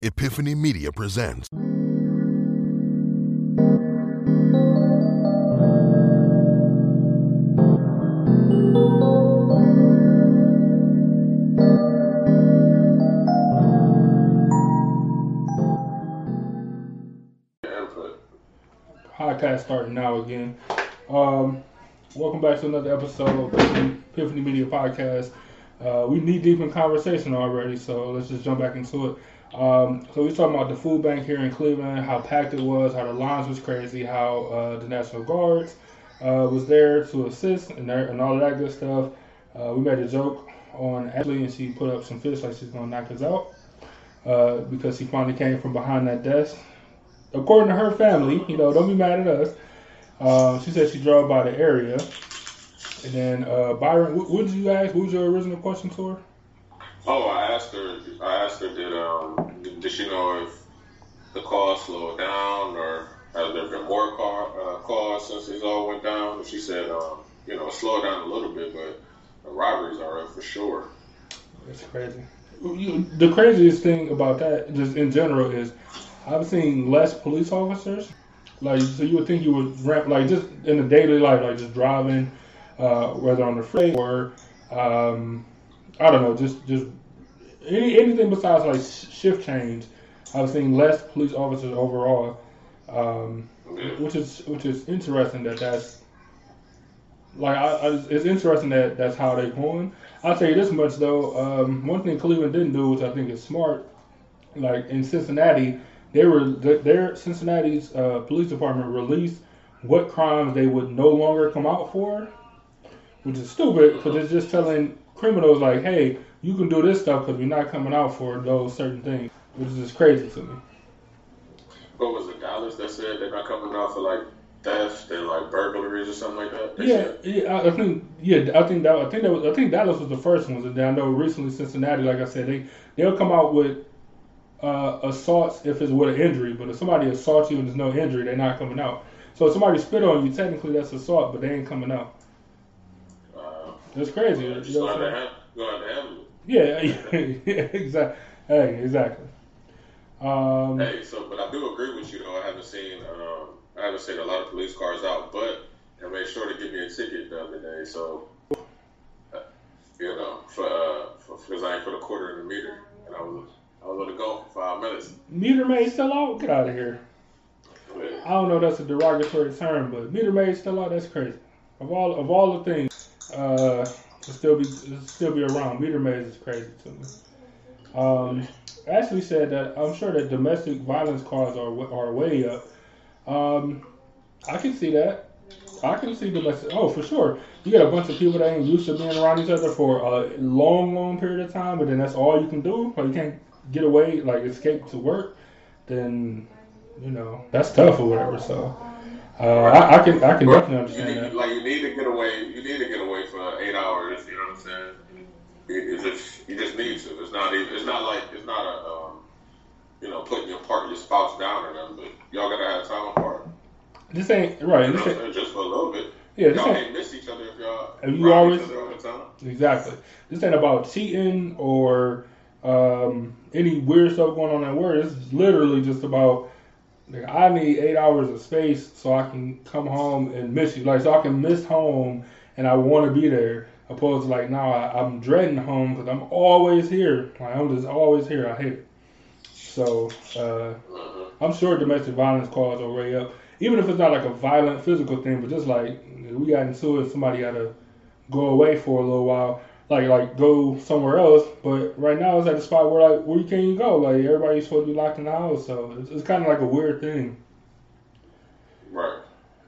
Epiphany Media presents. podcast starting now again. Um, welcome back to another episode of Epiphany, Epiphany Media Podcast. Uh, we knee deep in conversation already, so let's just jump back into it. Um, so we talking about the food bank here in Cleveland, how packed it was, how the lines was crazy, how uh, the National Guards uh, was there to assist, and, there, and all of that good stuff. Uh, we made a joke on Ashley, and she put up some fish like she's gonna knock us out uh, because she finally came from behind that desk according to her family, you know, don't be mad at us. Um, she said she drove by the area. And then uh, Byron, what, what did you ask? What was your original question to her? Oh, I asked her. I asked her did um did, she know if the call slowed down or has there been more car uh, calls since these all went down? And she said um you know slowed down a little bit, but the robberies are up for sure. That's crazy. The craziest thing about that, just in general, is I've seen less police officers. Like, so you would think you would ramp, like, just in the daily life, like just driving, uh, whether on the freeway or, um, I don't know, just just any anything besides like shift change. I've seen less police officers overall, um, which is which is interesting that that's like I, I, it's interesting that that's how they're going. I'll tell you this much though. Um, one thing Cleveland didn't do, which I think is smart, like in Cincinnati, they were their Cincinnati's uh, police department released what crimes they would no longer come out for, which is stupid because it's just telling criminals like, hey, you can do this stuff because we're not coming out for those certain things, which is just crazy to me. What was it, Dallas that said they're not coming out for like theft and like burglaries or something like that? They Yeah, said- yeah, I I think yeah, I think that I think that was I think Dallas was the first ones, and then I know recently Cincinnati, like I said, they they'll come out with uh, assaults if it's with an injury, but if somebody assaults you and there's no injury, they're not coming out. So if somebody spit on you, technically that's assault, but they ain't coming out. Uh, That's crazy. You know go what I'm ahead saying? have- go ahead and. Yeah, yeah, exactly. Hey, exactly. Um, Hey, so but I do agree with you though. I haven't seen um, I haven't seen a lot of police cars out, but they made sure to give me a ticket the other day. So uh, you know, for uh, because I ain't put a quarter in the meter, and I was I was going to go for five minutes. meter maid still out? Get out of here. I don't know if that's a derogatory term, but meter maid still out. That's crazy. Of all of all the things, uh, to still be to still be around, meter maids is crazy to me. Um, Ashley said that I'm sure that domestic violence calls are are way up. Um, I can see that. I can see domestic. Oh, for sure. You got a bunch of people that ain't used to being around each other for a long, long period of time, but then that's all you can do. Like you can't get away, like escape to work. Then you know that's tough or whatever. So uh, I, I can I can definitely you understand need, that. like you need to get away. You need to get away for eight hours. You know what I'm saying? It, it's just you just need to. It's not even. It's not like it's not a um, you know putting your part your spouse down or nothing. But y'all gotta have time apart. This ain't right. You This ain't? Just for a little bit. yeah. This Y'all ain't can't miss each other if y'all And you always- each other all the time. Exactly. This ain't about cheating or um, any weird stuff going on at work. Is literally just about like, I need eight hours of space so I can come home and miss you. Like so I can miss home and I want to be there. Opposed to like now I, I'm dreading home because I'm always here. Like, I'm just always here. I hate it. So uh. I'm sure domestic violence calls are way up. Even if it's not like a violent physical thing, but just like we got into it, somebody had to go away for a little while, like like go somewhere else. But right now it's at a spot where like where you can't even go. Like everybody's supposed to be locked in the house, so it's, it's kind of like a weird thing. Right.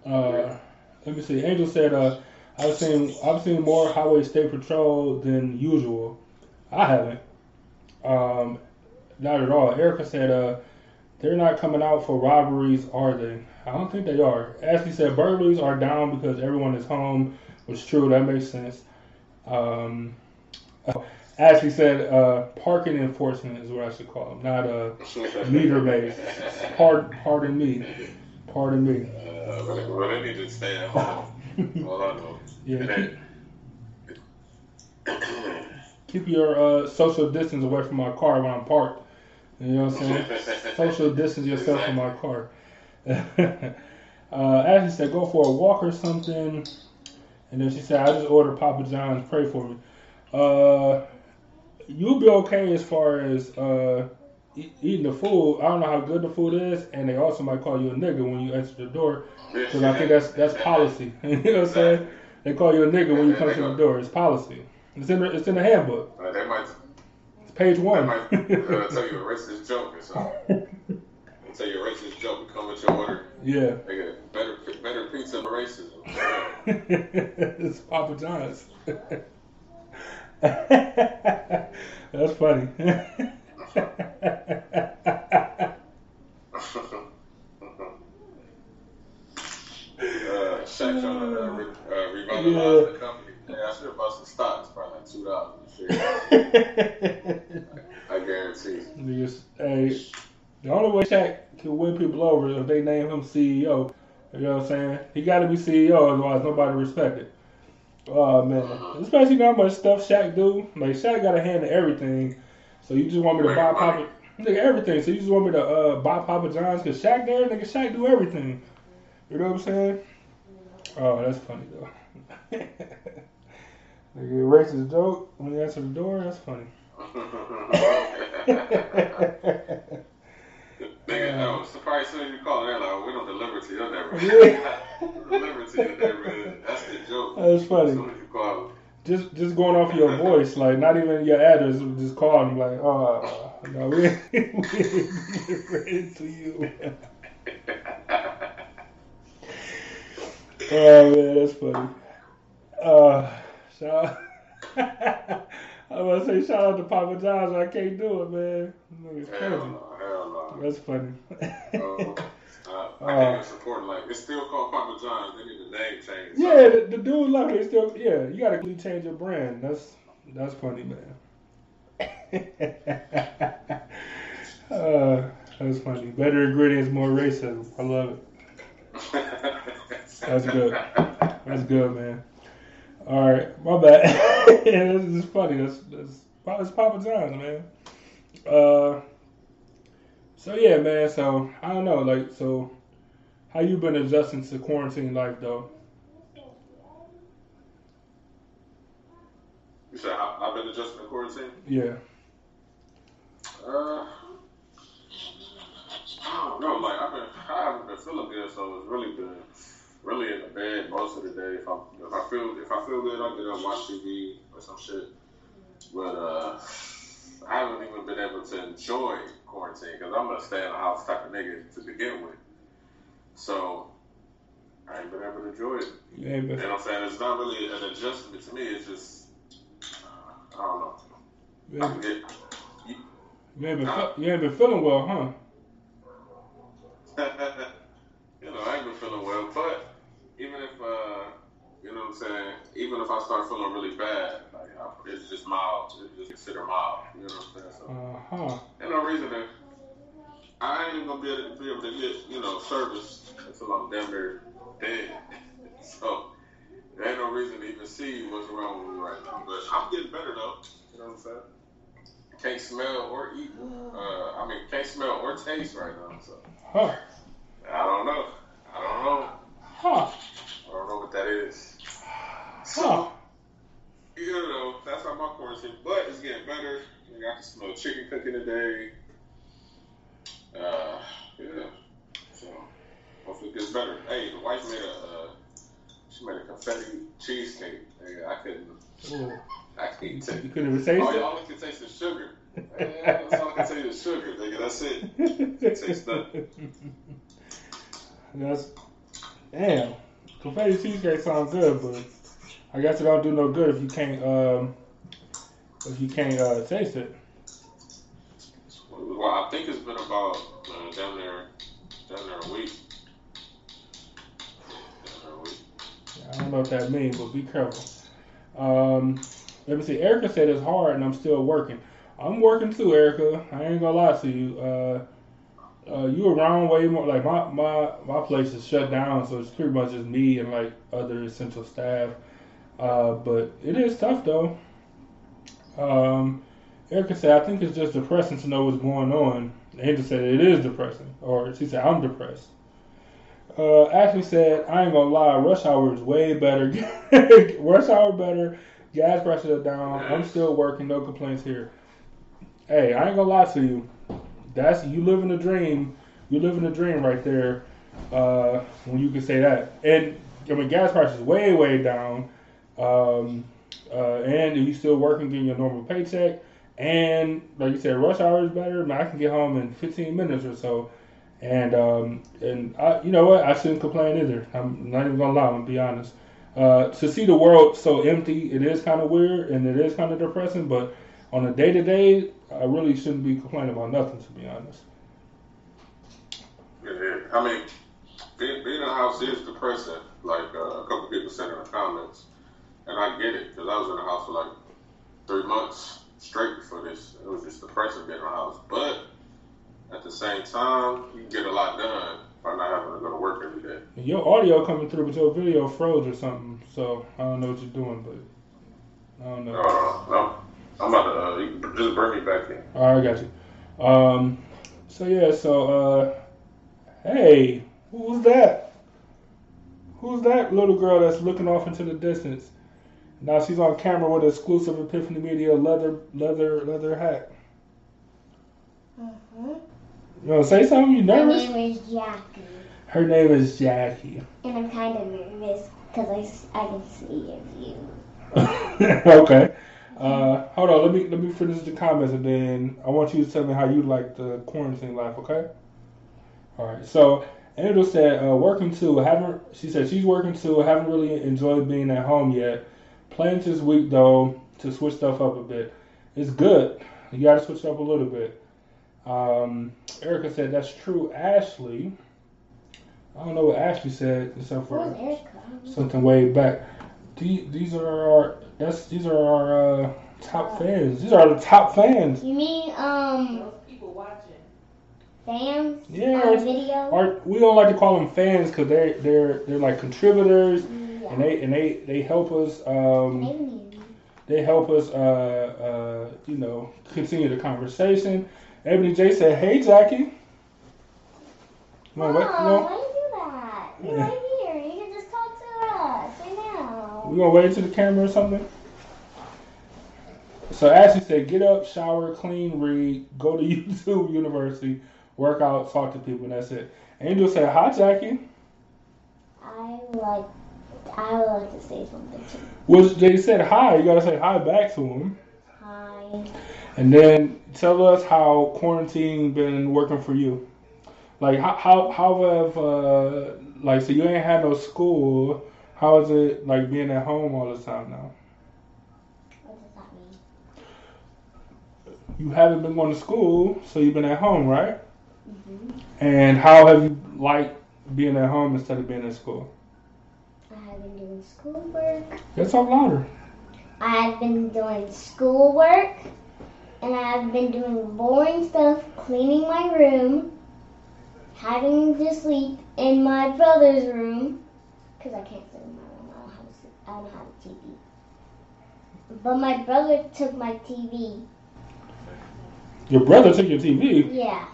Uh, let me see. Angel said, uh, "I've seen I've seen more highway state patrol than usual. I haven't. Um, not at all." Erica said, uh, "They're not coming out for robberies, are they? I don't think they are." Ashley said, "Burglaries are down because everyone is home." Which is true. That makes sense. Um, Ashley said, uh, "Parking enforcement is what I should call them, not a meter maid. Pardon, pardon me. Pardon me." Uh, but they need to stay at home. I know. Yeah, keep, keep your uh, social distance away from my car when I'm parked. You know what I'm saying? Social distance yourself from my car. uh, Ashley said, go for a walk or something. And then she said, I just ordered Papa John's. Pray for me. Uh, you'll be okay as far as uh, e- eating the food. I don't know how good the food is, and they also might call you a nigga when you enter the door, because I think that's that's policy. you know what I'm saying? They call you a nigga when you come to the door. It's policy. It's in the, it's in the handbook. Uh, they might, It's page one. they might uh, tell you a racist joke or something. Tell you a racist joke and come with your order. yeah. Better, better pizza for racism. it's Papa John's. That's funny. Uh, Shaq trying to uh, re- uh, revitalize the company. Yeah, I should have bought some stocks, probably like two dollars. I guarantee. Niggas, hey, the only way Shaq can win people over is if they name him CEO. You know what I'm saying? He got to be CEO, otherwise nobody respect it. Oh man, especially how much stuff Shaq do. Like Shaq got a hand in everything. So you just want me to buy Papa, nigga, everything. So you just want me to uh, buy Papa John's because Shaq there, nigga, Shaq do everything. You know what I'm saying? Oh, that's funny though. nigga, racist joke when you answer the door. That's funny. Nigga, I was surprised soon you called that, like, we don't deliver to your neighborhood. deliver to your neighborhood. That's the joke. That's funny. Soon you call. just just going off your voice, like not even your address, just call them like, oh no, we ain't, we ready to you. oh man, that's funny. Uh, shout. I was gonna say shout out to Papa John's. I can't do it, man. Hell crazy. no, hell no. That's funny. Uh, I Uh, think it's important. Like, it's still called Papa John's. They need the name change. yeah, the, the dude left. He still, yeah. You gotta change your brand. That's that's funny, man. uh, that's funny. Better ingredients, more racism. I love it. That's good. That's good, man. All right, my bad. this is funny. That's that's it's Papa John's, man. Uh, so yeah, man. So I don't know, like, so how you been adjusting to quarantine life, though? You said I've been adjusting to quarantine? Yeah. Uh, I don't know. Like I've been, I haven't been feeling good, so it's really been really in the bed most of the day. If I if I feel if I feel good, I'll get up watch TV or some shit. But uh, I haven't even been able to enjoy quarantine because I'm a stay in the house type of nigga to begin with. So I ain't been able to enjoy it. Ain't You know what I'm saying? It's not really an adjustment to me. It's just uh, I don't know. you ain't, you ain't been, fe- you ain't been feeling well, huh? you know, I ain't been feeling well, but even if, uh, you know what I'm saying, even if I start feeling really bad, like, I, it's just mild, it's just consider mild, you know what I'm saying? So, Uh huh. ain't no reason to, I ain't even gonna be able to, be able to get, you know, service until I'm damn near dead. so, there ain't no reason to even see what's wrong with me right now, but I'm getting better though, you know what I'm saying? Can't smell or eat, uh, I mean, can't smell or taste right now, so. Huh. I don't know. I don't know. Huh. I don't know what that is. Huh. So, you know, that's how my quarantine. But it's getting better. I can smell chicken cooking today. Uh, yeah. So, hopefully it gets better. Hey, the wife made a, uh, she made a confetti cheesecake. Hey, I couldn't, Ooh. I can't take You couldn't even taste all, it? all I can taste is sugar. Yeah, that's all I can taste is sugar, nigga. That's it. Taste nothing. That's damn. Confetti cheesecake sounds good, but I guess it don't do no good if you can't um if you can't uh, taste it. Well, I think it's been about uh, down there, down there a week. Down there a week. I don't know what that means, but be careful. Um, let me see. Erica said it's hard, and I'm still working. I'm working too, Erica. I ain't gonna lie to you. Uh, uh, you around way more. Like my my my place is shut down, so it's pretty much just me and like other essential staff. Uh, but it is tough though. Um, Erica said, I think it's just depressing to know what's going on. Angel said it is depressing, or she said I'm depressed. Uh, Ashley said, I ain't gonna lie, rush hour is way better. rush hour better. Gas prices are down. I'm still working. No complaints here. Hey, I ain't gonna lie to you. That's you living a dream. You living a dream right there. Uh, when you can say that. And I mean, gas prices way way down. Um, uh, and you still working, getting your normal paycheck. And like you said, rush hour is better. I can get home in 15 minutes or so. And um, and I, you know what? I shouldn't complain either. I'm not even gonna lie. I'm gonna be honest. Uh, to see the world so empty, it is kind of weird and it is kind of depressing. But on a day to day, I really shouldn't be complaining about nothing. To be honest. I mean, being, in a house is depressing. Like uh, a couple people said in the comments, and I get it because I was in the house for like three months straight before this. It was just depressing being in the house, but at the same time, you get a lot done by not having to go to work every day. Your audio coming through, but your video froze or something. So I don't know what you're doing, but I don't know. Uh, I'm, I'm about to uh, just bring me back in. All right, I got you. Um, so yeah, so uh, hey, who's that? Who's that little girl that's looking off into the distance? Now she's on camera with exclusive Epiphany Media leather leather leather hat. Mm-hmm. You want to say something? You My Her name is Jackie, Her name is Jackie. and I'm kind of nervous because I, I can see your view. okay. Uh, hold on. Let me let me finish the comments, and then I want you to tell me how you like the quarantine life. Okay. All right. So Angel said, uh, working too. Haven't she said she's working too. Haven't really enjoyed being at home yet. Plans this week though to switch stuff up a bit. It's good. You got to switch up a little bit. Um, Erica said that's true. Ashley. I don't know what Ashley said except for Erica? something way back. The- These are our that's these are our uh, top fans. These are the top fans. You mean um Those people watching. fans Yeah, on video? Our, we don't like to call them fans because they they're they're like contributors yeah. And they and they they help us um they help us uh uh you know continue the conversation. Ebony J said, "Hey Jackie." You wanna wait? You Oh, why do that? You're Yeah. right here. You can just talk to us right now. We gonna wait to the camera or something? So Ashley said, get up, shower, clean, read, go to YouTube University, work out, talk to people, and that's it. Angel said, hi Jackie. I like. I would like to say something too. Well, they said hi. You gotta say hi back to him, Hi. and then tell us how quarantine been working for you. Like how how how have uh like so you ain't had no school. How is it like being at home all the time now? What does that mean? You haven't been going to school, so you've been at home, right? hmm And how have you liked being at home instead of being at school? I have been doing schoolwork. Let's talk louder. I have been doing schoolwork, and I have been doing boring stuff, cleaning my room, having to sleep in my brother's room, because I can't sleep in my room. I don't have a, I don't have a TV. But my brother took my TV. Your brother took your TV. Yeah.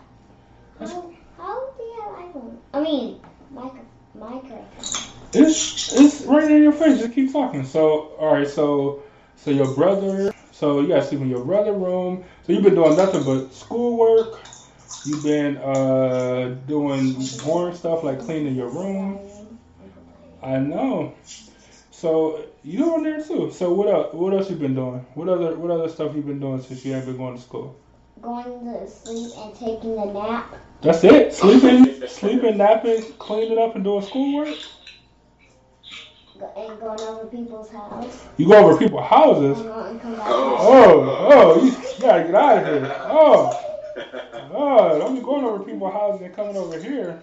How, how do you have iPhone? I mean, micro, Minecraft. It's it's right in your face. Just keep talking. So all right. So so your brother. So you got to sleep in your brother room. So you've been doing nothing but schoolwork. You've been uh doing boring stuff like cleaning your room. I know. So you doing there too. So what else? What else you been doing? What other what other stuff you been doing since you haven't been going to school? Going to sleep and taking a nap. That's it. Sleeping, sleeping, napping, cleaning up, and doing schoolwork. Go- And going over people's house. You go over people's houses. And go- and come back. Oh, oh, you gotta get out of here. Oh, oh, don't be going over people's houses and coming over here.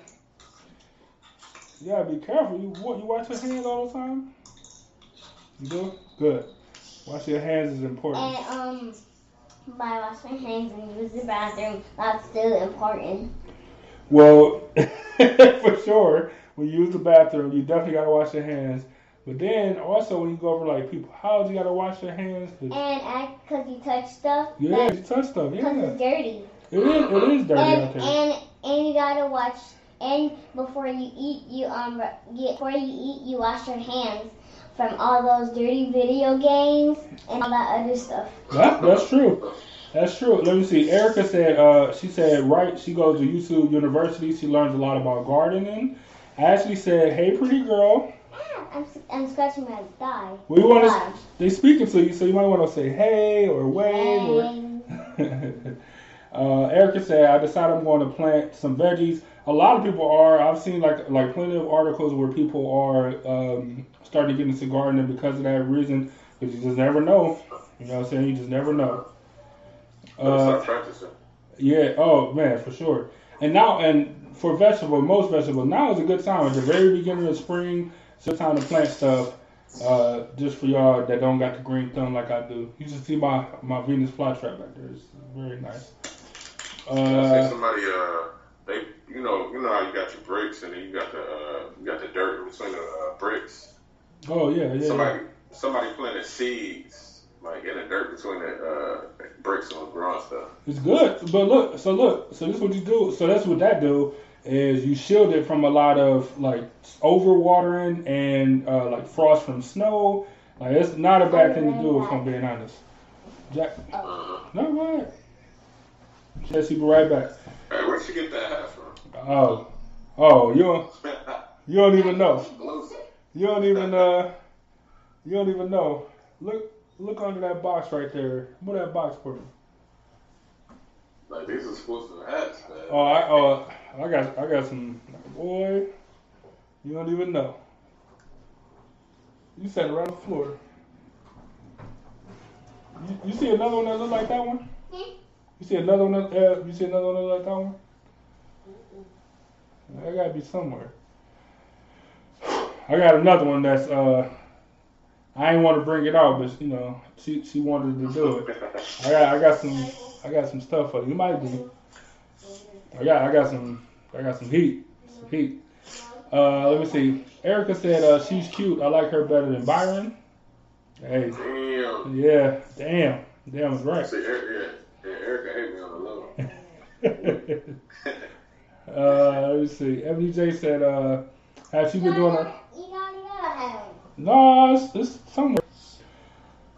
You gotta be careful. You what? You wash your hands all the time. You do good. Wash your hands is important. And um, by washing hands and use the bathroom, that's still important. Well, for sure, when you use the bathroom, you definitely gotta wash your hands. But then also when you go over like people houses, you gotta wash your hands. And act because you touch stuff. yeah, you touch stuff. Yeah, it's dirty. it is. It is dirty and, out there. and and you gotta watch. And before you eat, you um before you eat, you wash your hands from all those dirty video games and all that other stuff. That, that's true. That's true. Let me see. Erica said, uh, she said, right, she goes to YouTube University. She learns a lot about gardening. Ashley said, hey, pretty girl. Ah, I'm I'm scratching my thigh. We want to, Why? they speaking to you, so you might want to say hey or wave or. Hey. uh, Erica said, I decided I'm going to plant some veggies. A lot of people are. I've seen like like plenty of articles where people are um, starting to get into gardening because of that reason. Because you just never know. You know what I'm saying? You just never know. Uh, practicing. yeah. Oh man, for sure. And now, and for vegetable, most vegetables, now is a good time. At the very beginning of spring, it's a time to plant stuff. Uh, just for y'all that don't got the green thumb like I do. You should see my my Venus flytrap back there. It's very nice. Uh, somebody, uh, they, you know, you know how you got your bricks and then you got the, uh, you got the dirt between the uh, bricks. oh yeah, yeah. Somebody, somebody planted seeds like in the dirt between the uh, bricks and was growing stuff. It's good, but look. So look. So this is what you do. So that's what that do is you shield it from a lot of like overwatering and uh, like frost from snow. Like it's not a bad thing to do if I'm being honest. Jack, Uh-huh. no right. Jesse, be right back. Hey, where'd you get that hat from? Oh, oh, you don't, you don't even know. You don't even uh, you don't even know. Look, look under that box right there. Move that box for me. Like these are exclusive hats, man. Oh, I oh, I got I got some boy. You don't even know. You sat around the floor. You, you see another one that look like that one? You see another one that uh, you see another one that look like that one? That gotta be somewhere. I got another one that's uh I ain't want to bring it out, but you know she she wanted to do it. I got I got some I got some stuff for you. You might be. I got I got some I got some heat. Some heat. Uh, let me see. Erica said uh, she's cute. I like her better than Byron. Hey, Damn. yeah, damn, damn is right. See, Eric, yeah, yeah, Erica hate me on the low. uh, let me see. Ebony J said, uh, "Has she been doing her?" You gotta go. No, it's, it's somewhere.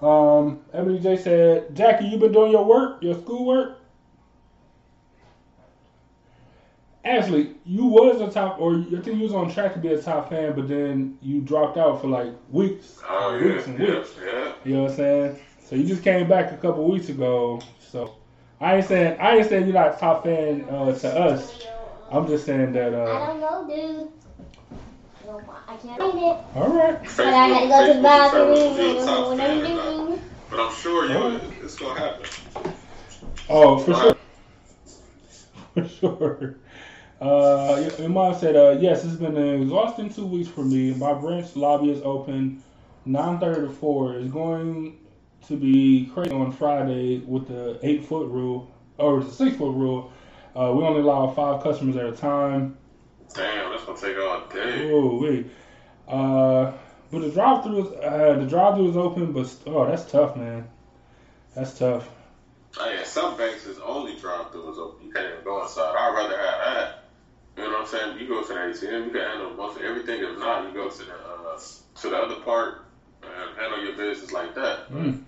Um, Ebony J said, "Jackie, you been doing your work, your school work?" Ashley, you was a top, or I think you was on track to be a top fan, but then you dropped out for like weeks, Oh yeah, weeks and yeah, weeks. yeah. You know what I'm saying? So you just came back a couple weeks ago. So I ain't saying I ain't saying you're not top fan uh, to us. I'm just saying that. Uh, I don't know, dude. I can't find it. all right. But I had to go to the bathroom determines and you're what fan I'm or not. doing. But I'm sure you, Alright. it's gonna happen. Oh, for sure. For sure. Uh, your- mom said, uh, yes, it's been an exhausting two weeks for me. My branch lobby is open 9.30 to 4. It's going to be crazy on Friday with the 8-foot rule, or the 6-foot rule. Uh, we only allow five customers at a time. Damn, that's gonna take all day. Oh, wait. Uh, but the drive-through is, uh, the drive-through is open, but, oh, that's tough, man. That's tough. Oh, yeah, some banks is only drive through is open. You can't even go inside. I'd rather have that. You know what I'm saying? You go to the ATM, you can handle most of everything. If not, you go to the uh, to the other part and handle your business like that. Mm.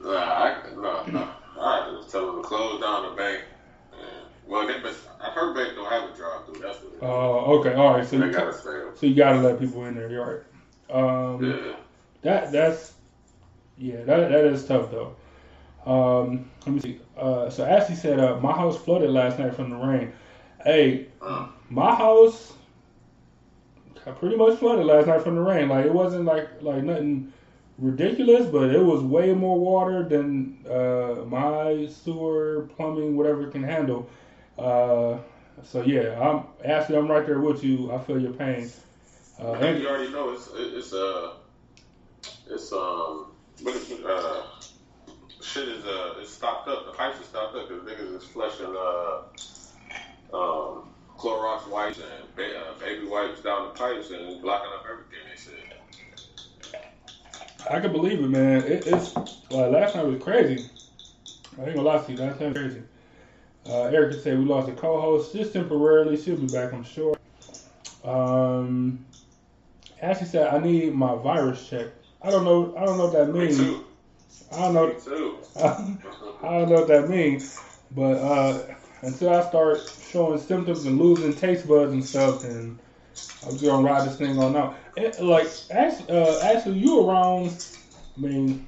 Nah, I, no, no. I just tell them to close down the bank. And, well, they, but I heard bank don't have a drive through. That's what is. Uh, okay, all right. So they you, gotta stay. So you gotta let people in there. You're right. Um, Yeah. That that's yeah. That that is tough though. Um, let me see. Uh, so Ashley said, uh, my house flooded last night from the rain. Hey, Uh, my house got pretty much flooded last night from the rain. Like it wasn't like like nothing ridiculous, but it was way more water than uh, my sewer, plumbing, whatever it can handle. Uh, so yeah, I'm Ashley. I'm right there with you. I feel your pain. Uh, I think and, you already know it's it's uh it's um what is it, uh shit is uh it's stocked up. The pipes are stocked up because niggas is flushing uh um Clorox wipes and ba- uh, baby wipes down the pipes and it's blocking up everything. They said. I can believe it, man. It, it's uh, last night was crazy. I ain't gonna lie to you, last night was crazy. Uh, Erica said we lost a co-host just temporarily. She'll be back, I'm sure. Um, Ashley said I need my virus check. I don't know. I don't know what that Me means. too. I don't know. Me too. I don't know what that means, but uh, until I start showing symptoms and losing taste buds and stuff, then I'm just gonna ride this thing on out. It, like, actually, uh, actually, you around? I mean,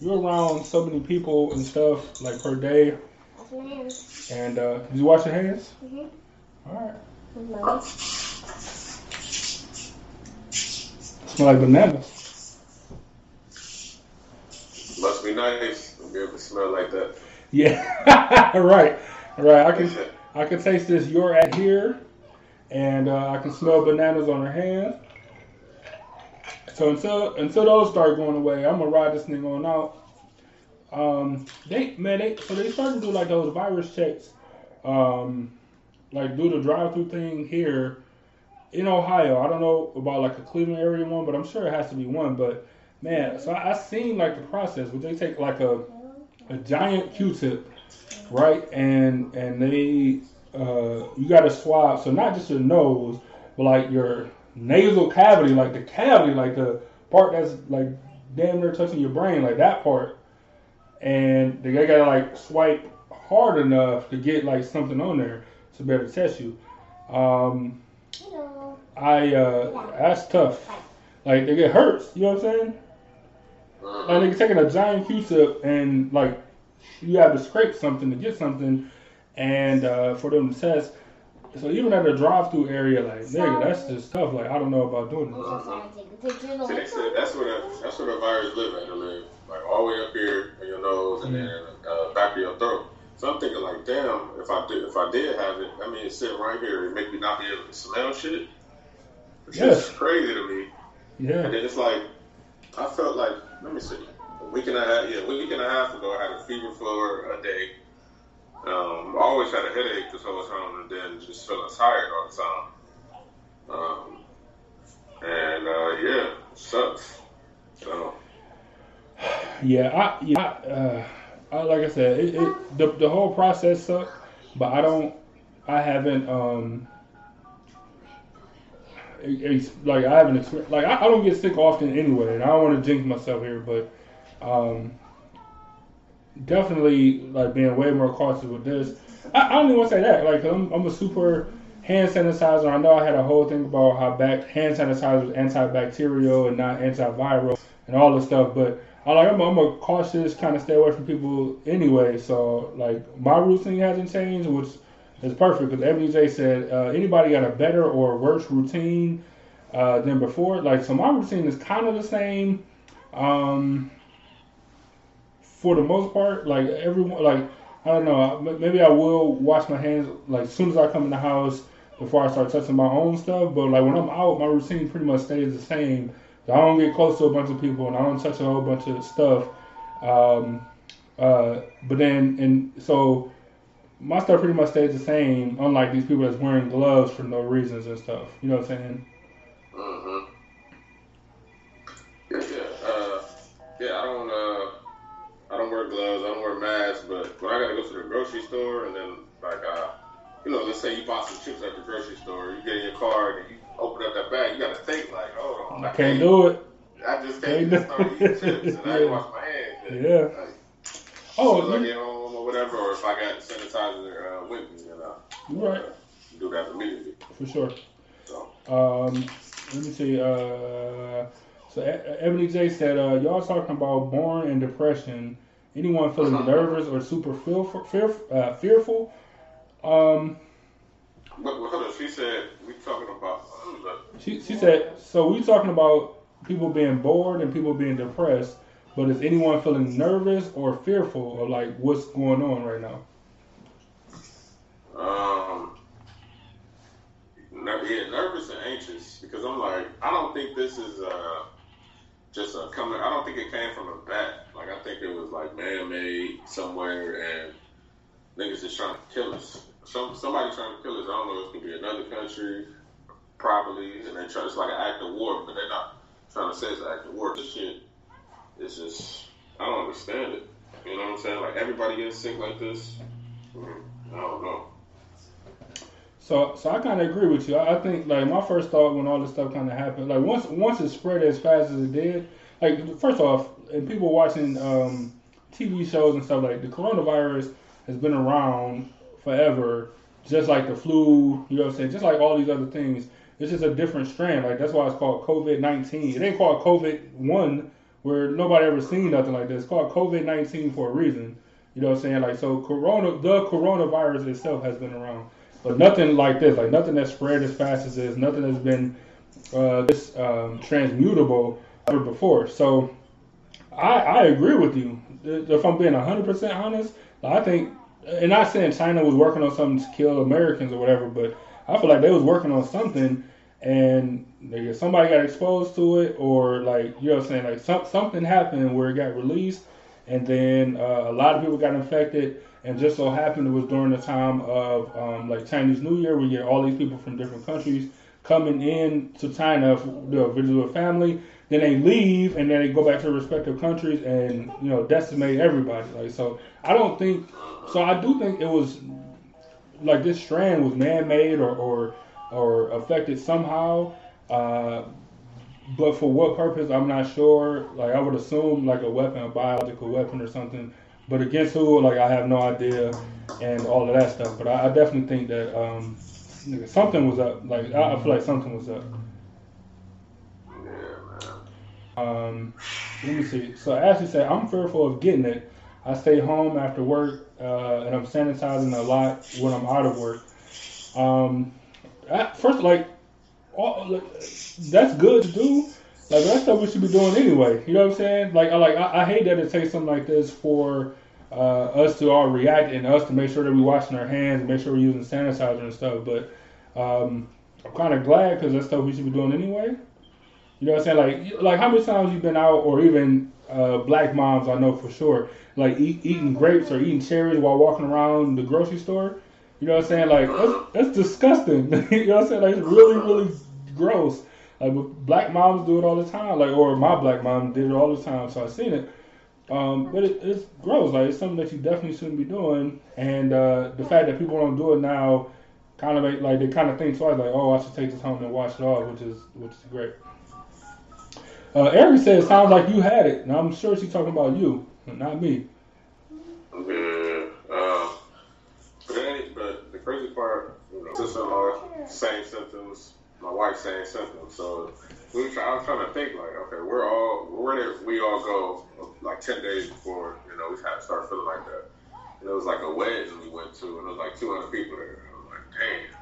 you're around so many people and stuff like per day. That's my hands. And uh, did you wash your hands? Mhm. All right. With mommy. Smell like bananas. Must be nice to be able to smell like that. Yeah. right. Right. I can I can taste this. You're at here, and uh, I can smell bananas on her hands. So until until those start going away, I'm gonna ride this thing on out. Um, they man, they so they started to do like those virus checks, um, like do the drive-through thing here in Ohio. I don't know about like a Cleveland area one, but I'm sure it has to be one. But man, so I, I seen like the process where they take like a a giant Q-tip, right? And and they uh, you got to swab, so not just your nose, but like your nasal cavity, like the cavity, like the part that's like damn near touching your brain, like that part. And they gotta like swipe hard enough to get like something on there to be able to test you. Um, Hello. I uh, that's tough. Like they get hurts, you know what I'm saying? Like they're taking a giant Q-tip and like you have to scrape something to get something, and uh, for them to test. So even at the drive-through area, like nigga, that's just tough. Like I don't know about doing this. I'm trying to take a picture of the See, they said that's where the that's where the virus live at. It live like all the way up here in your nose and then uh, back of your throat. So I'm thinking like, damn, if I did if I did have it, I mean, it's sitting right here. It make me not be able to smell shit. It's Yes. just crazy to me. Yeah. And then it's like, I felt like, let me see, a week and a half, yeah, week and a half ago, I had a fever for a day. Um, I always had a headache this whole time, and then just feeling tired all the time. Um, and uh, yeah, sucks. So yeah. I yeah. Uh, I, like I said, it, it the the whole process sucked, but I don't. I haven't um. it- It's like I haven't like I, I don't get sick often anyway, and I don't want to jinx myself here, but um, definitely like being way more cautious with this. I, I don't even want to say that. Like I'm, I'm a super hand sanitizer. I know I had a whole thing about how back hand sanitizer is antibacterial and not antiviral and all this stuff, but I like I'm, I'm a cautious kind of stay away from people anyway. So like my routine hasn't changed, which is perfect because Ebony said uh, anybody got a better or worse routine uh, than before. Like so, my routine is kind of the same. Um, for the most part, like everyone, like I don't know, maybe I will wash my hands like as soon as I come in the house before I start touching my own stuff. But like when I'm out, my routine pretty much stays the same. I don't get close to a bunch of people and I don't touch a whole bunch of stuff. Um, uh, but then and so my stuff pretty much stays the same. Unlike these people that's wearing gloves for no reasons and stuff. You know what I'm saying? hmm don't wear gloves. I don't wear masks. But when I gotta go to the grocery store, and then like, uh, you know, let's say you bought some chips at the grocery store, you get in your car and you open up that bag, you gotta think like, hold on, I can't do it. I just Can't can't start eating chips, and I Yeah. ain't wash my hands. Yeah. Like, Oh, soon I you- get home or whatever, or if I got sanitizer uh, with me, then I'll you're right uh, do that immediately. for sure. So. Um, let me see. Uh, so E- Ebony J said, uh, y'all talking about born and depression. Anyone feeling nervous or super fearful? Fear, uh, fearful? Um, But, but hold on, she said we talking about. Let she, she said, so we talking about people being bored and people being depressed, but is anyone feeling nervous or fearful of like what's going on right now? Um, yeah, nervous and anxious because I'm like, I don't think this is uh just a coming. I don't think it came from the back. Like I think it was like man-made somewhere, and niggas just trying to kill us. Some somebody trying to kill us. I don't know. It could be another country, probably, and they try. It's like an act of war, but they're not trying to say it's an act of war. This shit it's just I don't understand it. You know what I'm saying? Like everybody gets sick like this. Mm, I don't know. So, so I kind of agree with you. I, I think like my first thought when all this stuff kind of happened, like once once it spread as fast as it did, like first off, and people watching um, TV shows and stuff like the coronavirus has been around forever, just like the flu. You know what I'm saying? Just like all these other things. It's just a different strand. Like that's why it's called COVID nineteen. It ain't called COVID one, where nobody ever seen nothing like this. It's called COVID nineteen for a reason. You know what I'm saying? Like so, corona, the coronavirus itself has been around, but nothing like this. Like nothing that's spread as fast as this. Nothing that's been uh, this um, transmutable ever before. So I, I agree with you. If I'm being 100% honest, I think, and not saying China was working on something to kill Americans or whatever, but I feel like they was working on something and like, somebody got exposed to it or like, you know what I'm saying, like some, something happened where it got released and then uh, a lot of people got infected and just so happened it was during the time of um, like Chinese New Year, we get all these people from different countries coming in to China to visit with family, then they leave and then they go back to their respective countries and you know decimate everybody. Like so, I don't think. So I do think it was like this strand was man-made or or, or affected somehow. Uh, but for what purpose, I'm not sure. Like I would assume like a weapon, a biological weapon or something. But against who, like I have no idea, and all of that stuff. But I, I definitely think that um, something was up. Like I, I feel like something was up. Um, let me see. So Ashley said, I'm fearful of getting it. I stay home after work uh, and I'm sanitizing a lot when I'm out of work. Um, first, like, all, that's good to do. Like that's stuff we should be doing anyway. You know what I'm saying? Like, I like I, I hate that it takes something like this for uh, us to all react and us to make sure that we're washing our hands and make sure we're using sanitizer and stuff. But um, I'm kind of glad because that's stuff we should be doing anyway. You know what I'm saying? Like, like how many times you've been out, or even uh, black moms I know for sure, like eat, eating grapes or eating cherries while walking around the grocery store. You know what I'm saying? Like that's, that's disgusting. you know what I'm saying? Like it's really, really gross. Like black moms do it all the time. Like or my black mom did it all the time, so I've seen it. Um, but it, it's gross. Like it's something that you definitely shouldn't be doing. And uh, the fact that people don't do it now, kind of make, like they kind of think twice. Like, oh, I should take this home and wash it off, which is which is great. Uh, Eric it "Sounds like you had it." Now I'm sure she's talking about you, not me. Yeah. But, but the crazy part, you know, sister-in-law, same symptoms. My wife, saying something. So we try, I was trying to think like, okay, we're all where did we all go like ten days before you know we had to start feeling like that. And it was like a wedding we went to, and there was like 200 people there. I was like, damn.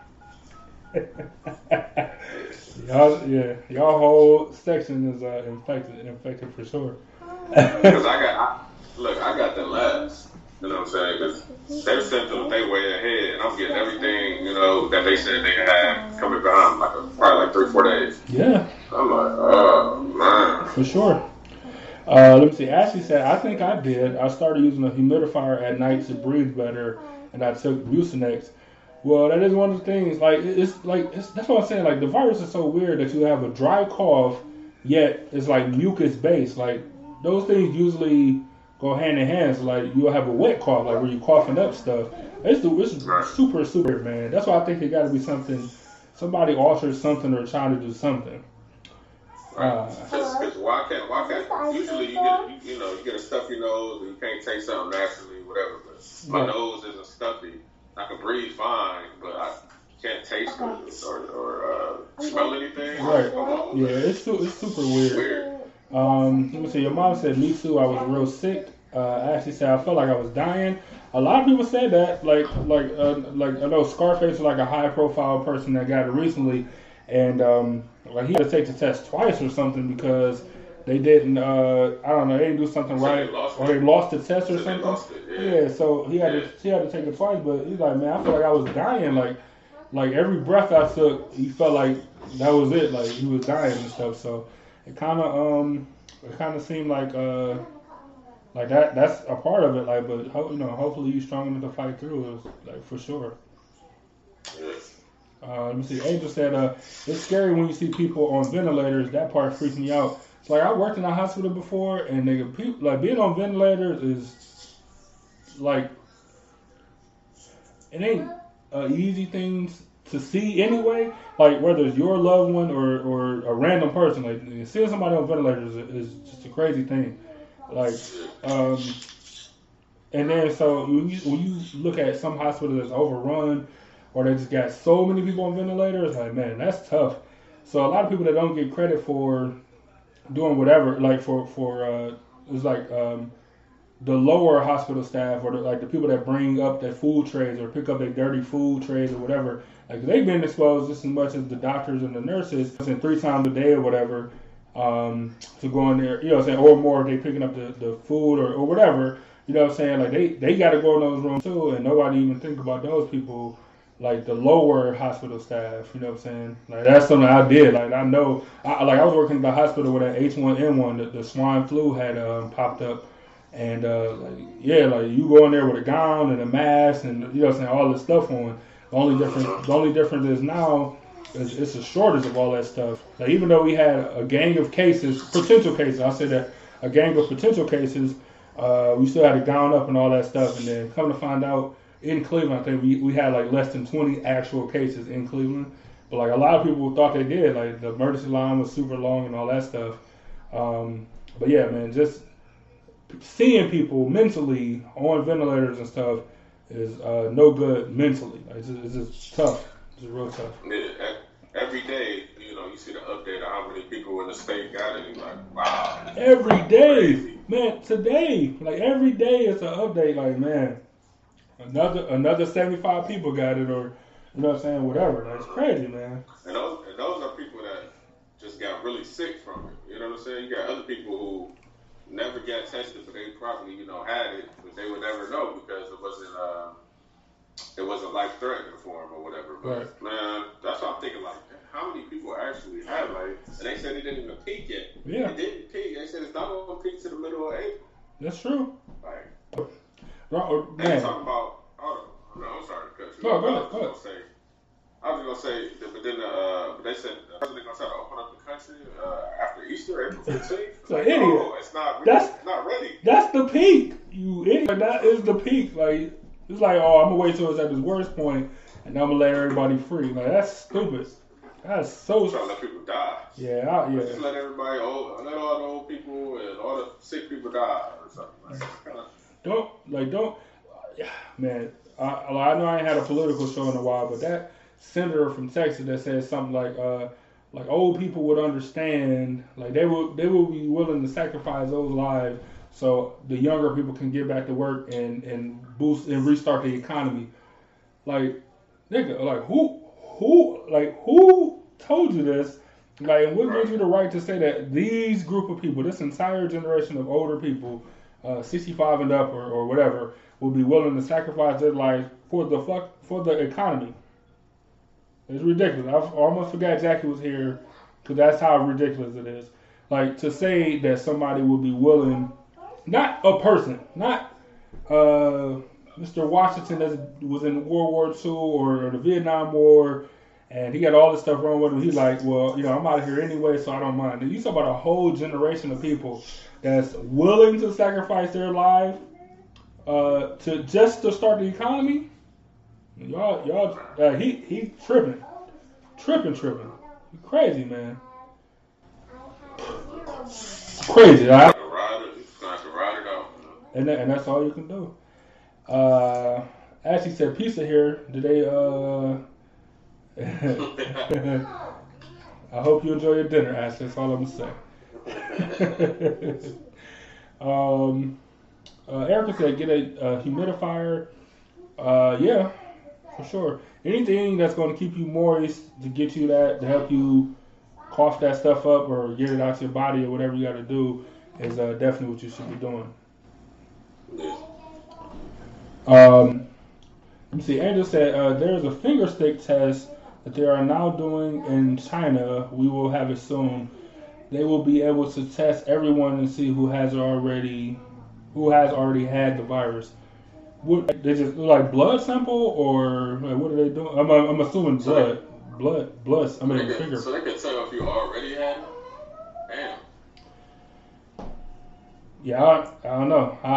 y'all, yeah, y'all whole section is uh, infected, infected for sure. Because I got, I, look, I got the last. You know what I'm saying? Because their symptoms, they way ahead, and I'm getting everything, you know, that they said they had coming behind, like a, probably like three, four days. Yeah. I'm like, oh man. For sure. Uh, let me see. Ashley said, I think I did. I started using a humidifier at night to breathe better, and I took Mucinex. Well, that is one of the things. Like it's like it's, that's what I'm saying. Like the virus is so weird that you have a dry cough, yet it's like mucus based. Like those things usually go hand in hand. So like you'll have a wet cough, like where you're coughing up stuff. It's the it's super super man. That's why I think it got to be something. Somebody altered something or trying to do something. Right. Because uh, why can't why can't usually you get you, you know you get a stuffy nose and you can't take something naturally whatever. But my yeah. nose isn't stuffy I can breathe fine, but I can't taste or, or uh, smell anything. Right. Yeah, it's it's super weird. weird. Um, let me see. Your mom said me too. I was real sick. Uh, actually said I felt like I was dying. A lot of people said that. Like like uh, like I know Scarface was like a high profile person that got it recently, and um, like he had to take the test twice or something because they didn't. Uh, I don't know. They didn't do something so right, they or they lost the test or so something. It, yeah. yeah. So he had yeah. to. He had to take it twice. But he's like, man, I feel like I was dying. Like, like every breath I took, he felt like that was it. Like he was dying and stuff. So it kind of um, it kind of seemed like uh, like that. That's a part of it. Like, but ho- you know, hopefully you're strong enough to fight through it. Like for sure. Uh, let me see. Angel said, uh, "It's scary when you see people on ventilators. That part freaks me out It's like I worked in a hospital before, and nigga, people like being on ventilators is like it ain't a easy thing to see anyway. Like whether it's your loved one or, or a random person, like seeing somebody on ventilators is, is just a crazy thing. Like, um, and then so when you, when you look at some hospitals that's overrun or they just got so many people on ventilators, like man, that's tough. So a lot of people that don't get credit for doing whatever, like for for uh, it's like um, the lower hospital staff or the, like the people that bring up their food trays or pick up their dirty food trays or whatever, like they've been exposed just as much as the doctors and the nurses, and three times a day or whatever, um, to go in there, you know saying, or more they picking up the, the food or, or whatever, you know what I'm saying, like they, they got to go in those rooms too, and nobody even think about those people, like the lower hospital staff, you know what I'm saying, like that's something I did, like I know, I, like I was working at the hospital where that H1N1, the, the swine flu had um, popped up, and uh, like yeah, like you go in there with a gown and a mask and you know what I'm saying, all this stuff on. The only difference, the only difference is now it's a shortage of all that stuff. Like even though we had a gang of cases, potential cases, I said that a gang of potential cases, uh, we still had to gown up and all that stuff. And then come to find out, in Cleveland, I think we, we had like less than 20 actual cases in Cleveland. But like a lot of people thought they did. Like the emergency line was super long and all that stuff. Um, but yeah, man, just seeing people mentally on ventilators and stuff is uh, no good mentally. Like, it's, just, it's just tough. It's just real tough. Yeah, every day, you know, you see the update of how many people in the state got it. You're like, wow. Every day, man. Today, like every day, it's an update. Like, man, another another seventy five people got it, or you know what I'm saying, whatever. That's crazy, man. And those and those are people that just got really sick from it. You know what I'm saying? You got other people who never got tested, but they probably you know had it, they would never know because it wasn't uh, it wasn't life threatening for them or whatever. But Right. man, that's what I'm thinking. Like, how many people actually have like? And they said it didn't even peak yet. Yeah. it didn't peak. They said it's not going to peak to the middle of April. That's true. Like, Right, and they Man, talking about. Hold on, no, I'm sorry to cut you. No, go ahead, go say. I was gonna say, that- but then uh, but they said they're gonna try to open up the country uh, after Easter, April 15th. It's an idiot. No, it's not. That's- it's not ready. that's the peak. You idiot. That is the peak. Like it's like, oh, I'm gonna wait till it's at its worst point, and I'm gonna let everybody free. Like that's stupid. That's so. trying to let people die. Yeah, I, Just let everybody, old, let all the old people and all the sick people die or something. Like, kinda, Don't like don't. Yeah, man, I, I know I ain't had a political show in a while, but that senator from Texas that said something like, uh, like old people would understand, like they would they would be willing to sacrifice those lives so the younger people can get back to work and and boost and restart the economy. Like, nigga, like who who like who told you this? Like, what gives you the right to say that these group of people, this entire generation of older people, uh, 65 and up or, or whatever, will be willing to sacrifice their life for the fuck for the economy? It's ridiculous. I almost forgot Jackie was here because that's how ridiculous it is. Like to say that somebody will be willing, not a person, not uh, Mr. Washington that was in World War II or, the Vietnam War, and he got all this stuff wrong with him. He's like, well, you know, I'm out of here anyway, so I don't mind. You talk about a whole generation of people that's willing to sacrifice their life uh, to just to start the economy. Y'all, y'all, uh, he he tripping, tripping, tripping. You crazy, man. Crazy, right? And that, and that's all you can do. Uh, Ashley said pizza here. Did they? Uh, I hope you enjoy your dinner, Ashley. That's all I'm gonna say. um, uh, Erica said get a, a humidifier. Uh, yeah, for sure. Anything that's going to keep you moist to get you that to help you cough that stuff up or get it out of your body or whatever you got to do is uh, definitely what you should be doing. Um, let me see. Angel said uh, there's a finger stick test that they are now doing in China. We will have it soon. They will be able to test everyone and see who has already, who has already had the virus. What they just like blood sample or like, what are they doing? I'm, I'm assuming blood, blood, blood. I So mean they, finger. so they can tell if you already had. Damn. Yeah, I, I don't know. I,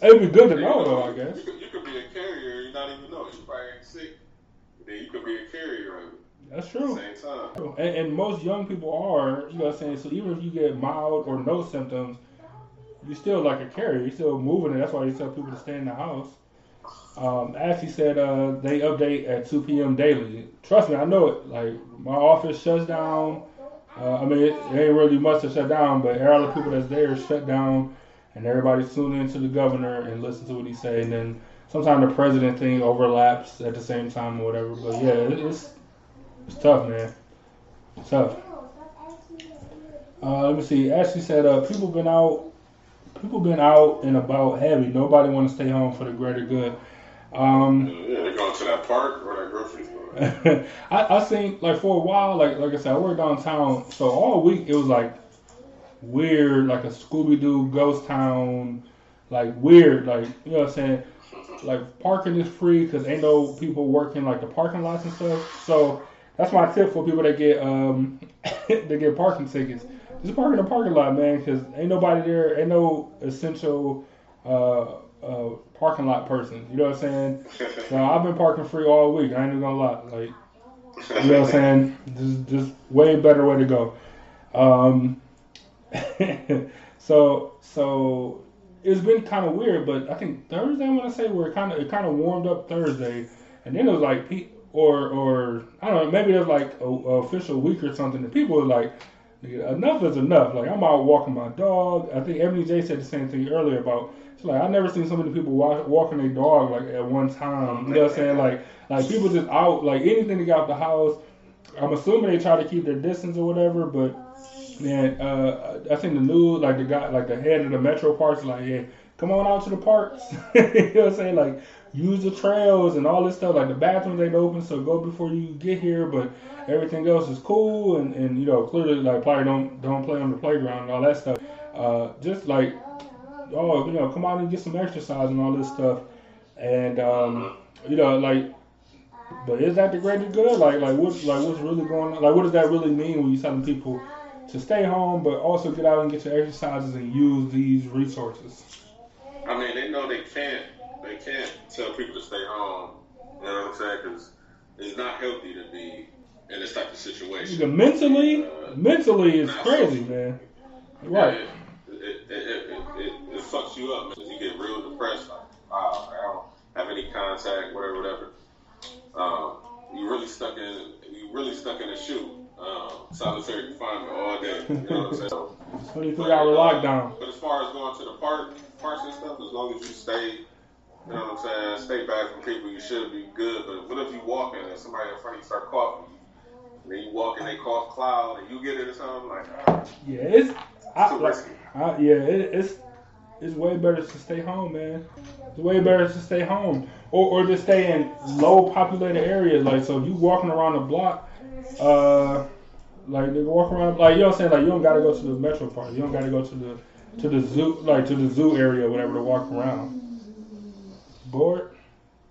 I it'd be good to know know, though. I guess. You could, you could be a carrier, you not even know. You probably ain't sick. Then you could be a carrier That's true. same time. And, and most young people are, you know what I'm saying? So even if you get mild or no symptoms, you still like a carrier. You're still moving it. That's why you tell people to stay in the house. Um, Ashley said uh, they update at 2 p.m. daily. Trust me, I know it. Like, my office shuts down. Uh, I mean, it, it ain't really much to shut down, but all the people that's there shut down, and everybody's tuning into the governor and listen to what he say. And then sometimes the president thing overlaps at the same time or whatever. But yeah, it, it's it's tough, man. It's tough. Uh, let me see. Ashley said, uh, people been out, people been out and about heavy. Nobody want to stay home for the greater good. Um, Yeah, they're going to that park or that grocery store. I, I think like for a while, like like I said, I work downtown, so all week it was like weird, like a Scooby Doo ghost town, like weird, like you know what I'm saying. Like parking is free because ain't no people working like the parking lots and stuff. So that's my tip for people that get um that get parking tickets. Just park in the parking lot, man, because ain't nobody there. Ain't no essential uh, uh, parking lot person. You know what I'm saying? So I've been parking free all week. I ain't even gonna lie. Like you know what I'm saying? Just, just way better way to go. Um, so, so it's been kind of weird, but I think Thursday I want to say where it kind of it kind of warmed up Thursday, and then it was like or or I don't know maybe there's like a, a official week or something, and people were like. "Nigga, Enough is enough. Like I'm out walking my dog. I think Ebony J said the same thing earlier about. It's like I never seen so many people walk, walking their dog like at one time. You know what I'm saying? Like like people just out like anything to get out the house. I'm assuming they try to keep their distance or whatever, but man, uh, I think the news, like the guy, like the head of the metro parks, like, yeah, come on out to the parks. you know what I'm saying? Like, use the trails and all this stuff. Like the bathrooms ain't open, so go before you get here. But everything else is cool, and, and you know clearly like probably don't don't play on the playground and all that stuff. Uh, just like oh, you know, come out and get some exercise and all this stuff. And um, you know, like, but is that the greater good? Like, like what, like what's really going on? Like, what does that really mean when you telling people to stay home, but also get out and get your exercises and use these resources? I mean, they know they can't. They can't tell people to stay home. You know what I'm saying? Because it's not healthy to be in this type of situation. Mentally, Uh, mentally, it's crazy, so- man. Right. It, it, it, it, it, it fucks you up because you get real depressed. Like, wow, I don't have any contact, whatever, whatever. Um, you really stuck in. You really stuck in a shoe. Um, solitary confinement all day. You know what I'm saying? So, 23 hour lockdown. But as far as going to the park, parks and stuff, as long as you stay, you know what I'm saying, stay back from people, you should be good. But what if you walk in and somebody in front of you start coughing? And then you walk and they cough cloud and you get it or something like, ah, Yeah, it's, I, too like, risky. I, yeah, it, it's it's way better to stay home, man. It's way better to stay home, or or just stay in low populated areas. Like so, if you walking around the block, uh, like they walk around, like you know what I'm saying, like you don't gotta go to the metro park. You don't gotta go to the to the zoo, like to the zoo area, or whatever, to walk around. Bored,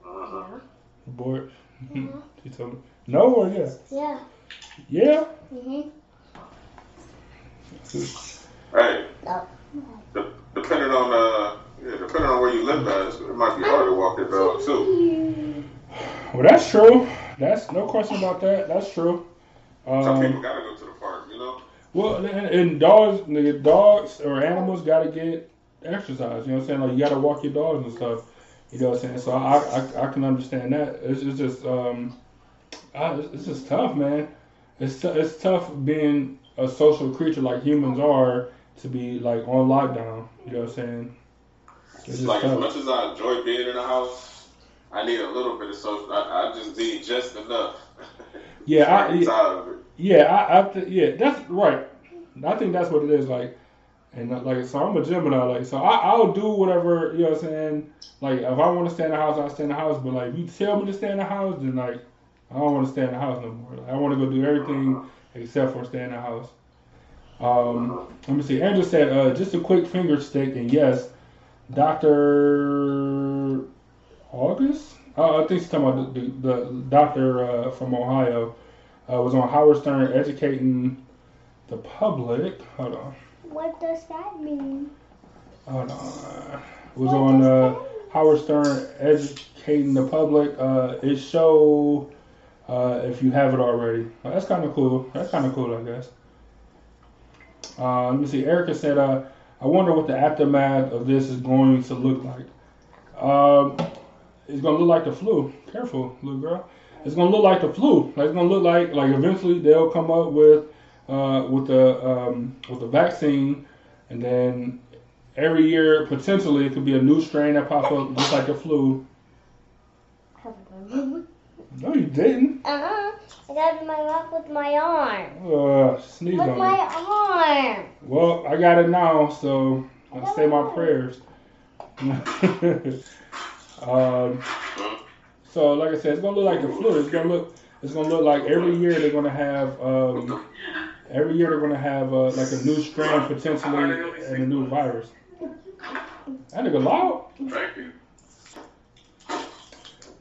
Uh-huh. bored. she told me no or yeah, Yeah. yeah. Mhm. Hey, Oh. de- depending on uh, yeah, depending on where you live at, it might be hard to walk your dog too. Well, that's true. That's no question about that. That's true. Some people Um, gotta go to the park, you know. well, and, and dogs, nigga, dogs or animals gotta get exercise. You know what I'm saying? Like you gotta walk your dogs and stuff. You know what I'm saying? So I I, I can understand that. It's, it's just um, I, it's, just tough, man. It's t- it's tough being a social creature like humans are to be like on lockdown. You know what I'm saying? It's like as much as I enjoy being in the house, I need a little bit of social. I, I just need just enough. Yeah, I- I'm tired of it. Yeah, I, I th- yeah, that's right. I think that's what it is. Like, and uh, like, so I'm a Gemini. Like, so I, I'll do whatever you know. what I'm saying, like, if I want to stay in the house, I'll stay in the house. But like, if you tell me to stay in the house, then like, I don't want to stay in the house no more. Like, I want to go do everything except for stay in the house. Um, let me see. Andrew said, uh, just a quick finger stick, and yes, Doctor August. Uh, I think she's talking about the, the, the doctor uh, from Ohio uh, was on Howard Stern educating the public. Hold on. What does that mean? Hold on. It was on uh, Howard Stern educating the public. Uh, it show uh, if you have it already. Uh, That's kind of cool. That's kind of cool, I guess. Uh, let me see. Erica said, uh, "I wonder what the aftermath of this is going to look like." Um, it's gonna look like the flu. Careful, little girl. It's gonna look like the flu. Like, it's gonna look like like eventually they'll come up with uh, with the um, with the vaccine, and then every year potentially it could be a new strain that pop up just like the flu. No, you didn't. Uh-huh. I got my mouth with my arm. Uh, sneeze With on my arm. Well, I got it now, so I say my prayers. um, so, like I said, it's gonna look like the flu. It's gonna look. It's gonna look like every year they're gonna have. Um, every year they're gonna have uh, like a new strain potentially and a new virus. That nigga loud. Thank you.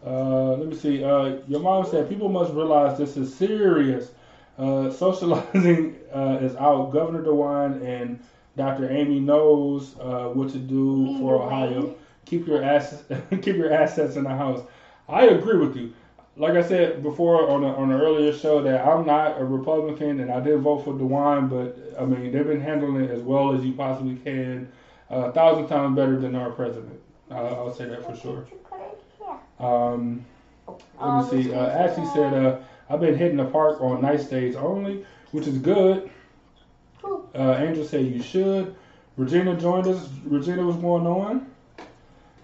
Uh, let me see. Uh, your mom said people must realize this is serious. Uh, socializing uh, is out. Governor DeWine and Dr. Amy knows uh, what to do Me for Ohio. Keep your assets, keep your assets in the house. I agree with you. Like I said before on a, on an earlier show, that I'm not a Republican and I did vote for DeWine, but I mean they've been handling it as well as you possibly can, uh, a thousand times better than our president. Uh, I'll say that for sure. Um, let me see. Uh, Ashley said, uh, I've been hitting the park on nice days only, which is good. Uh, Angel said you should. Regina joined us. Regina, what's going on?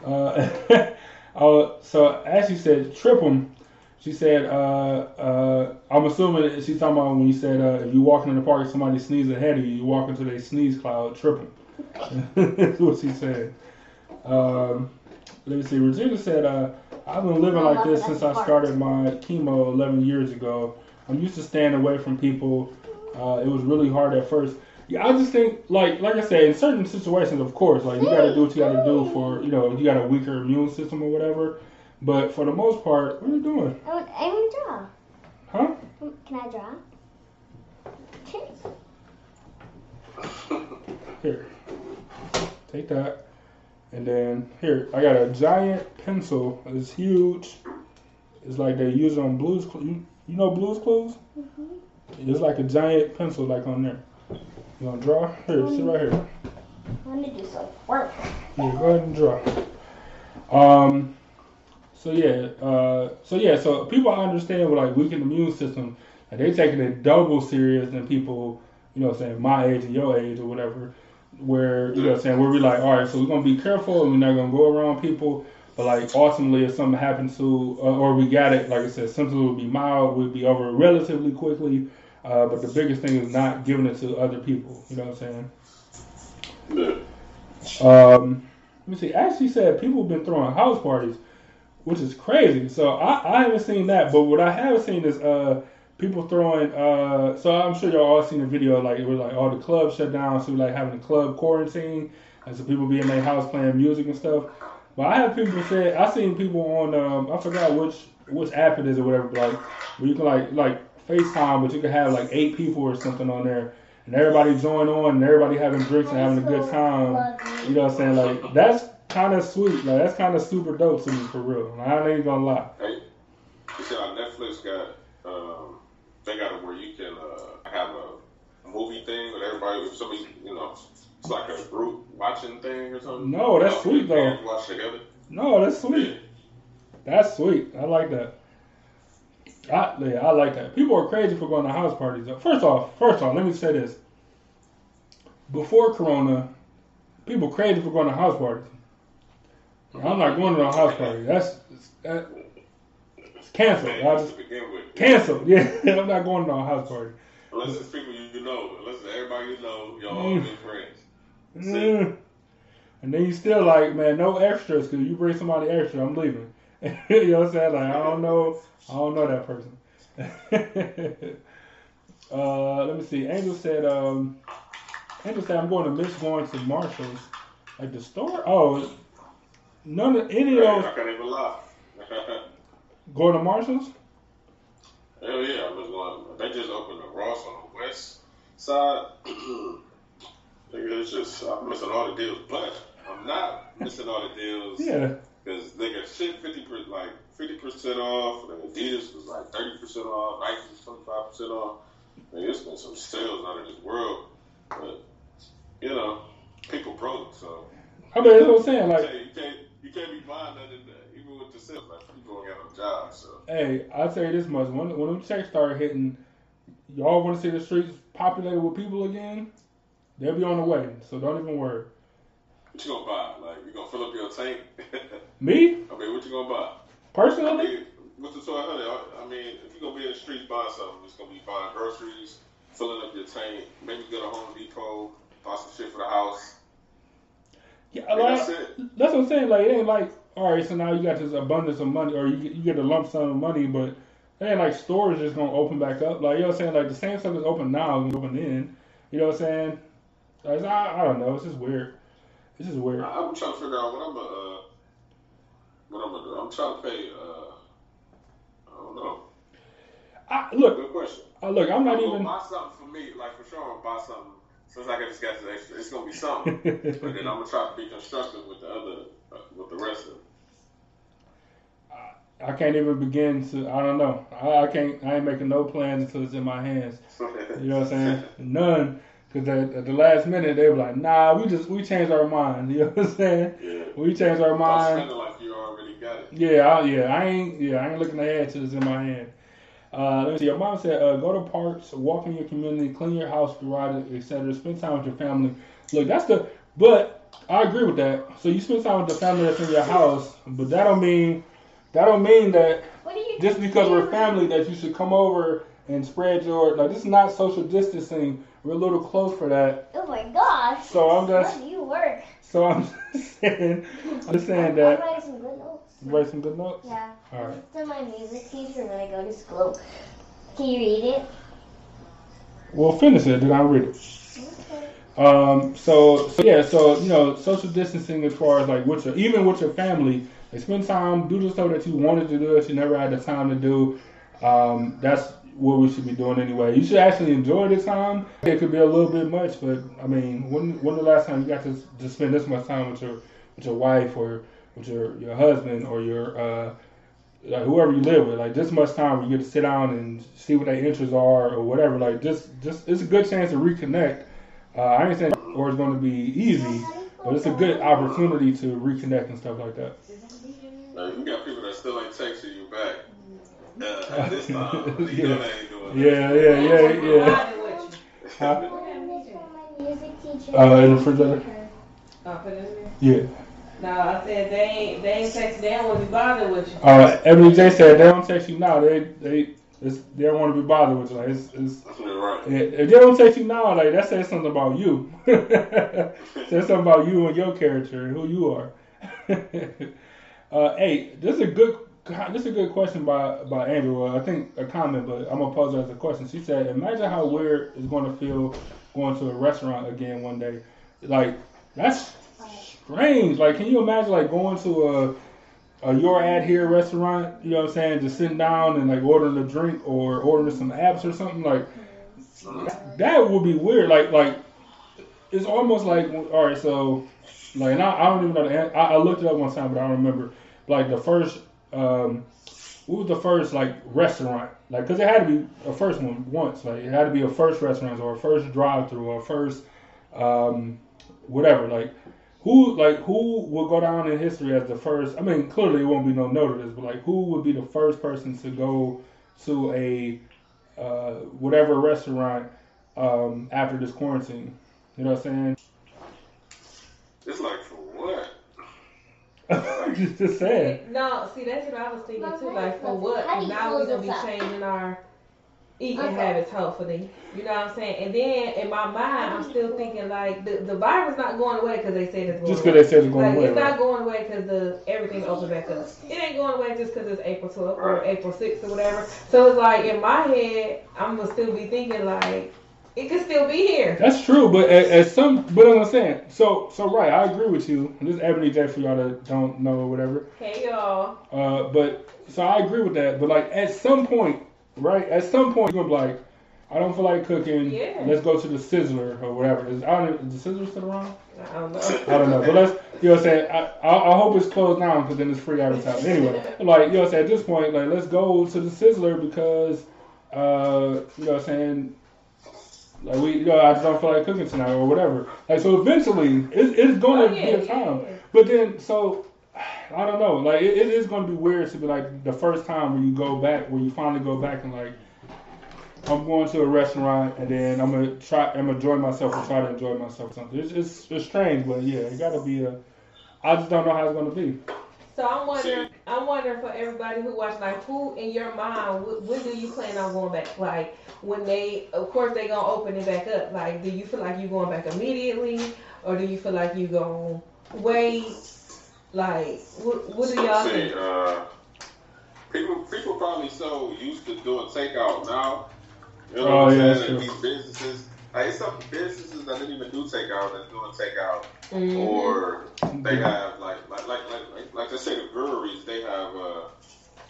Uh, uh, so Ashley said, trip. She said, uh, uh, I'm assuming she's talking about when you said uh, if you're walking in the park somebody sneezes ahead of you, you walk into their sneeze cloud, trip 'em. That's what she said. Um, let me see. Regina said, uh, I've been living like this since I started my chemo 11 years ago. I'm used to staying away from people. Uh, it was really hard at first. Yeah, I just think, like, like I said, in certain situations, of course, like you got to do what you got to do for, you know, you got a weaker immune system or whatever. But for the most part, what are you doing? I want, I want to draw. Huh? Can I draw? Here, take that. And then here, I got a giant pencil. It's huge. It's like they use it on Blues. You, you know Blue's Clues? It's like a giant pencil, like on there. You gonna draw? Here, sit right here. I want to do some work. Yeah, go ahead and draw. Um. So yeah. Uh. So yeah. So people understand with like weakened immune system, like they taking it double serious than people, you know, what I'm saying my age and your age or whatever. Where you know, what I'm saying where we like, all right, so we're gonna be careful and we're not gonna go around people. But like ultimately, if something happens to, uh, or we got it, like I said, symptoms will be mild, will be over relatively quickly. Uh, but the biggest thing is not giving it to other people. You know what I'm saying? Um, let me see. Actually, said people have been throwing house parties, which is crazy. So I, I haven't seen that, but what I have seen is uh people throwing. Uh, so I'm sure y'all all seen the video. Like it was like all the clubs shut down, so like having a club quarantine, and so people be in their house playing music and stuff. But I have people say I seen people on um I forgot which which app it is or whatever, but like where you can like like FaceTime, but you can have like eight people or something on there. And everybody join on, and everybody having drinks and having a good time. You know what I'm saying? Like that's kind of sweet. Like that's kind of super dope to me for real. I ain't even gonna lie. Hey, you said on Netflix got um, they got it where you can uh, have a movie thing with everybody. If somebody, you know, it's like a group watching thing or something. No, that's You know, sweet, though. Watch together. No, that's sweet. That's sweet. I like that. I, yeah, I like that. People are crazy for going to house parties. First off, first off, let me say this. Before Corona, people crazy for going to house parties. I'm not going to a house party. That's that, it's canceled. I just to begin with, canceled. Yeah, I'm not going to a house party. unless it's people you know, unless it's everybody you know, y'all all Mm. be friends. Mm. And then you still like, man, no extras because you bring somebody extra, I'm leaving. you know what I'm saying? Like, I don't know, I don't know that person. uh, let me see. Angel said, um, Angel said, I'm going to miss going to Marshalls. Like the store? Oh, none of any of those I can't even lie. going to Marshalls? Hell yeah, I was going. They just opened a Ross on the west side. Nigga, it's just I'm missing all the deals, but I'm not missing all the deals. Yeah. Because they got shit fifty percent, like fifty percent off. And Adidas was like thirty percent off. Nike was twenty five percent off. Man, it's been some sales out of this world, but you know, people broke, so I mean, that's what I'm saying. you Like, can't you can't, you can't be buying nothing that, even with the sales. Like people don't got no jobs, so hey, I say this much: when when them checks start hitting, y'all want to see the streets populated with people again. They'll be on the way, so don't even worry. what you gonna buy? Like you gonna fill up your tank? Me I mean, what you gonna buy? I personally, mean, with the twelve hundred, I I mean, if you gonna be in the streets buying something, it's gonna be buying groceries, filling up your tank, maybe go to Home Depot, buy some shit for the house. Yeah, I mean, like, that's. That's what I'm saying. Like it ain't like all right. So now you got this abundance of money, or you get, you get a lump sum of money, but it ain't like stores just gonna open back up. Like you know what I'm saying. Like the same stuff is open now is open then. You know what I'm saying? Like, I, I don't know. It's just weird. It's just weird. I- I'm trying to figure out what I'm gonna, uh, what I'm gonna do. I'm trying to pay. Uh, I don't know. I, look, Good question. I, look. I'm not I'm even. gonna buy something for me. Like for sure, I'm gonna buy something. Since I just got this extra, it's gonna be something. but then I'm gonna try to be constructive with the other, uh, with the rest of it. I can't even begin to. I don't know. I, I can't. I ain't making no plans until it's in my hands. You know what I'm saying? None. Because at, at the last minute they were like, "Nah, we just we changed our mind." You know what I'm saying? yeah. We changed our mind. spend it like you already got it. Yeah, I, yeah. I ain't. Yeah, I ain't looking ahead till it's in my hand. Uh, let me see. Your mom said, uh, "Go to parks, walk in your community, clean your house, garage, etc. Spend time with your family." Look, that's the. But I agree with that. So you spend time with the family that's in your house, but that don't mean that don't mean that just because we're family that you should come over and spread your like. This is not social distancing. We're a little close for that. Oh my gosh. So I'm just- How do you work? So I'm just saying. I'm just saying that. Some. Write some good notes. Yeah. All right. It's to my music teacher when I go to school. Can you read it? Well, finish it. Then I'll read it. Okay. Um, so, so yeah, so you know, social distancing as far as like with your even with your family, like spend time, do the stuff that you wanted to do that you never had the time to do. Um, that's what we should be doing anyway. You should actually enjoy the time. It could be a little bit much, but I mean, when when the last time you got to to spend this much time with your with your wife or with your your husband or your uh, like whoever you live with, like this much time where you get to sit down and see what their interests are or whatever. Like just just it's a good chance to reconnect. Uh, I ain't saying or it's going to be easy, but it's a good opportunity to reconnect and stuff like that. Now, you got people that still ain't texting you back. Uh, at this time, you know they ain't doing Yeah, yeah, yeah, yeah. Riding with you. Huh? My music teacher. Uh, in the refrigerator? Put it in there. Yeah. No, I said they ain't, they ain't texting, they don't want to be bothered with you. Uh, Ebony J said they don't text you now. They they they don't want to be bothered with you. Like it's, it's That's right. If they don't text you now, like that says something about you. says something about you and your character and who you are. uh, hey, this is a good this is a good question by by Andrew. Uh, I think a comment, but I'm gonna pose it as a question. She said, "Imagine how weird it's going to feel going to a restaurant again one day. Like that's strange. Like, can you imagine like going to a a your ad here restaurant? You know what I'm saying? Just sitting down and like ordering a drink or ordering some apps or something like." that would be weird. Like like it's almost like all right. So like I, I don't even know the I, I looked it up one time, but I don't remember. Like the first um, what was the first like restaurant? Like because it had to be a first one once. Like it had to be a first restaurant or a first drive through or a first um, whatever. Like who like who will go down in history as the first? I mean, clearly it won't be no note of this, but like who would be the first person to go to a uh, whatever restaurant um, after this quarantine. You know what I'm saying? It's like for what? saying? just, just saying. No, see, that's what I was thinking too. Like, for what? how Now we're gonna be changing our eating Okay. habits, hopefully. You know what I'm saying? And then in my mind, I'm still thinking like the the virus not going away because they said it's going. Just because they said it's going Like away. it's right? not going away because the everything opened back up. It ain't going away just because it's April 12th or April 6th or whatever. So it's like in my head, I'm gonna still be thinking like it could still be here. That's true, but at, at some, but I'm saying, so, so right, I agree with you. This is Ebony J for y'all that don't know or whatever. Hey y'all. Uh, but so I agree with that. But like at some point, right? At some point, you're gonna be like, I don't feel like cooking. Yeah. Let's go to the Sizzler or whatever. Is, I don't, is the Sizzler still around? I don't know. I don't know, but let's, you know what I'm saying? I, I, I hope it's closed down because then it's free advertising. Anyway, like, you know what I'm saying? At this point, like, let's go to the Sizzler because, uh, you know what I'm saying? Like, we, you know, I just don't feel like cooking tonight or whatever. Like, so eventually, it's, it's going to Oh, yeah, be a time. yeah, yeah. But then, so, I don't know. Like, it, it is going to be weird to be like the first time when you go back, where you finally go back and, like, I'm going to a restaurant and then I'm gonna try. I'm gonna enjoy myself and try to enjoy myself. or Something. It's, it's it's strange, but yeah, it gotta be a. I just don't know how it's gonna be. So I'm wondering, I'm wondering for everybody who watched, like, who in your mind, wh- when do you plan on going back? Like, when they, of course, they gonna open it back up. Like, do you feel like you going back immediately, or do you feel like you gonna wait? Like, what, what do y'all See, think? uh, people people probably so used to doing takeout now. You know Oh, what I'm yeah, saying? that's And true. these businesses, like it's some businesses that didn't even do takeout that's doing takeout, Mhm. or they have like like like like like, like let's say the breweries they have. uh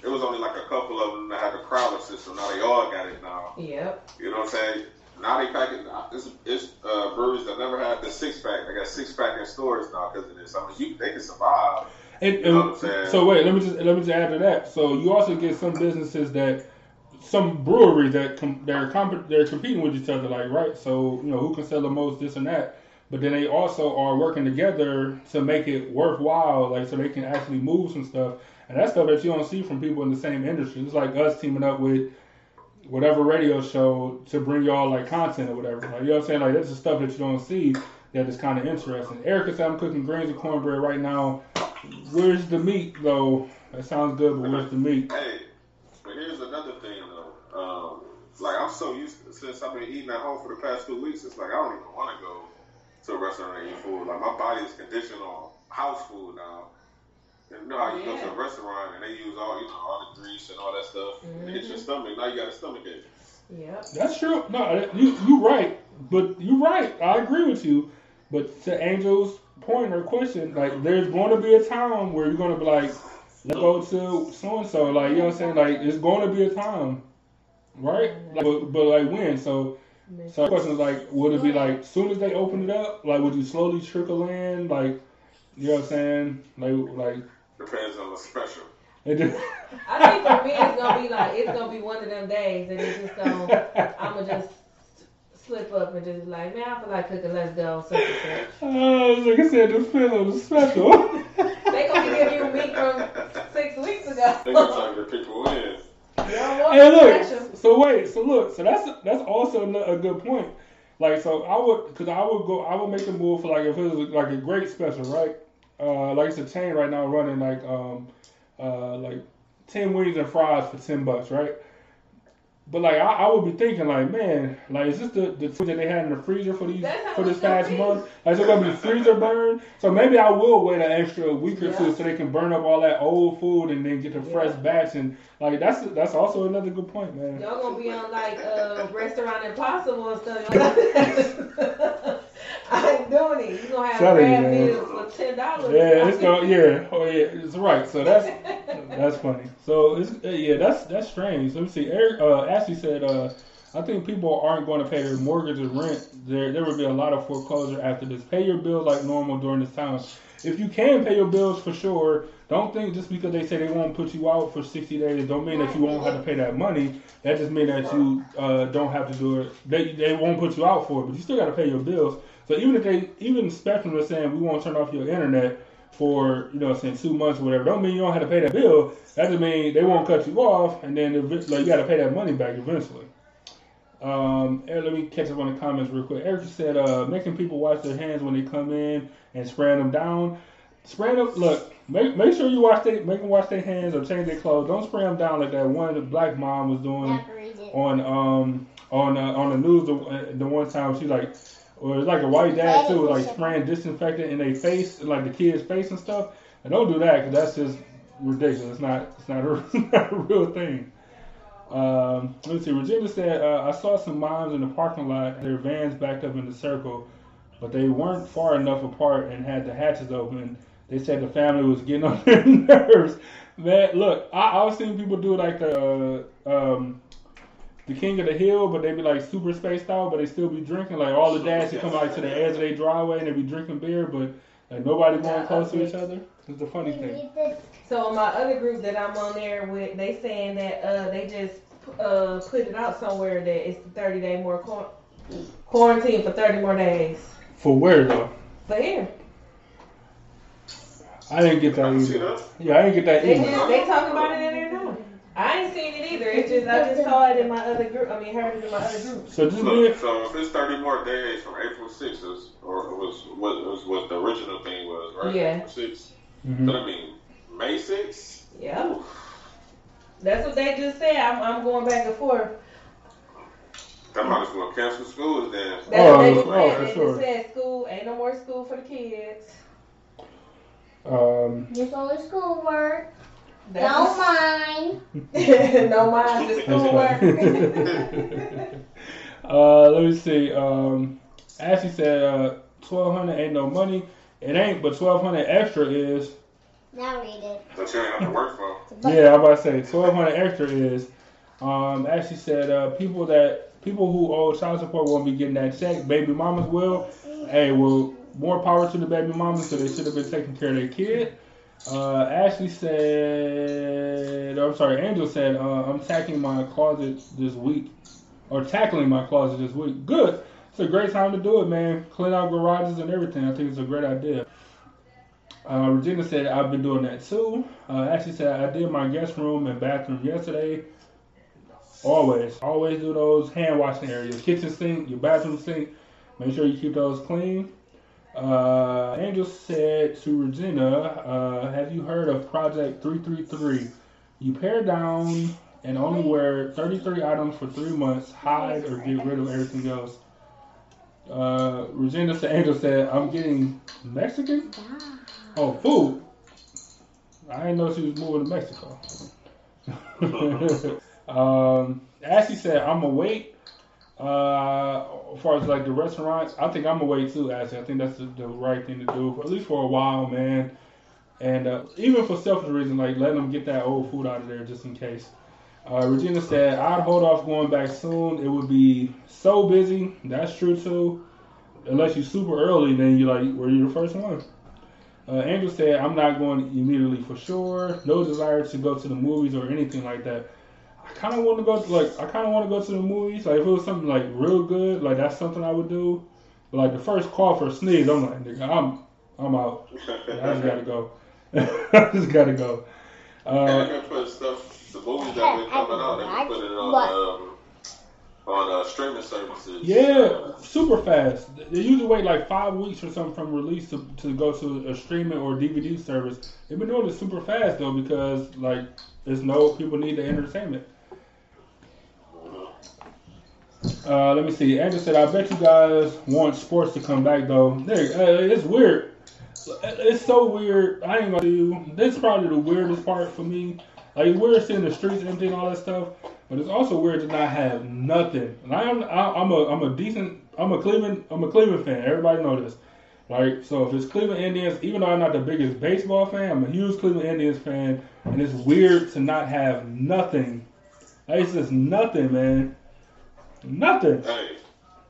It was only like a couple of them that had the crowler system. Now they all got it now. Yep. You know what I'm saying? Now they pack it. It's, it's uh, breweries that never had the six pack. They got six pack in stores now because of this. I mean, you, they can survive. And, You know and so wait, let me just let me just add to that. So you also get some businesses that, some breweries that com- they're comp- they're competing with each other, like right. So you know who can sell the most, this and that. But then they also are working together to make it worthwhile, like so they can actually move some stuff. And that's stuff that you don't see from people in the same industry. It's like us teaming up with whatever radio show to bring y'all like content or whatever. Like you know what I'm saying? Like this is stuff that you don't see that is kind of interesting. Erica said I'm cooking greens and cornbread right now. Where's the meat though? That sounds good, but where's the meat? Hey, but here's another thing though. Um, like I'm so used to, since I've been eating at home for the past two weeks. It's like I don't even want to go to a restaurant and eat food. Like my body is conditioned on house food now. And you know how you go to a restaurant and they use all you know all the grease and all that stuff. and It hits your mm-hmm. stomach. Now you got a stomach ache. Yep. That's true. No, you you right, but you're right. I agree with you. But to Angel's point or question, like there's going to be a time where you're going to be like, let's go to so and so. Like you know what I'm saying? Like it's going to be a time, right? Mm-hmm. Like, but, but like when? So so the question is like, would it be like soon as they open it up? Like would you slowly trickle in? Like you know what I'm saying? Like like Depends on the special. I think for me, it's gonna be like it's gonna be one of them days, and it's just gonna I'm gonna just slip up and just be like, man, I feel like cooking. Let's go. Such and such. Oh, like I said, the film was special. They gonna be giving you meat from six weeks ago. They can try to get people in. You don't Hey, special. look. So wait. So look. So that's that's also a a good point. Like so, I would because I would go. I would make a move for like if it was like a great special, right? Uh, like it's a chain right now running like um uh like ten wings and fries for ten bucks, right? But like I, I would be thinking like, man, like is this the the food that they had in the freezer for these for this it's past month? Like is it gonna be freezer burn? So maybe I will wait an extra week or two so they can burn up all that old food and then get the fresh batch and like that's that's also another good point, man. Y'all gonna be on like uh, Restaurant Impossible and stuff. I ain't doing it. You gonna have Tell crab meals for ten dollars. Yeah, it's going yeah, oh yeah, it's right. So that's that's funny. So it's uh, yeah, that's that's strange. Let me see. Eric uh, Ashley said, uh, I think people aren't going to pay their mortgage or rent. There there will be a lot of foreclosure after this. Pay your bills like normal during this time. If you can pay your bills for sure, don't think just because they say they won't put you out for 60 days, don't mean that you won't have to pay that money. That just means that you uh, don't have to do it. They they won't put you out for it, but you still got to pay your bills. So even if they even Spectrum is saying we won't turn off your internet for you know saying two months or whatever, don't mean you don't have to pay that bill. That just mean they won't cut you off, and then like you got to pay that money back eventually. Um, and let me catch up on the comments real quick. Eric said, uh, making people wash their hands when they come in and spraying them down. Spraying them, look, make make sure you wash they make them wash their hands or change their clothes. Don't spray them down like that one of the black mom was doing Never read it. on um on uh, on the news the, uh, the one time she like or it's like a white dad too like spraying disinfectant in their face like the kid's face and stuff and don't do that because that's just ridiculous it's not it's not a, it's not a real thing um let's see Regina said uh, I saw some moms in the parking lot their vans backed up in the circle but they weren't far enough apart and had the hatches open they said the family was getting on their nerves man look I, I've seen people do like the um the king of the hill, but they be like super spaced out, but they still be drinking. Like all the dads that come like to the edge of their driveway and they be drinking beer, but like nobody going close to each other. It's the funny thing. So my other group that I'm on there with, they saying that uh they just uh put it out somewhere that it's 30 day more quar- quarantine for 30 more days. For where though? For here, I didn't get that either. Yeah, I didn't get that they either. just, they talking about it in there now. I ain't seen it either. It's just I just saw it in my other group. I mean, heard it in my other group. So just Look, so if it's 30 more days from April 6th, is- or it was what was what the original thing was, right? Yeah. April 6th. Mhm. So I mean, May 6th. Yeah, that's what they just said. I'm I'm going back and forth. I might as well cancel school then. That's what they Oh, was oh, saying. for They sure. just said school ain't no more school for the kids. Um, Just only schoolwork. That's Don't mind. no mind, just schoolwork. uh, let me see. Um, Ashley said uh, twelve hundred ain't no money. It ain't, but twelve hundred extra is. Now read it. That you ain't have to work for. Yeah, I'm about to say twelve hundred extra is. Um, Ashley said uh, people that people who owe child support won't be getting that check. Baby mamas will. Hey, well, more power to the baby mamas, so they should have been taking care of their kid. Uh, Ashley said, I'm sorry, Angel said, uh, I'm tackling my closet this week, or tackling my closet this week. Good. It's a great time to do it, man. Clean out garages and everything. I think it's a great idea. Uh, Regina said, I've been doing that too. Uh, Ashley said, I did my guest room and bathroom yesterday. Always, always do those hand washing areas. Kitchen sink, your bathroom sink. Make sure you keep those clean. Uh, Angel said to Regina, uh, have you heard of Project 333? You pare down and only wear 33 items for three months, hide or get rid of everything else. Uh, Regina said, Angel said, I'm getting Mexican? Oh, food. I didn't know she was moving to Mexico. um, Ashley said, I'm wait. Uh, as far as like the restaurants, I think I'm gonna too, Actually, I think that's the, the right thing to do, for, at least for a while, man. And uh, even for selfish reasons, like letting them get that old food out of there just in case. Uh, Regina said, I'd hold off going back soon. It would be so busy. That's true too. Unless you're super early, then you like, were you the first one? Uh, Angel said, I'm not going immediately for sure. No desire to go to the movies or anything like that. I kind of want to go to, like, I kind of want to go to the movies. Like, if it was something, like, real good, like, that's something I would do. But, like, the first call for a sneeze, I'm like, nigga, I'm, I'm out. I just gotta go. I just gotta go. and Uh, they been putting stuff, the movies that been coming out, they been putting it on um, on uh, streaming services. Yeah, super fast. They usually wait like five weeks or something from release to, to go to a streaming or DVD service. They've been doing it super fast though because like there's no people need the entertainment. Uh, let me see. Andrew said, "I bet you guys want sports to come back though. Nigga, uh, it's weird. It's so weird. I ain't gonna you. This is probably the weirdest part for me. Like it's weird seeing the streets empty and all that stuff, but it's also weird to not have nothing. And I am I, I'm a I'm a decent I'm a Cleveland I'm a Cleveland fan. Everybody know this. Right? So if it's Cleveland Indians, even though I'm not the biggest baseball fan, I'm a huge Cleveland Indians fan, and it's weird to not have nothing. Like, it's just nothing, man. Nothing. Hey,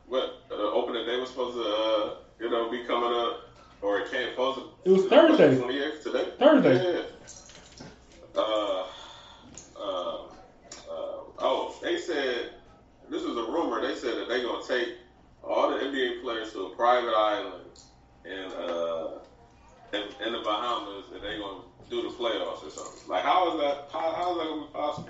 what uh, opening day was supposed to, uh, you know, be coming up, or it can't supposed to. It was Thursday. Twenty eighth today. Thursday. Yeah. Uh, uh, uh, oh, they said this was a rumor. They said that they're gonna take all the NBA players to a private island in uh in, in the Bahamas, and they're gonna do the playoffs or something. Like, how is that? How, how is that gonna be possible?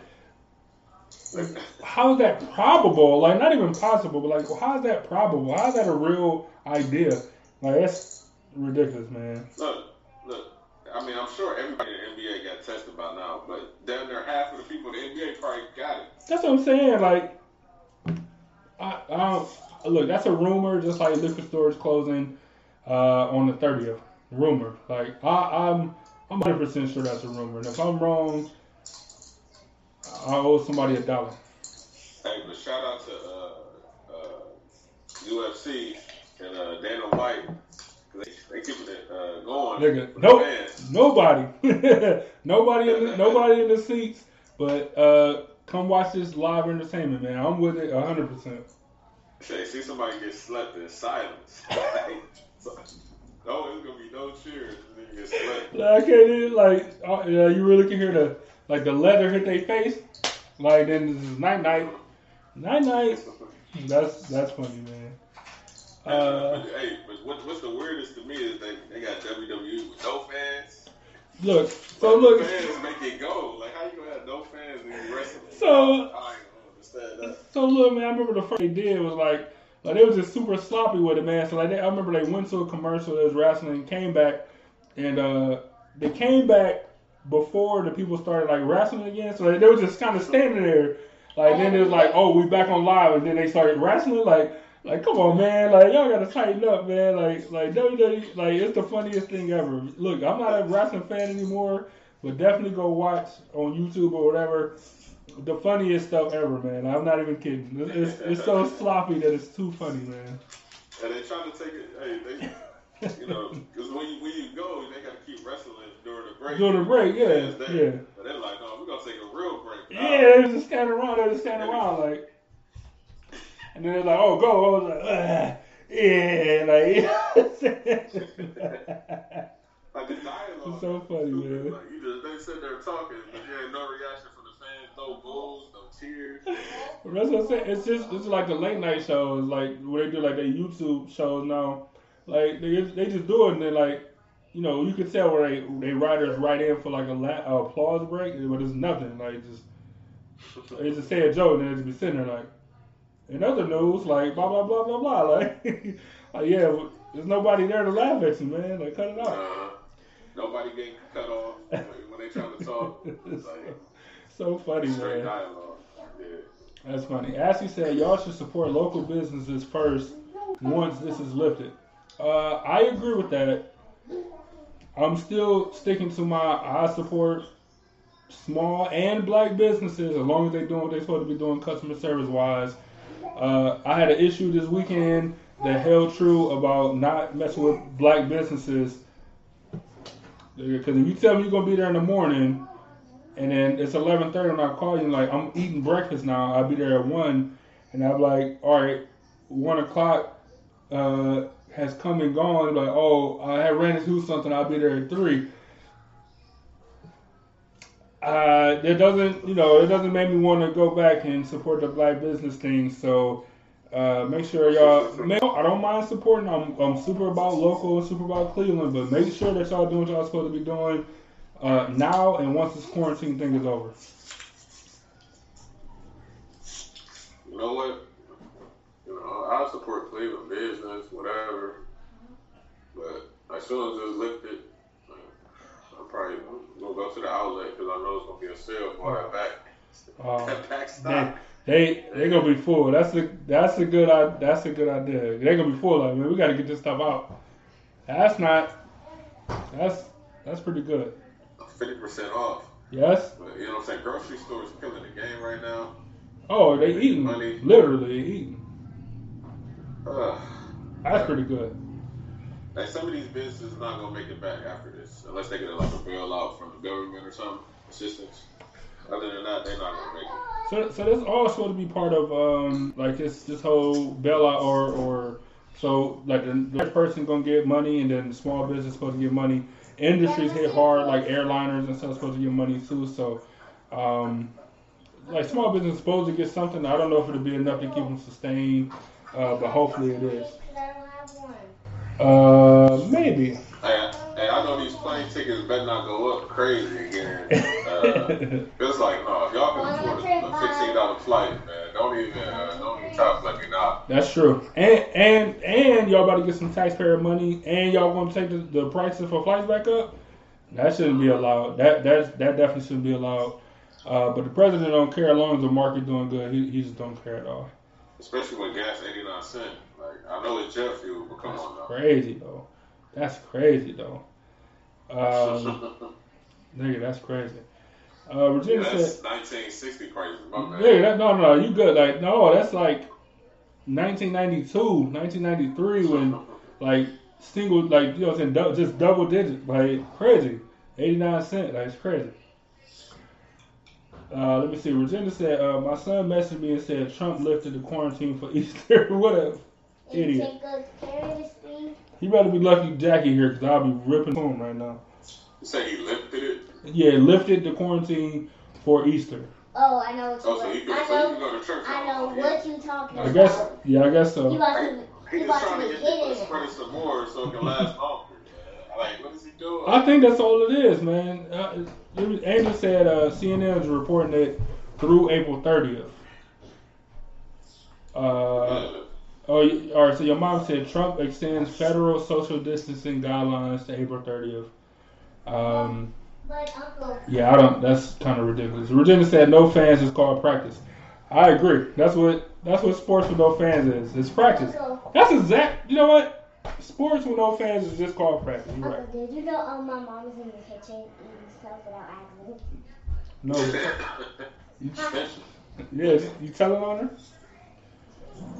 Like, How is that probable? Like not even possible, but like how is that probable? How is that a real idea? Like that's ridiculous, man. Look, look. I mean, I'm sure everybody in the NBA got tested by now, but damn near half of the people in the NBA probably got it. That's what I'm saying. Like, I, I don't, look. That's a rumor, just like liquor stores closing uh, on the 30th. Rumor. Like, I, I'm I'm 100 percent sure that's a rumor. And if I'm wrong, I owe somebody a dollar. Hey, but shout out to uh, uh, UFC and uh, Dana White. They, they keeping it uh, going. Nigga, nope. Nobody, nobody, in the, nobody in the seats. But uh, come watch this live entertainment, man. I'm with it hundred percent. Say, see somebody get slept in silence. no, it's gonna be no cheers. And get slept. Like, I can't even, like, uh, yeah, you really can hear the like the leather hit their face. Like then this is night night, night night. That's that's funny, man. Uh, hey, but what, what's the weirdest to me is they, they got WWE with no fans. look, so look, fans make it go. Like how you gonna have no fans in wrestling? So- I don't understand that. so look, man. I remember the first they did was like, like they was just super sloppy with it, man. So like, they, I remember they went to a commercial, they was wrestling, came back, and uh, they came back before the people started like wrestling again. So like, they were just kind of standing there. Like then it was like, oh, we back on live, and then they started wrestling. Like, like come on, man, like y'all gotta tighten up, man. Like, like WWE, like it's the funniest thing ever. Look, I'm not a wrestling fan anymore, but definitely go watch on YouTube or whatever. The funniest stuff ever, man. I'm not even kidding. It's, it's, so sloppy that it's too funny, man. And they trying to take it. Hey, they, you know, because when you when you go, they got to keep wrestling during the break. During the break, yeah, yeah. But they're like, no, we're gonna take a real break. now. Yeah, they was just standing around. They was just standing around, like. And then they're like, "Oh, go!" I was like, "Ah, "Yeah," like. Like the dialogue. It's so funny, man. Like you just they sit there talking, but you ain't no reaction from the fans, no boos, no cheers. That's what I'm saying. It's just it's like the late night shows, like where they do like their YouTube shows now. Like they they just do it and then like you know you can tell where they they writers write in for like a la- uh, applause break, but it's nothing. Like just it's just sad joke and they just be sitting there like. In other news, like blah blah blah blah blah, like, like yeah, there's nobody there to laugh at you, man. Like cut it off. Uh, nobody getting cut off when when they trying to talk. It's like so funny, man. dialogue. That's funny. Ashley said y'all should support local businesses first once this is lifted. Uh, I agree with that. I'm still sticking to my I support small and black businesses as long as they're doing what they're supposed to be doing customer service wise. Uh, I had an issue this weekend that held true about not messing with black businesses. Because if you tell me you're gonna be there in the morning, and then it's 11:30 and I call you like I'm eating breakfast now. I'll be there at one, and I'm like, all right, one o'clock uh, has come and gone. Like, oh, I had ran into something. I'll be there at three. Uh, it doesn't, you know, it doesn't make me want to go back and support the black business thing. So uh, make sure y'all. I don't mind supporting. I'm, I'm super about local, super about Cleveland, but make sure that y'all doing what y'all supposed to be doing uh, now and once this quarantine thing is over. You know what? You know, I support Cleveland business, whatever. But as soon as it's lifted, I'm probably gonna go to the outlet because I know it's gonna be a sale for that back. Uh, that back they, stock. they they gonna be full. That's a that's a good that's a good idea. They're gonna be full. Like man, we gotta get this stuff out. That's not. That's that's pretty good. Fifty percent off. Yes. But you know what I'm saying? Grocery stores killing the game right now. Oh, they eating. Money. Literally eating. Ugh. That's pretty good. Like some of these businesses not gonna make it back after this, unless they get like a bailout from the government or something, assistance. Other than that, they're not gonna make it. So, so this all supposed to be part of um like this this whole bailout or or so like the, the rich person gonna get money and then the small business supposed to get money. Industries hit hard like airliners and stuff supposed to get money too. So um like small business supposed to get something. I don't know if it'll be enough to keep them sustained, uh, but hopefully it is. I don't have one. Uh, maybe. Hey, hey, I know these plane tickets better not go up crazy again. Uh, it's like, no, if y'all can afford a, a fifteen dollar flight, man, don't even uh, don't even try to let me not. That's true. And and and y'all about to get some taxpayer money, and y'all gonna take the, the prices for flights back up. That shouldn't be allowed. That that that definitely shouldn't be allowed. Uh, but the president don't care as long as the market doing good. He, he just don't care at all. Especially when gas eighty nine cent. Like I know it's jet fuel, but come That's on now. crazy though. That's crazy though. Um, nigga, that's crazy. Uh, yeah, that's said, nineteen sixty crazy, My. "Nigga, that, no, no, you good? Like, no, that's like 1992, 1993 when like single, like you know, what I'm saying, dou- just double digit, like crazy, 89 cent, like it's crazy." Uh, let me see. Regina said, uh, "My son messaged me and said Trump lifted the quarantine for Easter. what a And Idiot. take good care of this thing. he better be lucky Jackie here because I'll be ripping to him right now. You say he lifted it? Yeah, lifted the quarantine for Easter. Oh, I know what you Oh, so he I so know. go to church. I know what you're talking I about. guess. Yeah, I guess He so. about to. He He just about trying to to get people to hitting spread it. it some more so it can last longer. Like, what is he doing? I think that's all it is, man. Uh, Angel said uh, CNN is reporting it through April 30th. Uh, oh, y- all right. So your mom said Trump extends federal social distancing guidelines to April 30th. Um, But Uncle, yeah, I don't. That's kind of ridiculous. Regina said no fans is called practice. I agree. That's what that's what sports with no fans is. It's practice. That's exact. You know what? Sports with no fans is just called practice. You're right. Uncle, did you know um, my mom is in the kitchen eating stuff without asking? No. You, yeah, you telling on her?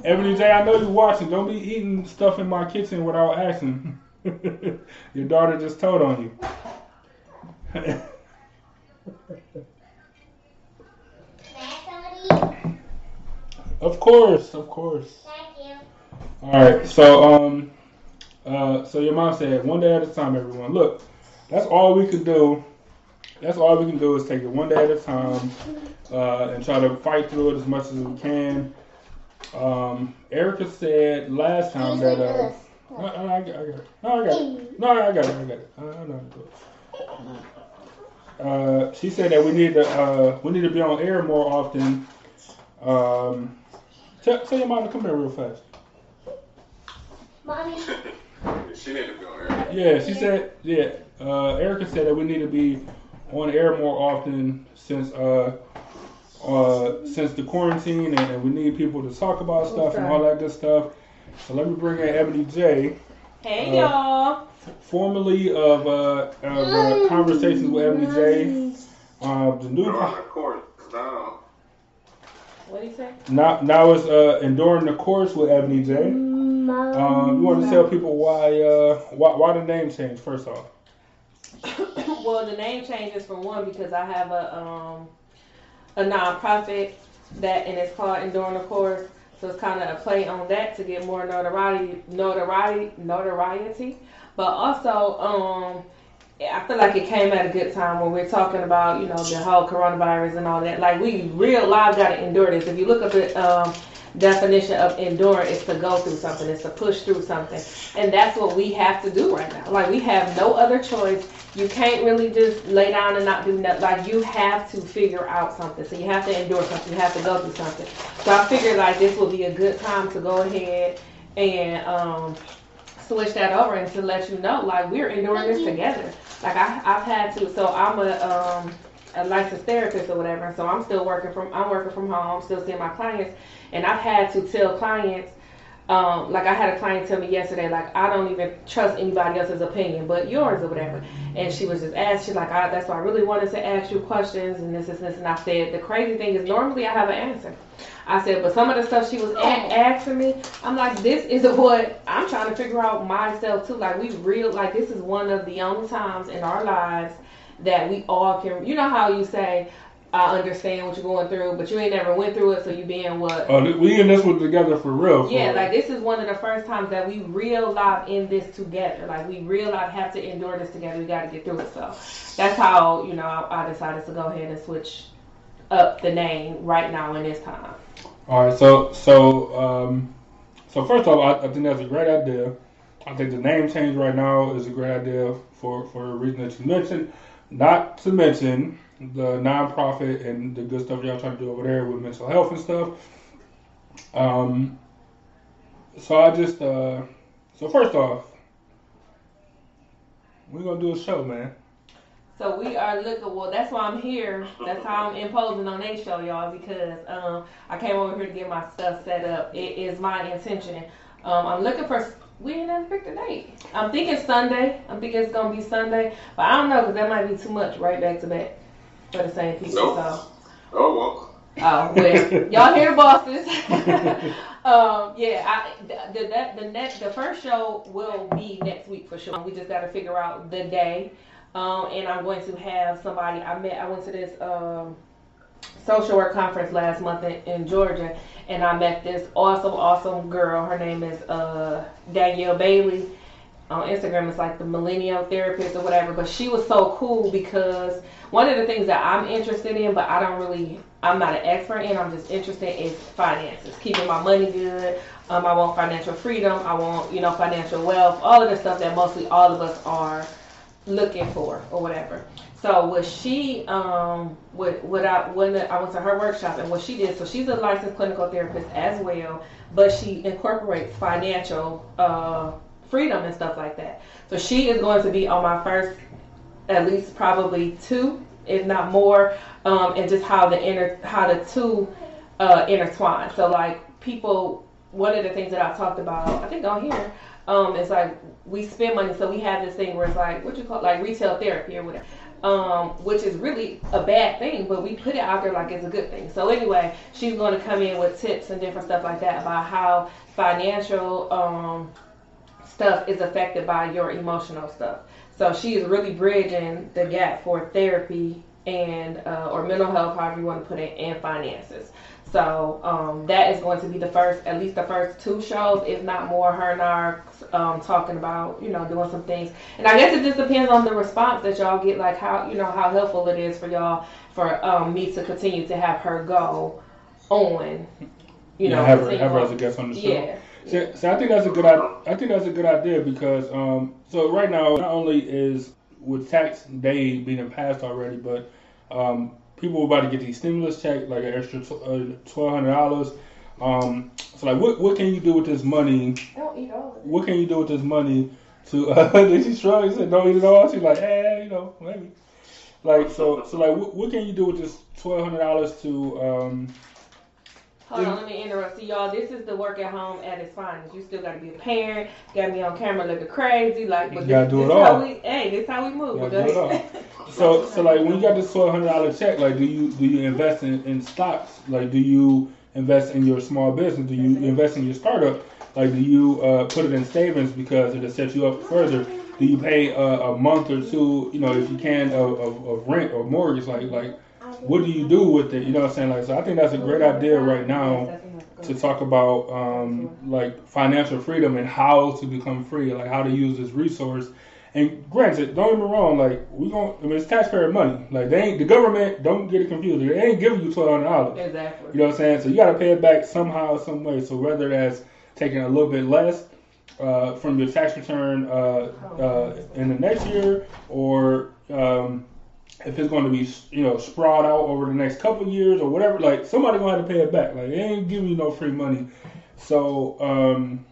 Ebony J, I know you're watching. Don't be eating stuff in my kitchen without asking. Your daughter just told on you. Of course, of course. Thank you. All right, so um, uh, so your mom said one day at a time, everyone. Look, that's all we can do. That's all we can do is take it one day at a time uh, and try to fight through it as much as we can. Um, Erica said last time that uh, no, I, got- I got it. No, I got it. No, I got it. I got it. I, know how to do it. Uh, she said that we need to uh, we need to be on air more often. Um, tell, tell your mom to come here real fast. Mommy, she need to be on air. Yeah, she said. Yeah, uh, Erica said that we need to be on air more often since uh, uh, since the quarantine, and, and we need people to talk about stuff and all that good stuff. So let me bring in Ebony J, Hey Uh, y'all. formerly of uh, of uh, Conversations with Ebony J. Uh, the new They're the court down. What do you say? now now is uh, enduring the course with Ebony J. Um, you want to tell people why uh, why why the name change first off? well, the name changes for one because I have a um a nonprofit that and it's called Enduring the Course. So it's kind of a play on that to get more notoriety, notoriety, notoriety. But also, um, I feel like it came at a good time when we're talking about you know the whole coronavirus and all that. Like we real live got to endure this. If you look up the um, definition of endure, is to go through something, it's to push through something, and that's what we have to do right now. Like we have no other choice. You can't really just lay down and not do nothing. Like you have to figure out something. So you have to endure something. You have to go through something. So I figured like this would be a good time to go ahead and um, switch that over and to let you know like we're enduring this together. Like I, I've had to. So I'm a um, a licensed therapist or whatever. So I'm still working from I'm working from home. Still seeing my clients, and I've had to tell clients. Um, like I had a client tell me yesterday, like I don't even trust anybody else's opinion, but yours or whatever. And she was just asked, she's like, I, that's why I really wanted to ask you questions and this, this, this. And I said, the crazy thing is normally I have an answer. I said, but some of the stuff she was a- asking me, I'm like, this is what I'm trying to figure out myself too. Like we real, like this is one of the only times in our lives that we all can. You know how you say, I understand what you're going through, but you ain't never went through it, so you being what? Oh, we in this one together for real. for Yeah, real. like this is one of the first times that we real life in this together. Like we real life have to endure this together. We got to get through it. So that's how you know I, I decided to go ahead and switch up the name right now in this time. All right, so so um, so first off, I, I think that's a great idea. I think the name change right now is a great idea for for the reason that you mentioned. Not to mention the nonprofit and the good stuff y'all trying to do over there with mental health and stuff. Um, so I just uh, so first off, we're gonna do a show, man. So we are looking. Well, that's why I'm here. That's how I'm imposing on a show, y'all, because um, I came over here to get my stuff set up. It is my intention. Um, I'm looking for. We ain't never picked a date. I'm thinking Sunday. I'm thinking it's gonna be Sunday, but I don't know because that might be too much right back to back for the same people. Nope. So. Oh well. Oh well, y'all hear the bosses. um, yeah, I, the the that the next the first show will be next week for sure. We just got to figure out the day, um, and I'm going to have somebody. I met. I went to this um, social work conference last month in, in Georgia, and I met this awesome, awesome girl. Her name is uh, Danielle Bailey. On Instagram, it's like the millennial therapist or whatever. But she was so cool because one of the things that I'm interested in, but I don't really, I'm not an expert in. I'm just interested in finances, keeping my money good. Um, I want financial freedom. I want, you know, financial wealth. All of the stuff that mostly all of us are looking for or whatever. So what she um what what I when I went to her workshop and what she did so she's a licensed clinical therapist as well, but she incorporates financial uh freedom and stuff like that. So she is going to be on my first at least probably two, if not more, um, and just how the inter how the two uh, intertwine. So like people, one of the things that I talked about, I think on here, um, is like we spend money, so we have this thing where it's like what you call like retail therapy or whatever. Um, which is really a bad thing, but we put it out there like it's a good thing. So anyway, she's going to come in with tips and different stuff like that about how financial um, stuff is affected by your emotional stuff. So she is really bridging the gap for therapy and uh, or mental health, however you want to put it, and finances. So um, that is going to be the first, at least the first two shows, if not more. Her and I um, talking about, you know, doing some things. And I guess it just depends on the response that y'all get, like how, you know, how helpful it is for y'all for um, me to continue to have her go on. You know, yeah, have her, have her as a guest on the show. Yeah. So, so I think that's a good. I think that's a good idea because um, so right now not only is with tax day being passed already, but um, people are about to get these stimulus checks, like an extra uh, twelve hundred dollars. Um, so like, what what can you do with this money? Don't eat all of it. What can you do with this money to? Uh, did she shrug and said, "Don't eat it all." She's like, "Hey, you know, maybe." Like so, so like, what, what can you do with this twelve hundred dollars to? Um, Hold on, let me interrupt. See, y'all, this is the work at home at its finest. You still got to be a parent. Got me on camera looking crazy, like, but You gotta do this it how all. we, hey, this how we move. Yeah, do it okay? So, so like when you got this twelve hundred dollar check, like do you do you invest in, in stocks? Like do you invest in your small business? Do you invest in your startup? Like do you uh, put it in savings because it'll set you up further? Do you pay a, a month or two, you know, if you can, of, of, of rent or mortgage? Like like what do you do with it? You know what I'm saying? Like so, I think that's a great idea right now to talk about um, like financial freedom and how to become free, like how to use this resource. And granted, don't get me wrong, like we going I mean it's taxpayer money. Like they ain't the government, don't get it confused. They ain't giving you twelve hundred dollars. Exactly. You know what I'm saying? So you gotta pay it back somehow, some way. So whether that's taking a little bit less uh, from your tax return uh, uh, in the next year, or um, if it's going to be you know sprawled out over the next couple years or whatever, like somebody gonna have to pay it back. Like they ain't giving you no free money. So um,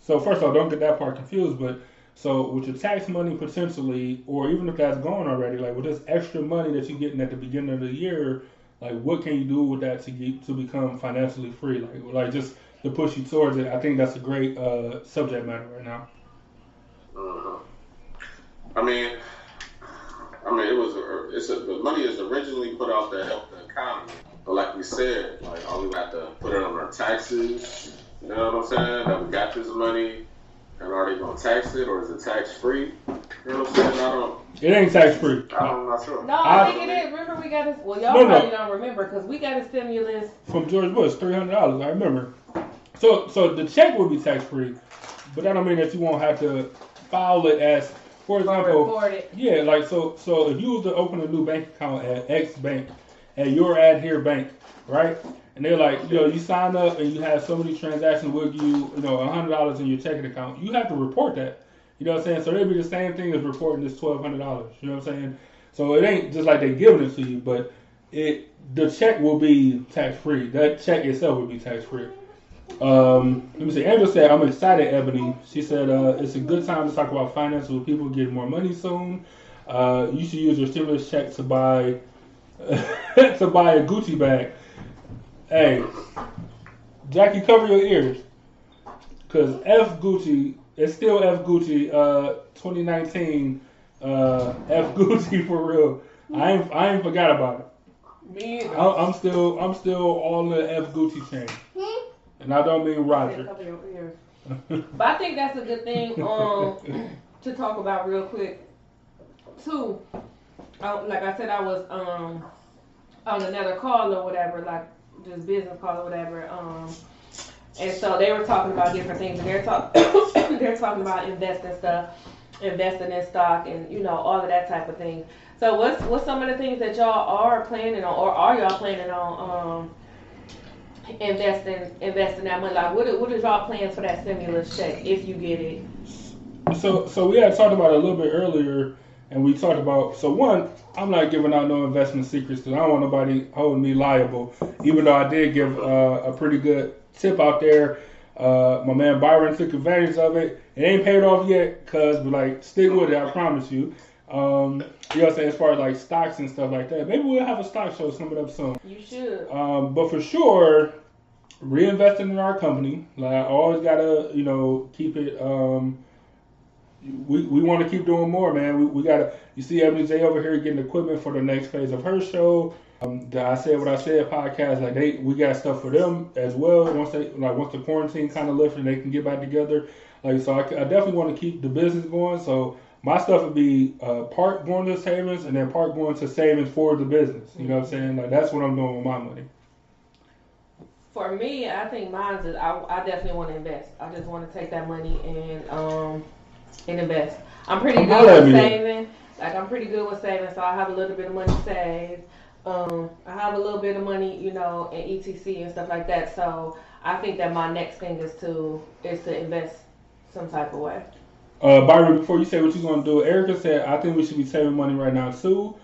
so first of all, don't get that part confused. But so with your tax money potentially, or even if that's gone already, like with this extra money that you're getting at the beginning of the year, like what can you do with that to get to become financially free? Like like just to push you towards it. I think that's a great uh, subject matter right now. Mhm. I mean, I mean, it was it's a, the money is originally put out to help the economy, but like we said, like all we have to put it on our taxes. You know what I'm saying? That we got this money, and are they gonna tax it or is it tax free? You know what I'm saying? I don't. It ain't tax free. I'm not sure. No, I, I- think it is. Remember, we got this. Well, y'all No, no. probably don't remember because we got a stimulus. From George Bush, three hundred dollars. I remember. So so the check will be tax free, but that don't mean that you won't have to file it as, for example. Yeah, like so. So if you was to open a new bank account at X bank, at your ad here bank, right? And they're like, you know, you sign up and you have so many transactions with you, you know, a hundred dollars in your checking account. You have to report that. You know what I'm saying? So it'd be the same thing as reporting this twelve hundred dollars. You know what I'm saying? So it ain't just like they giving it to you, but it the check will be tax free. That check itself will be tax free. Um, let me see. Angela said, "I'm excited, Ebony." She said, uh, "It's a good time to talk about finances with people getting more money soon. Uh, you should use your stimulus check to buy to buy a Gucci bag." Hey, Jackie, cover your ears, cause F Gucci, it's still F Gucci. Uh, 2019, uh, F Gucci for real. I ain't I ain't forgot about it. Me. I- I'm still I'm still all the F Gucci chain, and I don't mean Roger. Cover your ears. But I think that's a good thing um, to talk about real quick. Too, uh, like I said, I was um, on another call or whatever, like just business call or whatever. Um, and so they were talking about different things, and they're talk they're talking about investing stuff, investing in stock, and you know all of that type of thing. So what's what's some of the things that y'all are planning on, or are y'all planning on um, investing investing that money? Like what what is y'all plans for that stimulus check if you get it? So, so we had talked about it a little bit earlier, and we talked about. So one, I'm not giving out no investment secrets because I don't want nobody holding me liable. Even though I did give uh, a pretty good tip out there, uh, my man Byron took advantage of it. It ain't paid off yet, cause but like stick with it. I promise you. Um, you know what I'm saying? As far as like stocks and stuff like that, maybe we'll have a stock show coming up soon. You should. Um, but for sure, reinvesting in our company. Like I always gotta, you know, keep it. Um, we we want to keep doing more, man. We, we gotta. You see, Ebony J over here getting equipment for the next phase of her show. Um, the I said what I said podcast. Like they, we got stuff for them as well. Once they like once the quarantine kind of lifts and they can get back together. Like so, I, I definitely want to keep the business going. So my stuff would be uh, part going to savings and then part going to savings for the business. You know what I'm saying? Like that's what I'm doing with my money. For me, I think mine's is I, I definitely want to invest. I just want to take that money and um and invest. I'm pretty good with saving. Like I'm pretty good with saving, so I have a little bit of money saved. Um, I have a little bit of money, you know, in ETC and stuff like that. So I think that my next thing is to is to invest some type of way. Uh, Byron, before you say what you're gonna do, Erica said I think we should be saving money right now too.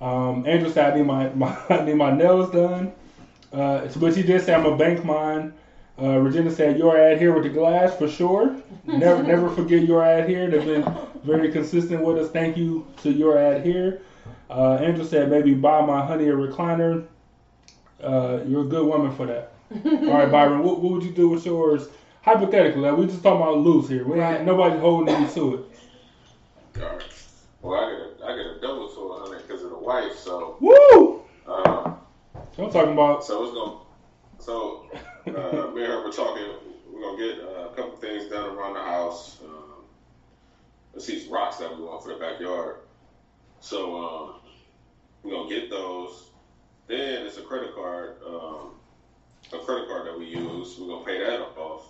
Um, Angel said I need my, my I need my nails done. Uh, but she did say I'm a bank mine. Uh, Regina said your ad here with the glass for sure. Never never forget your ad here. They've been very consistent with us. Thank you to your ad here. Uh, Angel said maybe buy my honey a recliner. Uh, you're a good woman for that. All right, Byron, what, what would you do with yours? Hypothetically, like we just talking about loose here. We ain't, Right. nobody's holding you to it. Alright. Well, I got a, I get a double to a hundred because of the wife. So, Woo! um, I'm talking about. so it's gonna. So, uh, me and her were talking. We're gonna get uh, a couple things done around the house. Um, let's see some rocks that we want for the backyard. So, um, we're gonna get those. Then it's a credit card. Um, a credit card that we use. We're gonna pay that off,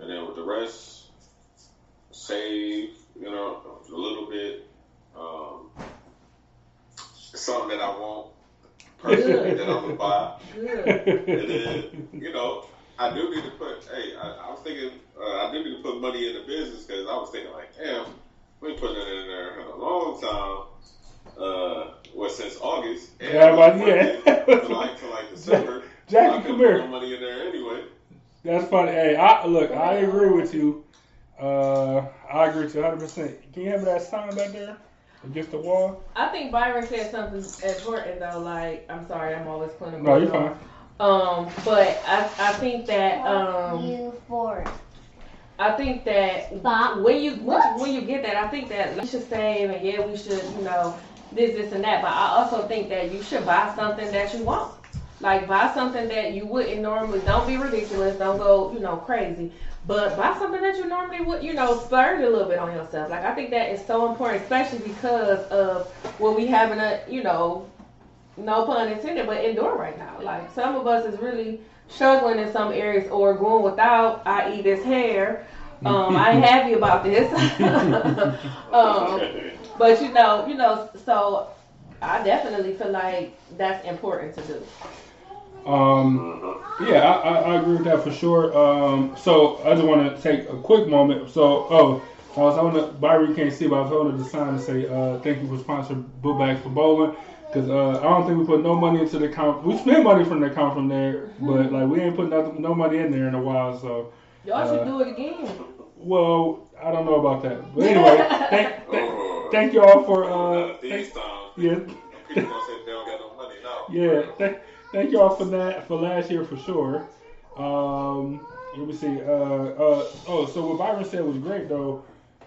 and then with the rest, save. You know, a little bit. Um, something that I want personally that I'm gonna buy. Good. And then, you know, I do need to put, hey, I, I was thinking, uh, I do need to put money in the business because I was thinking, like, damn, we put putting it in there in a long time. Uh, well, since August. And Yeah, but I'm yeah. working To like, to like December. Jackie, I come here. no money in there anyway. That's funny. Hey, I look. I agree with you. Uh, I agree with you 100. percent Can you have that sign back there against the wall? I think Byron said something important though. Like, I'm sorry, I'm always clinical. No, you're fine. Um, but I, I think that um, you for I think that Bob. when you when, What? you when you get that, I think that we should save and yeah, we should you know this this and that. But I also think that you should buy something that you want. Like buy something that you wouldn't normally. Don't be ridiculous. Don't go you know crazy. But buy something that you normally would you know splurge a little bit on yourself. Like I think that is so important, especially because of what we having a you know no pun intended, but endure right now. Like some of us is really struggling in some areas or going without, i.e. this hair. Um, I ain't happy about this. um, but you know, you know, so I definitely feel like that's important to do. Um, yeah, I, I, I agree with that for sure. Um, so I just want to take a quick moment. So, oh, I was on the Byron you can't see, but I was holding the sign to say uh, thank you for sponsoring Boot Bags for Bowling. Cause uh, I don't think we put no money into the account. We spent money from the account from there, but like we ain't put nothing, no money in there in a while. So, Y'all should Uh, do it again. well, I don't know about that. But anyway, thank, thank, thank you all for uh, uh, these thank, times, yeah, people gonna say they don't got no money now. Yeah, thank, thank you all for that for last year for sure. Um, let me see. Uh, uh, oh, so what Byron said was great though,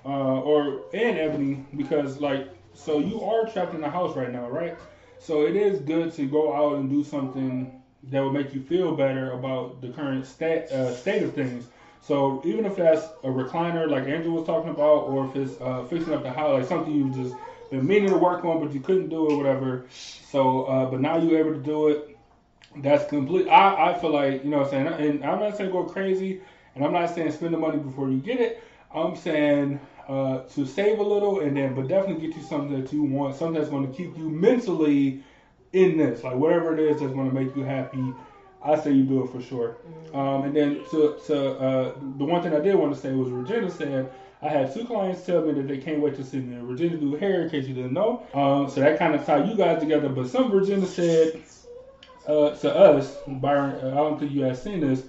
uh, or and Ebony because like so you are trapped in the house right now, right? So it is good to go out and do something that will make you feel better about the current state uh, state of things. So even if that's a recliner like Andrew was talking about, or if it's uh, fixing up the house, like something you've just been meaning to work on, but you couldn't do it, whatever. So, uh, but now you're able to do it. That's complete. I, I feel like you know what I'm saying, and I'm not saying go crazy, and I'm not saying spend the money before you get it. I'm saying uh, to save a little, and then but definitely get you something that you want, something that's going to keep you mentally in this, like whatever it is that's going to make you happy. I say you do it for sure. Um, and then to, to uh, the one thing I did want to say was Regina said I had two clients tell me that they can't wait to see me. Regina do hair, in case you didn't know. Um, so that kind of tied you guys together. But some Virginia said uh, to us, Byron, uh, I don't think you had seen this.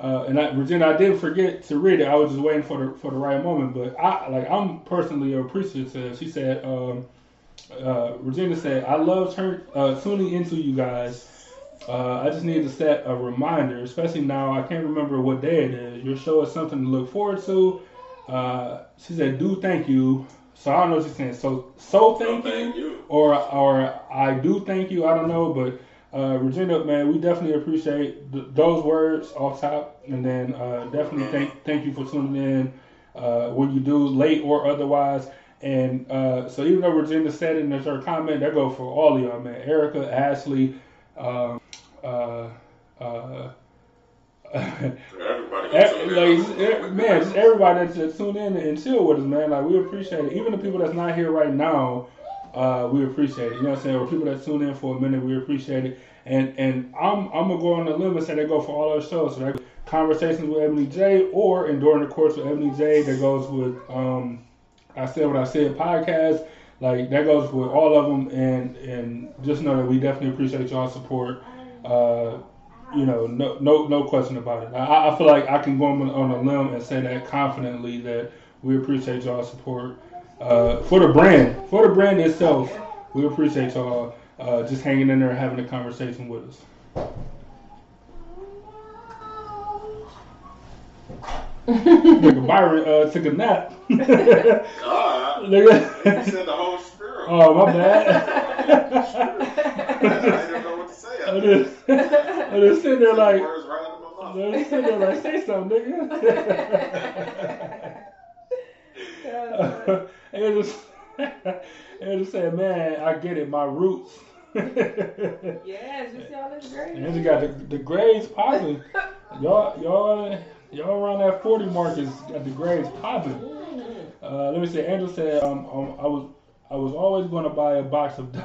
Uh, and I, Regina, I did forget to read it. I was just waiting for the for the right moment. But I like I'm personally appreciative. She said, um, uh, Regina said, I love turn, uh, tuning into you guys. Uh, I just need to set a reminder, especially now. I can't remember what day it is. Your show is something to look forward to. Uh, she said, "Do thank you." So I don't know what she's saying. So so thank, thank you, you. or or I do thank you. I don't know, but uh, Regina, man, we definitely appreciate th- those words off top, and then uh, definitely thank thank you for tuning in uh, when you do late or otherwise. And uh, so even though Regina said it in her comment, that go for all of y'all, man. Erica, Ashley, um, uh, uh, Everybody gonna tune in. like, man, just everybody that just tune in and chill with us, man. Like we appreciate it. Even the people that's not here right now, uh, we appreciate it. You know what I'm saying? Or people that tune in for a minute, we appreciate it. And and I'm I'm gonna go on the limb and say they go for all our shows. So that conversations with Ebony J, or and during the course with Ebony J, that goes with um, I said what I said podcast. Like that goes with all of them, and and just know that we definitely appreciate y'all's support. Uh, you know, no, no, no question about it. I, I feel like I can go on, on a limb and say that confidently that we appreciate y'all support uh, for the brand, for the brand itself. We appreciate y'all uh, just hanging in there and having a conversation with us. Nigga Byron uh, took a nap. Nigga. God, you said the whole spirit. oh my bad. I didn't know what to say. I just, I just sitting there like. words right out of my mouth. They sit there like, say something, nigga. and just, and just said, man, I get it, my roots. Yes, you see all this great. you got the, the grades popping. Y'all, y'all, y'all around that 40 mark is got the grades popping. Uh, let me see. Andrew said, um, um, I was, I was always going to buy a box of,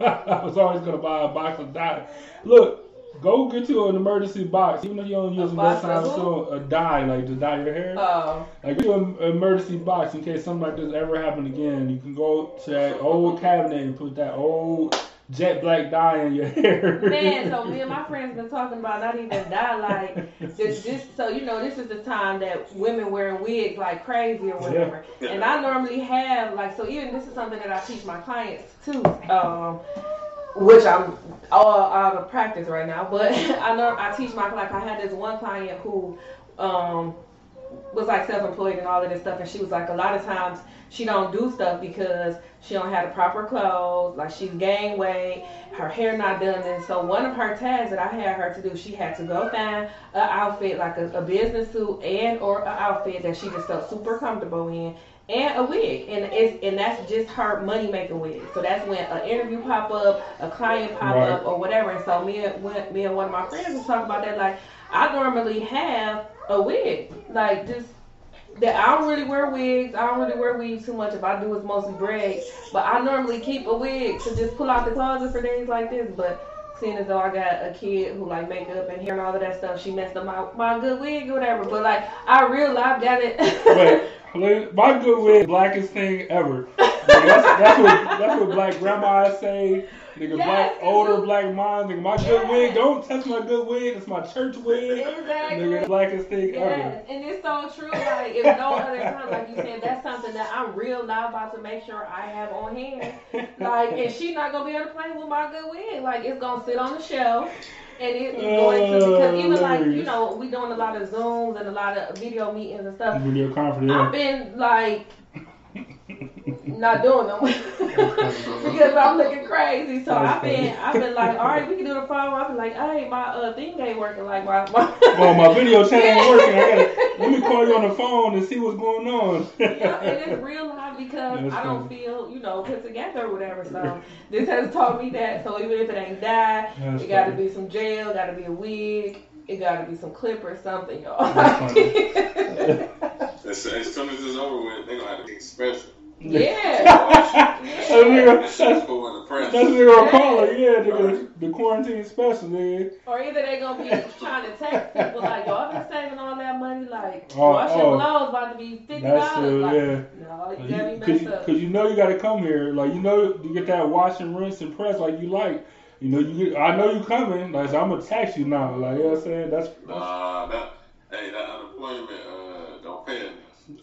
I was always going to buy a box of dye. Look, go get you an emergency box, even if you don't use A box time. So a dye, like to dye your hair. Oh, Like you an emergency box in case something like this ever happen again. You can go to that old cabinet and put that old jet black dye in your hair. man. So me and my friends been talking about not even dye like this. This so you know this is the time that women wearing wigs like crazy or whatever. Yeah. And I normally have like so even this is something that I teach my clients too. Um, which I'm all out of practice right now. But I know I teach my like I had this one client who um was like self-employed and all of this stuff and she was like a lot of times she don't do stuff because she don't have the proper clothes like she's gained weight her hair not done and so one of her tasks that i had her to do she had to go find a outfit like a, a business suit and or an outfit that she just felt super comfortable in and a wig and it's and that's just her money making wig so that's when an interview pop up a client pop Right. up or whatever and so me and when, me and one of my friends was talking about that like i normally have a wig like just that I don't really wear wigs. I don't really wear wigs too much. If I do, it's mostly braids. But I normally keep a wig to just pull out the closet for days like this. But seeing as though I got a kid who like makeup and hair and all of that stuff, she messed up my, my good wig or whatever. But like I realized that it. my good wig, blackest thing ever. Like, that's, that's what that's what black grandmas say. Nigga, Yes, black older black moms. Nigga, my good wig. Don't touch my good wig. It's my church wig. Exactly. Nigga, blackest thing ever. Yes, and it's so true. Like, if no other time, like you said, that's something that I'm real loud about to make sure I have on hand. Like, and she not gonna be able to play with my good wig. Like, it's gonna sit on the shelf. And it is going to because oh, even like you know we doing a lot of zooms and a lot of video meetings and stuff. Video conference. I've been like not doing them because I'm looking crazy. So I've been I've been like, all right, we can do the phone. I've been like, hey, my uh thing ain't working. Like my my. oh, my video chat ain't working. I gotta let me call you on the phone and see what's going on. yeah, and it's real life because That's I don't funny. feel you know put together or whatever. So this has taught me that. So even if it ain't dye, That's it got to be some gel, got to be a wig. It got to be some clip or something, y'all. That's As, as soon as it's over with, they gonna have to be special. Yeah. That's nigga- That shit's cool in the press. That's nigga caller, yeah, nigga, the quarantine special, nigga. Or either they gonna be trying to text people like, y'all been saving all that money, like, Oh, wash oh. clothes about to be fifty That's dollars. true, Like, yeah. no, you got me you- messed Cause, you- up. cause you know you gotta come here, like you know you get that wash and rinse and press like you like. You know you get, I know you coming, like so I'm gonna tax you now, like you know what I'm saying. That's, that's Nah, that hey, that unemployment uh don't pay enough.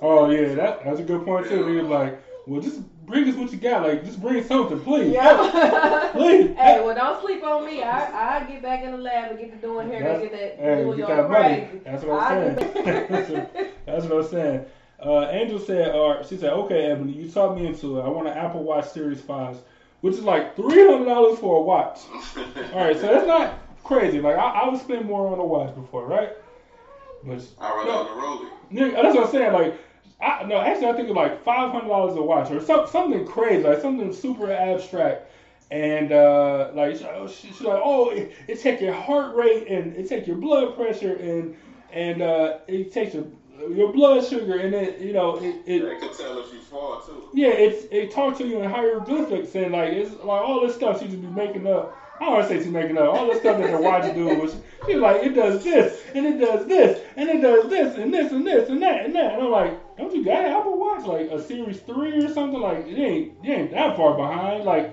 Oh yeah, that that's a good point too. Nigga, like, well just bring us what you got, like just bring something, please. Yeah. Please. hey, well, don't sleep on me. I I get back in the lab and get to doing hair and get that Hey, get y'all that money. crazy. That's what I I'm saying. that's, what, that's what I'm saying. Uh, Angel said, or she said, okay, Ebony, you talked me into it. I want an Apple Watch Series 5, which is like $300 for a watch. All right, so that's not crazy. Like, I, I would spend more on a watch before, right? But I rather no, on the rolling. That's what I'm saying. Like, I, no, actually, I think it's like $500 a watch or some, something crazy, like something super abstract. And uh, like, she- oh, she- she's like, oh, it, it take your heart rate and it take your blood pressure and and uh, it takes your your blood sugar and it, you know, it, it They can tell if you fall too. yeah, it's it talks to you in hieroglyphics and like it's like all this stuff she just be making up. I to say she's making up all the stuff that the watch do. Was she's like it does this and it does this and it does this and this and this and that and that. And I'm like, don't you got an Apple Watch like a Series three or something? Like it ain't it ain't that far behind. Like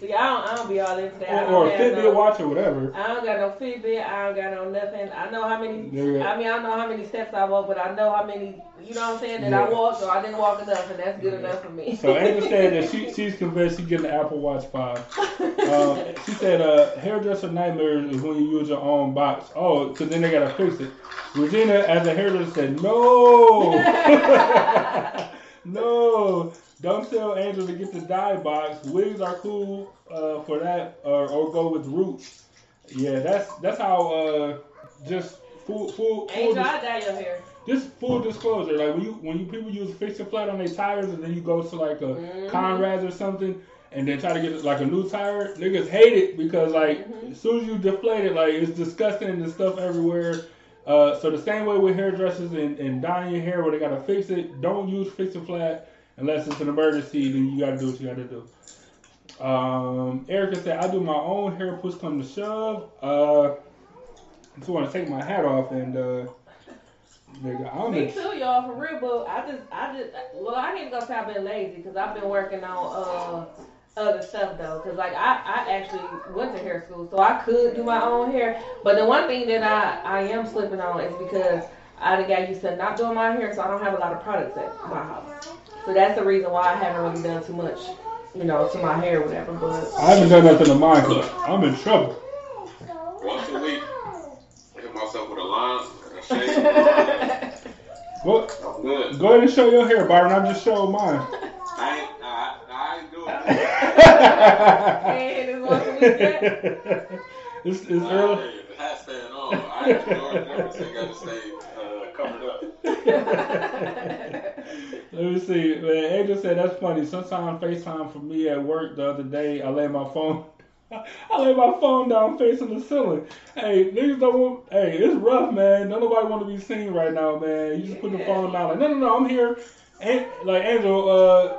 See, I don't, I don't be all into that. I or, or a Fitbit no- watch or whatever. I don't got no Fitbit. I don't got no nothing. I know how many. Yeah. I mean, I know how many steps I walk, but I know how many. You know what I'm saying? That I Yeah. walked, or I didn't walk enough, and that's good enough for me. So Angel said that she she's convinced she's getting the Apple Watch five. Um, she said uh, hairdresser nightmares is when you use your own box. Oh, because then they gotta fix it. Regina, as a hairdresser, said no, no. Don't tell Angel to get the dye box. Wigs are cool uh, for that, or, or go with roots. Yeah, that's that's how. Uh, just full full full. Angel, dis- I dye your hair. just full disclosure, like when you when you people use Fix-a-Flat on their tires and then you go to like a Mhm. Conrad's or something and then try to get like a new tire, niggas hate it because like Mhm. as soon as you deflate it, like it's disgusting and there's stuff everywhere. Uh, so the same way with hairdressers and, and dyeing your hair where they gotta fix it, don't use Fix-a-Flat unless it's an emergency. Then you gotta do what you gotta do. Um, Erica said, "I do my own hair. Push come to shove. Uh, I just want to take my hat off and uh, nigga, I'm Me too, y'all, for real. But I just, I just, well, I ain't gonna say I've been lazy because I've been working on uh other stuff though. Cause like I, I actually went to hair school, so I could do my own hair. But the one thing that I, I am slipping on is because I got used to not doing my hair, so I don't have a lot of products at my house. So that's the reason why I haven't really done too much, you know, to my hair, or whatever. But I haven't done nothing to mine 'cause I'm in trouble. Once a week, I hit myself with a line, a shave. Well, I'm good. go ahead and show your hair, Byron. I just showed mine. I ain't, I, I ain't doing it. and it's once a week yet. it's, it's early. Hey, the hat staying on. I ain't Jordan Jefferson got to stay covered up. Let me see. Man, Angel said that's funny. Sometimes FaceTime for me at work the other day, I lay my phone. I lay my phone down facing the ceiling. Hey, niggas don't want. Hey, it's rough, man. Don't nobody want to be seen right now, man. You just put the phone down. Like, no, no, no, I'm here. And like Angel, uh,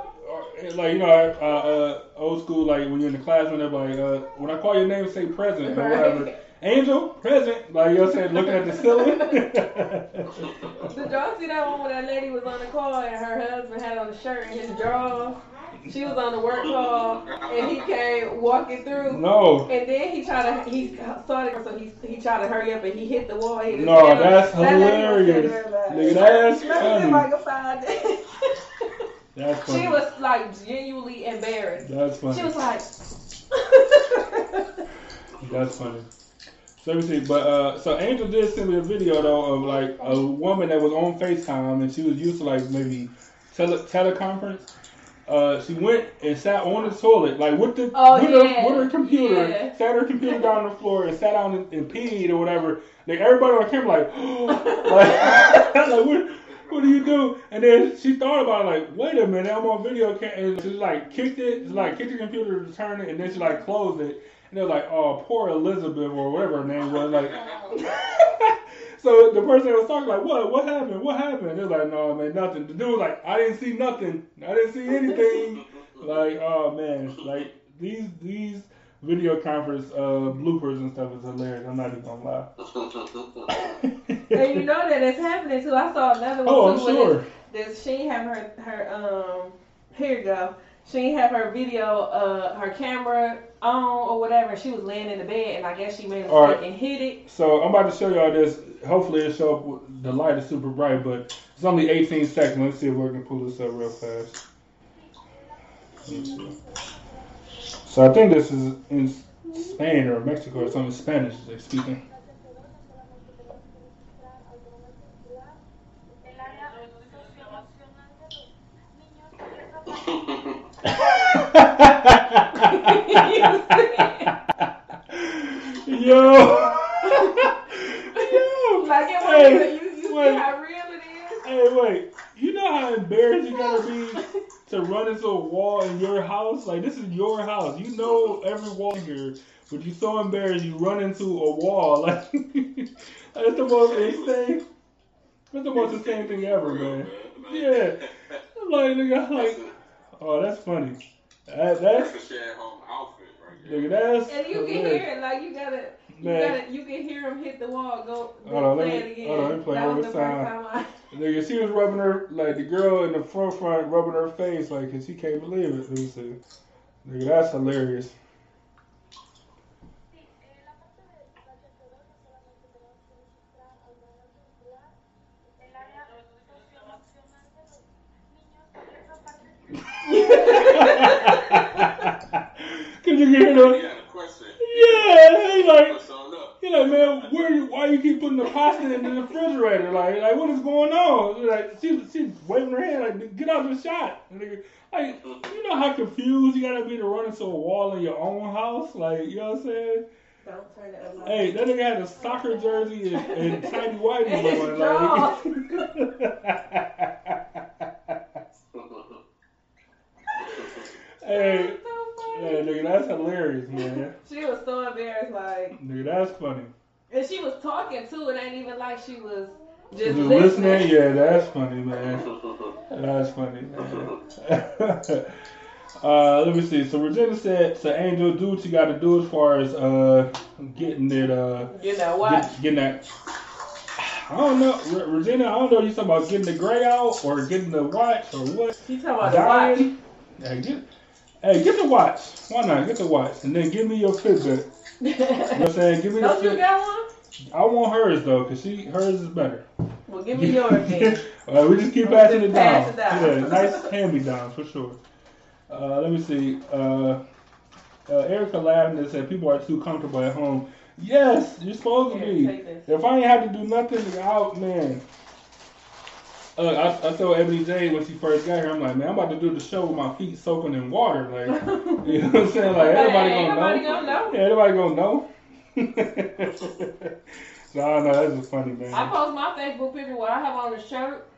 like you know, uh, uh, old school. Like when you're in the classroom, they're like, uh, when I call your name, say present or whatever. Angel, present. Like you what looking at the ceiling. Did y'all see that one where that lady was on the call and her husband had on the shirt and his drawers? She was on the work call and he came walking through. no. And then he tried to, he started, so he, he tried to hurry up and he hit the wall. Hit No, that's That hilarious. like- Nigga, that's Let me see funny. can find. That's funny. She was like genuinely embarrassed. That's funny. She was like, That's funny. So let me see. But uh, so Angel did send me a video though of like a woman that was on FaceTime and she was used to like maybe tele- teleconference, Uh, she went and sat on the toilet, like with the Oh, with, yeah. her, with her computer, Yeah. sat her computer down on the floor and sat down and, and peed or whatever. Like everybody on camera, like, like, like what, what do you do? And then she thought about it, like, wait a minute, I'm on video, and she like kicked it, like kicked the computer to turn it, and then she like closed it, they're like, oh, poor Elizabeth or whatever her name was, like. So the person was talking like, what? What happened? What happened? They're like, no, man, nothing. The dude was like, I didn't see nothing. I didn't see anything. like, oh man, like these these video conference uh, bloopers and stuff is hilarious. I'm not even gonna lie. and you know that it's happening too. I saw another one oh, I'm too. sure. This, this, she ain't have her her um. Here you go. She ain't have her video, uh, her camera on or whatever. She was laying in the bed, and I guess she made a mistake right. and hit it. So I'm about to show y'all this. Hopefully it show up. with- The light is super bright, but it's only 18 seconds. Let's see if we can pull this up real fast. So I think this is in Spain or Mexico or something. Spanish they're speaking. Yo. Yo. Like it Hey, you, you wait. see how real it is. Hey, wait. You know how embarrassed you gotta be to run into a wall in your house? Like, this is your house. You know every wall here, but you're so embarrassed you run into a wall. Like, that's the most insane. That's the most insane thing ever, man. Yeah. Like, nigga, like, oh, that's funny. That, That's that's, a stay home outfit right there. nigga, that's. And you can hilarious. hear it, like you gotta, you Man. gotta, you can hear him hit the wall. Go, go Hold on, let play me- it again. hold on, let me play that one was the more first time. time I. Nigga, she was rubbing her, like, the girl in the front front rubbing her face, like, cause she can't believe it. Let me see. Nigga, that's hilarious. Cause you can hear He the, had a yeah, he like, oh, What's on he like, man, where, you- why you keep putting the pasta in the refrigerator? Like, like, what is going on? Like, she, she's waving her hand, like, get out of the shot. Like, you know how confused you gotta be to run into a wall in your own house? Like, you know what I'm saying? Don't turn it up. Hey, that nigga had a soccer jersey and, and tidy whities And on. Like, hey, so funny. hey, nigga, that's hilarious, man. She was so embarrassed, like, Nigga, that's funny. and she was talking too. It ain't even like she was just, Just listening. listening, yeah, that's funny, man. That's funny, man. uh, let me see. So Regina said, "So Angel, do what you got to do as far as uh getting it, uh, You know what? get, getting that." I don't know, Re- Regina. I don't know. If You talking about getting the gray out or getting the watch or what? She talking about the watch. Dying? Hey, get, hey, get the watch. Why not? Get the watch, and then give me your Fitbit. You know what I'm saying? Give me the Don't you got one? I want hers though, cause she hers is better. Well, give me yours then. uh, we just keep Let's passing it just down. pass it down. Yeah, nice hand me downs for sure. Uh, let me see. Uh, uh, Erica Lavender said people are too comfortable at home. Yes, you're supposed to be. If I ain't had to do nothing, out man. Uh, I, I told Ebony J when she first got here, I'm like, man, I'm about to do the show with my feet soaking in water. Like, you know what I'm saying? Like, everybody gonna know. gonna know. Yeah, everybody gonna know. so I don't know. That's just funny, man. I post my Facebook picture where I have on a shirt,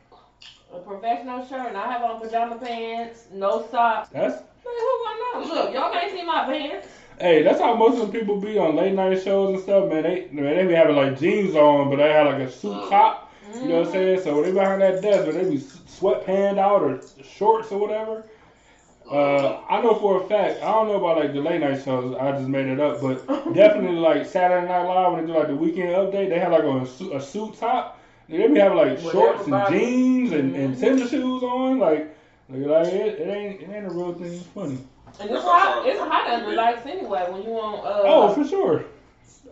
a professional shirt, and I have on pajama pants, no socks. That's who gonna know? Look, y'all can't see my pants. Hey, that's how most of the people be on late night shows and stuff, man. They man, they be having like jeans on, but they have like a suit top. You know what I'm saying? So when they behind that desk, but they be sweatpants out or shorts or whatever. Uh, I know for a fact. I don't know about like the late night shows. I just made it up, but definitely like Saturday Night Live when they do like the weekend update, they have like a suit, a suit top. They be having like With shorts and jeans and, and Mhm. tennis shoes on. Like, like, like it, it ain't it ain't a real thing. It's funny. And it's hot. It's hot under lights anyway when you on. Uh, Oh, for sure.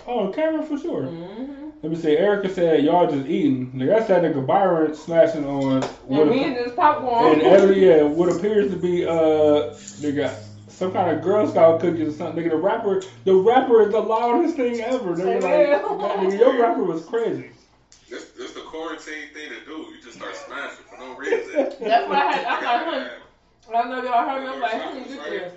Oh, camera for sure. hmm Let me see. Erica said y'all just eating. Like that's that nigga Byron smashing on what And me and this popcorn. and every yeah what appears to be uh nigga some kind of Girl Scout cookies or something. Nigga the wrapper the wrapper is the loudest thing ever. Nigga, like, that nigga, your wrapper was crazy. This, this the quarantine thing to do. You just start smashing for no reason. That's what I had. I got honey. I know y'all heard me. I'm like, who need this is?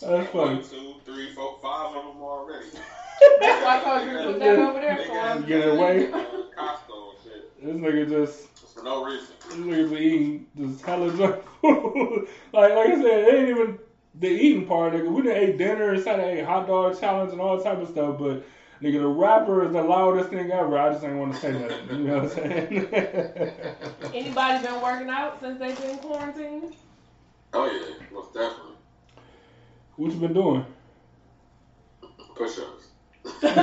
That's funny. One, two, three, four, five of them already. That's why I told you to put that over there for him. Get it away. Costco and shit. This nigga just For no reason. This nigga be eating just hella junk food. like like I said, it ain't even the eating part, nigga. We done ate dinner and sat ate hot dog challenge and all type of stuff, but nigga, the wrapper is the loudest thing ever. I just ain't want to say nothing. You know what I'm saying? Anybody been working out since they've been quarantined? Oh yeah, most definitely. what you been doing? Push-ups. That's That's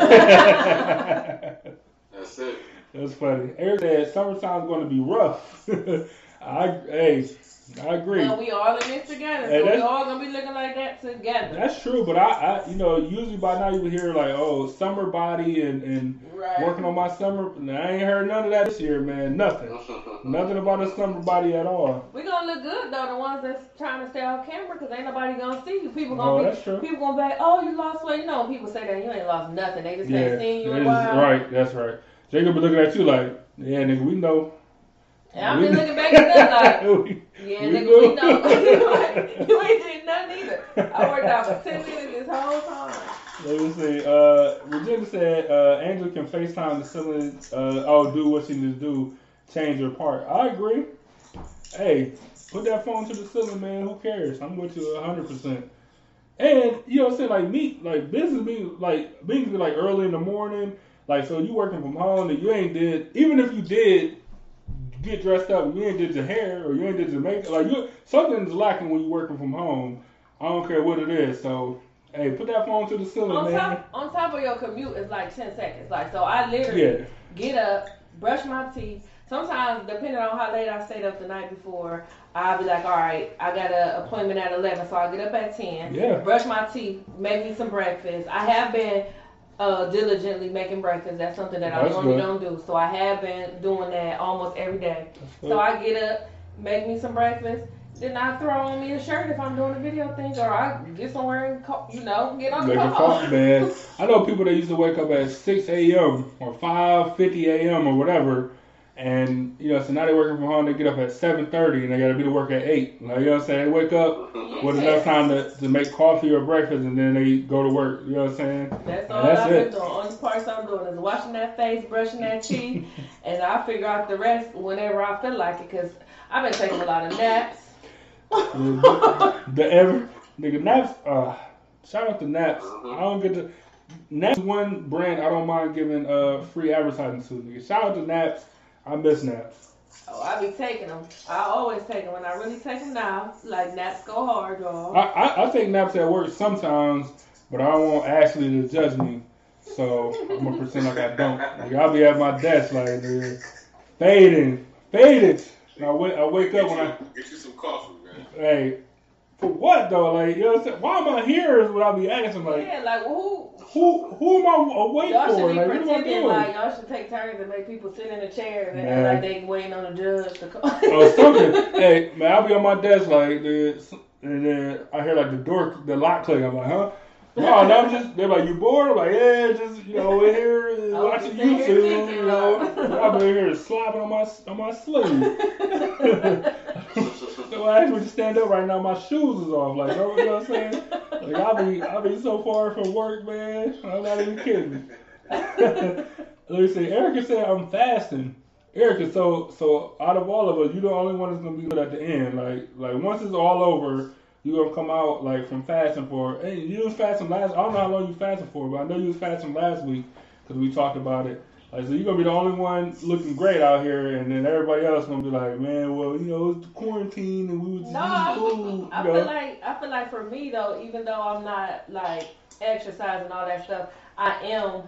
it. That's funny. Eric said summertime's going to be rough. I hey, I agree. Well, we all in this together, Hey, so we that's- all gonna be looking like that together. That's true, but I, I, you know, usually by now you would hear like, oh, summer body and and Right. working on my summer. Nah, I ain't heard none of that this year, man. Nothing. Nothing about a summer body at all. We gonna look good though, the ones that's trying to stay off camera, cause ain't nobody gonna see you. People Oh, gonna that's be, true. people gonna be like, oh, you lost weight. You know, people say that you ain't lost nothing. They just Yeah, ain't seen you in a while. right. That's right. Jacob be looking at you like, yeah, nigga, we know. And I've been looking back at them like, We- yeah, We nigga, know. we know. you ain't did nothing either. I worked out for ten minutes this whole time. Let me see. Uh, Virginia said uh, Angela can FaceTime the ceiling. Uh, oh, do what she needs to do, change her part. I agree. Hey, put that phone to the ceiling, man. Who cares? I'm with you 100. percent And you know what I'm saying? Like me, like business be like business be like early in the morning. Like so, you working from home and you ain't did. Even if you did get dressed up, you ain't did your hair or you ain't did your makeup. Like you, something's lacking when you're working from home. I don't care what it is. So. Hey, put that phone to the ceiling, On man. top, on top of your commute is like ten seconds. Like so, I literally Yeah. get up, brush my teeth. Sometimes, depending on how late I stayed up the night before, I'll be like, all right, I got an appointment at 11, so I'll get up at 10, Yeah. brush my teeth, make me some breakfast. I have been uh, diligently making breakfast. That's something that I normally don't do. So I have been doing that almost every day. So I get up, make me some breakfast. Then I throw on me a shirt if I'm doing a video thing, or I get somewhere and, co- you know, get on the Like a call. call, man. I know people that used to wake up at 6 a.m. or 5:50 a.m. or whatever, and you know, so now they're working from home. They get up at 7:30 and they gotta be to work at eight. Like you know what I'm saying? They wake up with enough time to, to make coffee or breakfast, and then they go to work. You know what I'm saying? That's all that's I've it. been doing. Only parts I'm doing is washing that face, brushing that teeth, and I figure out the rest whenever I feel like it. Cause I've been taking a lot of naps. The, the ever nigga naps. Uh, shout out to Naps. I don't get to. Naps one brand I don't mind giving uh free advertising to. Nigga, shout out to Naps. I miss Naps. Oh, I be taking them. I always take them. When I really take them now, like naps go hard, y'all. I, I, I take naps at work sometimes, but I don't want Ashley to judge me. So I'm gonna pretend like I don't. Like I'll be at my desk like nigga, fading, fading. And I wake I wake Get up when I get you some coffee, man. hey for what though? Like you know what I'm saying? Why am I here is what I'll be asking like yeah, like well, who who am I awake who? Y'all for? should be Like what am I pretending doing? like y'all should take turns and make people sit in a chair and Man. like they waiting on the judge to come. or something. hey, man, I'll be on my desk like this, and then I hear like the door, the lock click. I'm like, huh? No, no, I'm just. They're like, you bored? I'm like, yeah, just you know, we're here uh, watching be YouTube. You know, I've been here slobbing on my on my sleeve. so I actually stand up right now. My shoes is off. Like, you know what I'm saying? Like, I'll be I'll be so far from work, man. I'm not even kidding. Let me see. Erica said I'm fasting. Erica, so so out of all of us, you're the only one that's gonna be good at the end. Like like once it's all over, you gonna come out like from fasting for. Hey, you was fasting last. I don't know how long you fasting for, but I know you was fasting last week because we talked about it. Like so, you're gonna be the only one looking great out here, and then everybody else gonna be like, man, well, you know, it's quarantine and we was just No, eating I, food. I you know? feel like I feel like for me though, even though I'm not like exercising all that stuff, I am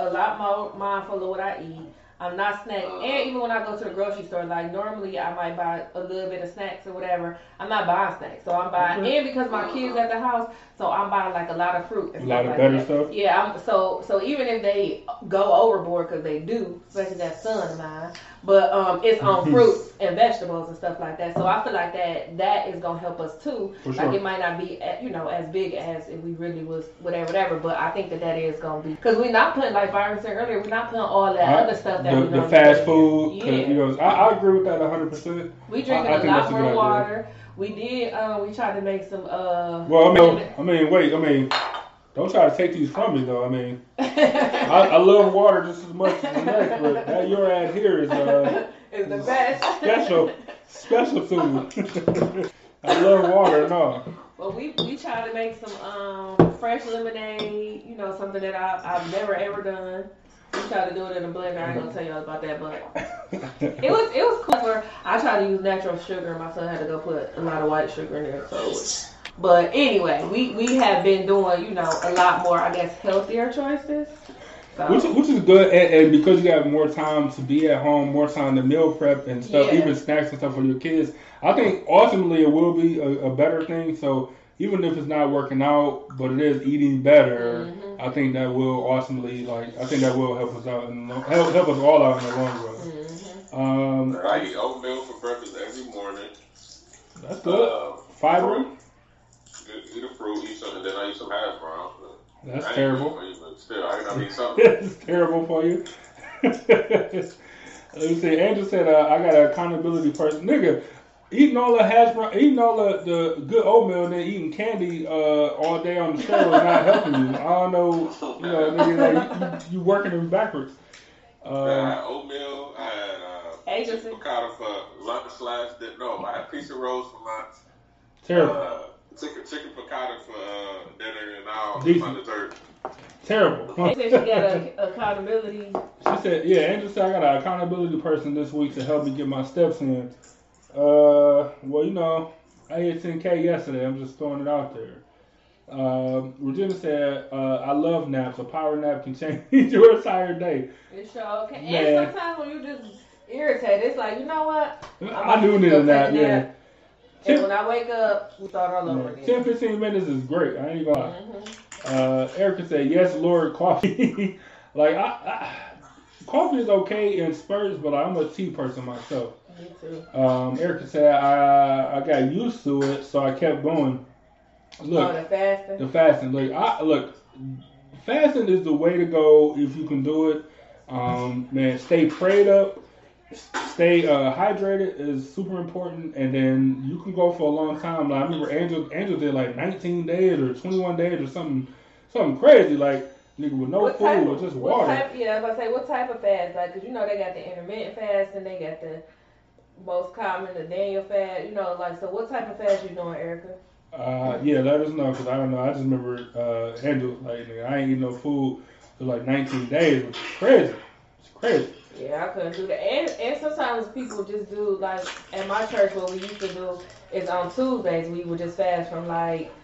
a lot more mindful of what I eat. I'm not snacking, uh-huh. and even when I go to the grocery store, like normally I might buy a little bit of snacks or whatever. I'm not buying snacks, so I'm buying, Okay. and because my kids uh-huh. at the house, so I'm buying like a lot of fruit and A lot of like better that. stuff? Yeah, I'm, so so even if they go overboard, because they do, especially that son of mine, but um, it's on fruits and vegetables and stuff like that. So I feel like that that is gonna help us too. For Like sure. it might not be uh, you know as big as if we really was whatever whatever, but I think that that is gonna be because we're not putting like Byron said earlier, we're not putting all that I- other stuff that the, the fast do. food. Yeah. You know, I, I agree with that 100. percent We drinking I a think that's lot more idea. We did. Um, we tried to make some. Uh, Well, I mean, I mean, wait, I mean, don't try to take these from me though. I mean, I, I love water just as much as the next, but that your ad here is uh, is the best. special, special me. I love water, no. But we we try to make some um fresh lemonade. You know, something that I I've never ever done. We try to do it in a blender. I ain't gonna tell y'all about that, but it was it was cool. Where I tried to use natural sugar, and my son had to go put a lot of white sugar in there. So, but anyway, we we have been doing you know a lot more I guess healthier choices. So, Which, which is good, and, and because you have more time to be at home, more time to meal prep and stuff, Yeah. even snacks and stuff for your kids. I think ultimately it will be a, a better thing. So even if it's not working out, but it is eating better, Mhm. I think that will ultimately like I think that will help us out and help help us all out in the long run. mhm. Um, I eat oatmeal for breakfast every morning. that's good. Uh, Fiber, fruit. Eat- Eat a fruit, eat something, then I eat some hash browns. that's I terrible. for you, but Still, I gotta eat something. it's terrible for you. Let me see. Angel said, uh, "I got an accountability person, nigga." Eating all the hash brown, eating all the, the good oatmeal, and then eating candy uh, all day on the show is not helping you. I don't know, you know, nigga, like you, you working them backwards. I Uh, had oatmeal. I had uh, Agency. chicken piccata for lunch slash dinner. No, I had pizza rolls for lunch. terrible, Uh, chicken chicken piccata for uh, dinner, and now Decent. my dessert. terrible. She said she got a accountability. She said, "Yeah, Angel said I got an accountability person this week to help me get my steps in." Uh, well, you know, I hit 10k yesterday. I'm just throwing it out there. Um, Regina said, uh, "I love naps. A power nap can change your entire day." It sure can. Man. And sometimes when you just irritated, it's like you know what? I do need a nap. Yeah, And when I wake up, we start all over yeah. 10, 15 minutes is great. I ain't gonna lie. Mhm. Uh, Erica said, "Yes, Lord, coffee." like I, I, coffee is okay in spurts, but I'm a tea person myself. Um, Erica said I I got used to it, so I kept going. Look, oh, the fasting. the fasting. Look, I look. Fasting is the way to go if you can do it. Um, man, stay prayed up, stay uh, hydrated is super important, and then you can go for a long time. Like, I remember Angel Angel did like 19 days or 21 days or something something crazy. Like nigga with no What food type or of- just what water. Type, yeah, I was about to say, what type of fast? Like, cause you know they got the intermittent fast and they got the most common, the Daniel fast. You know, like, so what type of fast you doing, Erica? Uh, yeah, let us know because I don't know. I just remember uh, Angel like I ain't eating no food for like 19 days, which is crazy. It's crazy. Yeah, I couldn't do that. And and sometimes people just do like at my church what we used to do is on Tuesdays we would just fast from like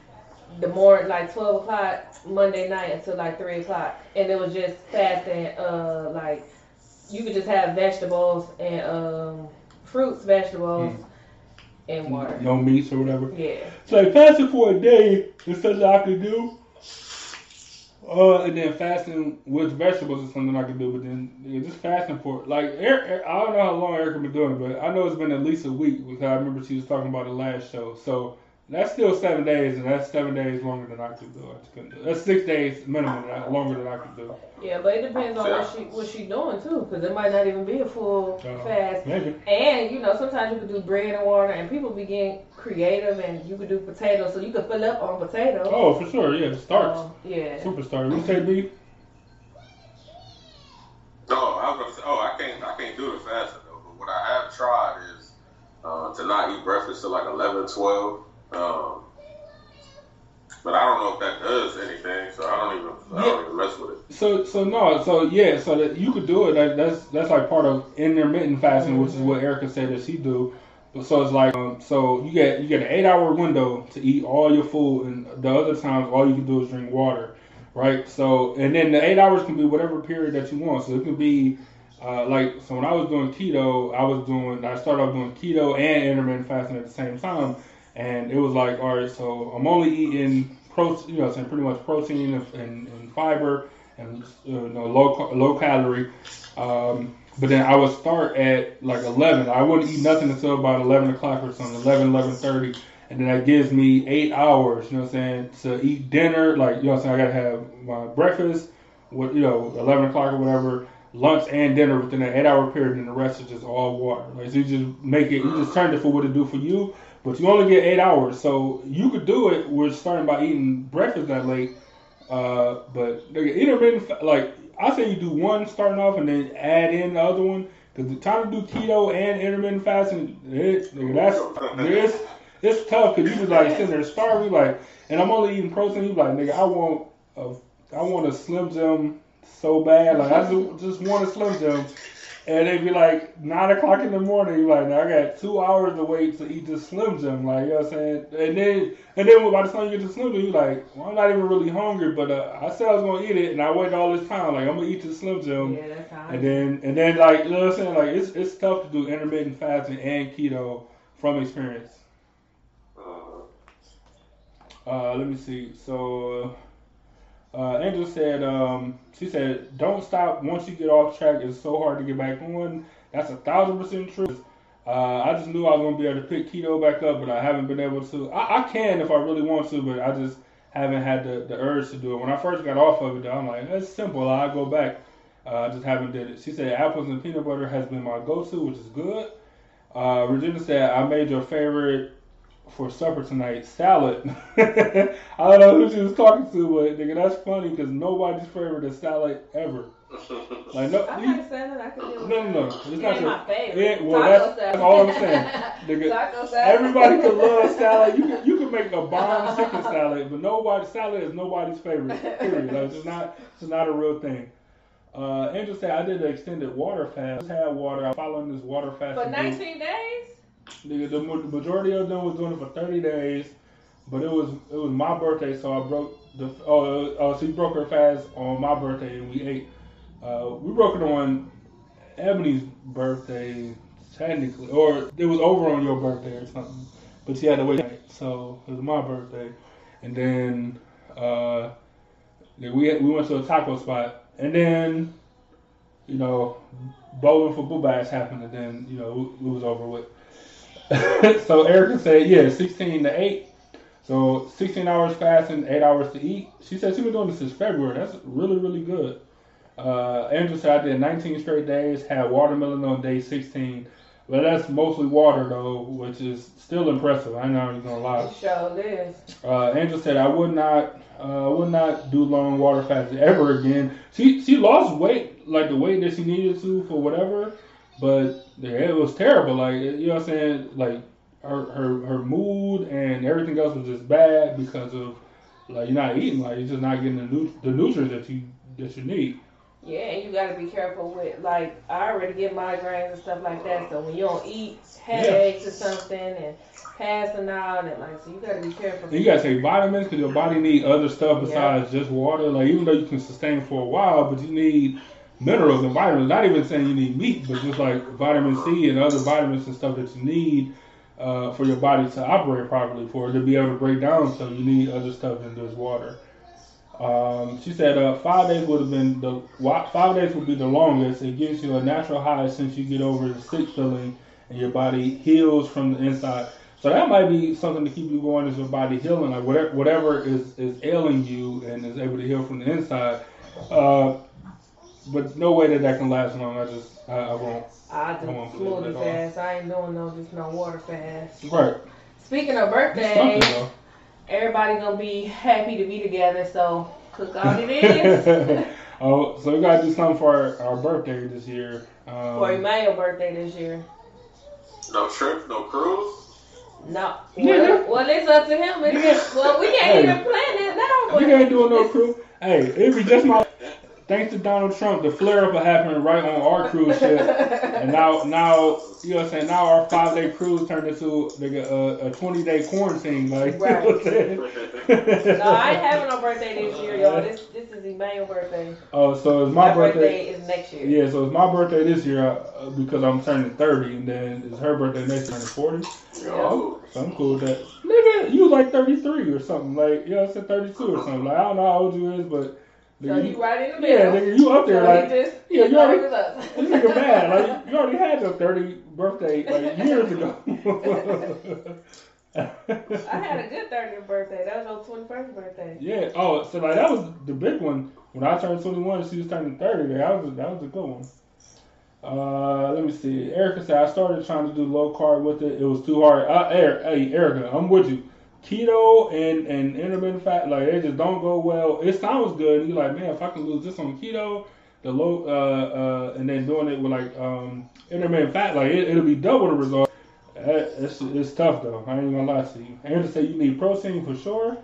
the morning like twelve o'clock Monday night until like three o'clock. And it was just fasting uh like you could just have vegetables and um fruits, vegetables and water. No meats or whatever. Yeah. So like fasting for a day is something I could do. Uh, and then fasting with vegetables is something I could do. But then yeah, just fasting for like Eric, I don't know how long Erica been doing it, but I know it's been at least a week. Because I remember she was talking about the last show. So that's still seven days, and that's seven days longer than I could do. I just couldn't do. That's six days minimum, longer than I could do. Yeah, but it depends on what she what she doing too, because it might not even be a full Uh, fast. Maybe. And you know, sometimes you could do bread and water, and people begin creative, and you could do potatoes, so you could fill up on potatoes. Oh, for sure. Yeah, starch. Um, yeah. Super starch. You say beef? No, I was gonna say, oh, I can't, I can't do the fasting though. But what I have tried is uh, to not eat breakfast till like 11, 12. Um, but I don't know if that does anything, so I don't even, I don't even mess with it. So so no so yeah so that you could do it like that's that's like part of intermittent fasting which is what Erica said that she do. But so it's like um, so you get you get an eight hour window to eat all your food and the other times all you can do is drink water, right? So and then the eight hours can be whatever period that you want. So it could be uh, like so when I was doing keto I was doing I started off doing keto and intermittent fasting at the same time and it was like all right so I'm only eating protein you know saying pretty much protein and, and, fiber and you know, low low calorie. Um, but then I would start at like 11. I wouldn't eat nothing until about 11 o'clock or something, 11, 11.30. And then that gives me eight hours, you know what I'm saying, to eat dinner. Like, you know what I'm saying, I got to have my breakfast, what you know, 11 o'clock or whatever. lunch and dinner within an eight hour period, and the rest is just all water. Like so you just make it, you just turn it for what it do for you, but you only get eight hours. So you could do it. We're starting by eating breakfast that late, uh, but intermittent like I say you do one starting off and then add in the other one. Cause the time to do keto and intermittent fasting, it, that's it's it's tough because you just like sitting there starving, like, and I'm only eating protein. You like, nigga, I want a, I want a Slim Jim so bad, like I just just want a Slim Jim, and it'd be like nine o'clock in the morning. You like, now I got two hours to wait to eat this Slim Jim, like you know what I'm saying, and then and then by the time you get to Slim Jim, you're like, well, I'm not even really hungry, but uh, I said I was gonna eat it, and I waited all this time, like I'm gonna eat the Slim Jim. Yeah, that's how. And then and then like you know what I'm saying, like it's it's tough to do intermittent fasting and keto from experience. Uh, Uh, let me see. So, uh, Angel said, um, she said, don't stop once you get off track. It's so hard to get back on. That's a thousand percent true. Uh, I just knew I was gonna be able to pick keto back up, but I haven't been able to. I, I can if I really want to, but I just haven't had the, the urge to do it. When I first got off of it, though, I'm like, it's simple. I'll go back. Uh, I just haven't did it. She said apples and peanut butter has been my go-to, which is good. Uh, Regina said, I made your favorite for supper tonight, salad. I don't know who she was talking to, but nigga, that's funny because nobody's favorite is salad ever. Like no, I you- like salad. I can no, do no, no, it's not ain't your. my favorite. Yeah, well, Taco that's, that's all I'm saying. Nigga, Taco salad. everybody can love salad. You can you can make a bomb chicken salad, but nobody salad is nobody's favorite. Period. Like, it's not it's not a real thing. Uh, Angel said I did an extended water fast. Just had water. I'm following this water fast. For 19 days? Nigga, the majority of them was doing it for 30 days, but it was it was my birthday, so I broke the oh oh she broke her fast on my birthday and we ate. Uh, we broke it on Ebony's birthday technically, or it was over on your birthday or something, but she had to wait. So it was my birthday, and then uh, we we went to a taco spot, and then you know bowling for blue bass happened, and then you know it was over with. so Erica said, yeah, 16 to 8. So 16 hours fasting, 8 hours to eat. She said she's been doing this since February. That's really, really good. Uh, Andrew said I did 19 straight days, had watermelon on day 16. But that's mostly water, though, which is still impressive. I'm not even going to lie. Sure is. Uh, Angel said I would not uh, would not do long water fasts ever again. She she lost weight like the weight that she needed to for whatever, but yeah, it was terrible. Like you know what I'm saying? Like her her her mood and everything else was just bad because of like you're not eating. Like you're just not getting the nu- the nutrients that you that you need. Yeah, and you gotta be careful with like I already get migraines and stuff like that. So when you don't eat headaches or something and passing out and like, so you gotta be careful. And you gotta take vitamins because your body need other stuff besides just water. Like even though you can sustain for a while, but you need minerals and vitamins. Not even saying you need meat, but just like vitamin C and other vitamins and stuff that you need uh, for your body to operate properly, for it to be able to break down. So you need other stuff than just water. Um, she said uh, five days would have been the five days would be the longest. It gives you a natural high since you get over the sick feeling and your body heals from the inside. So that might be something to keep you going is your body healing, like whatever whatever is, is ailing you and is able to heal from the inside. Uh, but no way that that can last long. I just I, I won't. I I won't do believe smoothie it fast. I ain't doing no just no water fast. Right. Speaking of It's birthdays, everybody gonna be happy to be together. So cook all it is oh, so we gotta do something for our, our birthday this year. Um, for Emmanuel's birthday this year. no trip, no cruise. No, well, well, it's up to him. It's, well, we can't Hey. even plan it now. We ain't doing no it's- cruise. Hey, it'd be just my. Thanks to Donald Trump, the flare up happened right on our cruise ship, and now, now you know what I'm saying. Now our five day cruise turned into like a, a 20 day quarantine. Like, you know what I'm saying? No, I ain't having no birthday this year, y'all. This this is Emmanuel's birthday. Oh, so it's my, My birthday. birthday is next year. Yeah, so it's my birthday this year uh, because I'm turning 30, and then it's her birthday next year, turning 40. Yo, So I'm cool with that. Nigga, you was like 33 or something. Like, you know, I said 32 or something. Like, I don't know how old you is, but. So nigga, you- right in the Yeah, middle. nigga, you up there so like just, yeah, you already- this nigga mad. Like you already had your 30 birthday like years ago. I had a good 30th birthday. That was your 21st birthday. yeah. Oh, so like that was the big one. when I turned 21, she was turning 30. That was a, that was a good one. Uh, let me see. Erica said I started trying to do low carb with it. It was too hard. Uh, Eric, hey Erica, I'm with you. Keto and and intermittent fat like they just don't go well. It sounds good. And you're like, man, if I can lose this on keto, the low, uh, uh, and then doing it with like um intermittent fat, like it, it'll be double the result. It's, it's tough though. I ain't gonna lie to you. Andrew said you need protein for sure.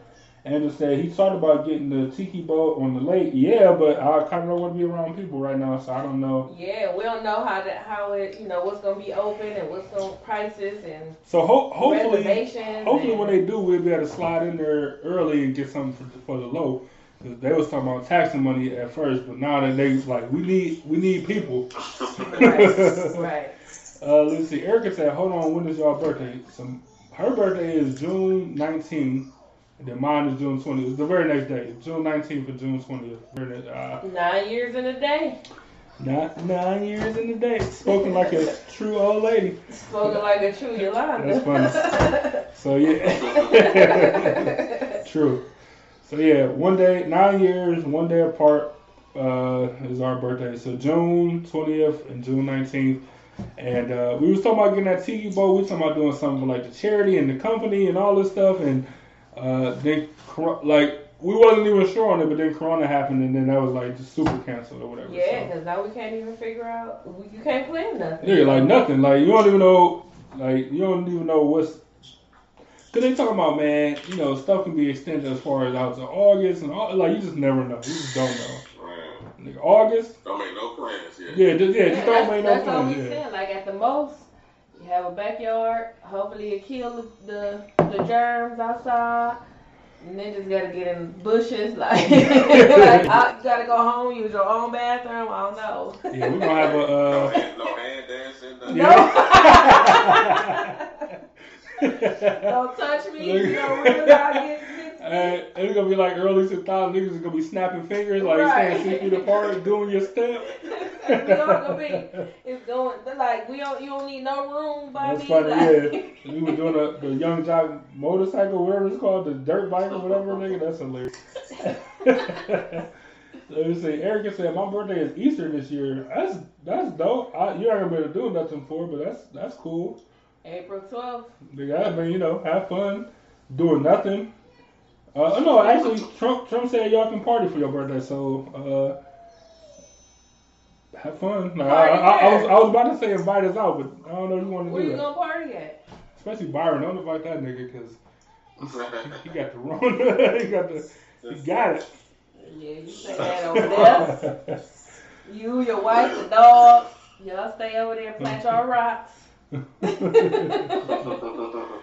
Andrew said he thought about getting the tiki boat on the lake. Yeah, but I kind of don't want to be around people right now, so I don't know. Yeah, we don't know how that how it you know what's gonna be open and what's gonna prices and So ho- hopefully, hopefully and, when they do, we'll be able to slide in there early and get something for, for the low. Cause they was talking about taxing money at first, but now that they like we need we need people. right, right. Uh, let's see. Erica said, "Hold on, when is y'all birthday?" So her birthday is June 19th, and then mine is June 20th. It's the very next day, June 19th and June 20th. Very next, uh, Nine years in a day. not nine years in a day. Spoken like a true old lady. Spoken like a true Yolanda. That's funny. So yeah, true. So yeah, one day, nine years, one day apart uh, is our birthday. So June 20th and June 19th. And uh, we was talking about getting that tiki boat. We was talking about doing something like the charity and the company and all this stuff. And uh, then like we wasn't even sure on it, but then Corona happened, and then that was like just super canceled or whatever. yeah, so. because now we can't even figure out. we- You can't plan nothing. Yeah, like nothing. Like you don't even know. Like you don't even know what's. Cause they talking about man, you know, stuff can be extended as far as out to August and all. Like you just never know. You just don't know. Nigga, August. don't make no plans yet. Yeah, just, yeah, just Yeah, don't that's, make no that's all we plans. Yeah. saying. Like at the most, you have a backyard. Hopefully, it kill the, the the germs outside. And then just gotta get in bushes. Like, like I, you gotta go home, use your own bathroom. I don't know. Yeah, we're gonna have a. No Uh, hand, no hand dancing. nothing. yeah. Don't touch me. You know, really not get, get Uh, it's gonna be like early 2000s niggas is gonna be snapping fingers like Right. staying six feet apart, doing your step. we all gonna be. It's going. They're like we don't. You don't need no room by That's me. funny, like, yeah. We were doing a, the Yung Joc motorcycle, whatever it's called, the dirt bike or whatever, nigga. That's hilarious. Let me see. Erica said my birthday is Easter this year. That's that's dope. I, you're not gonna be able to do nothing for, it, but that's that's cool. April 12th. Nigga, I mean, you know, have fun doing nothing. Uh, no, actually, Trump Trump said y'all can party for your birthday, so uh, have fun. Like, I, I, I was I was about to say invite us out, but I don't know if you want to Where do you that. gonna party at? Especially Byron, don't invite that nigga because he got the Rona. he got the he got it. Yeah, you say that over there. You, your wife, the dog. Y'all stay over there and plant your rocks.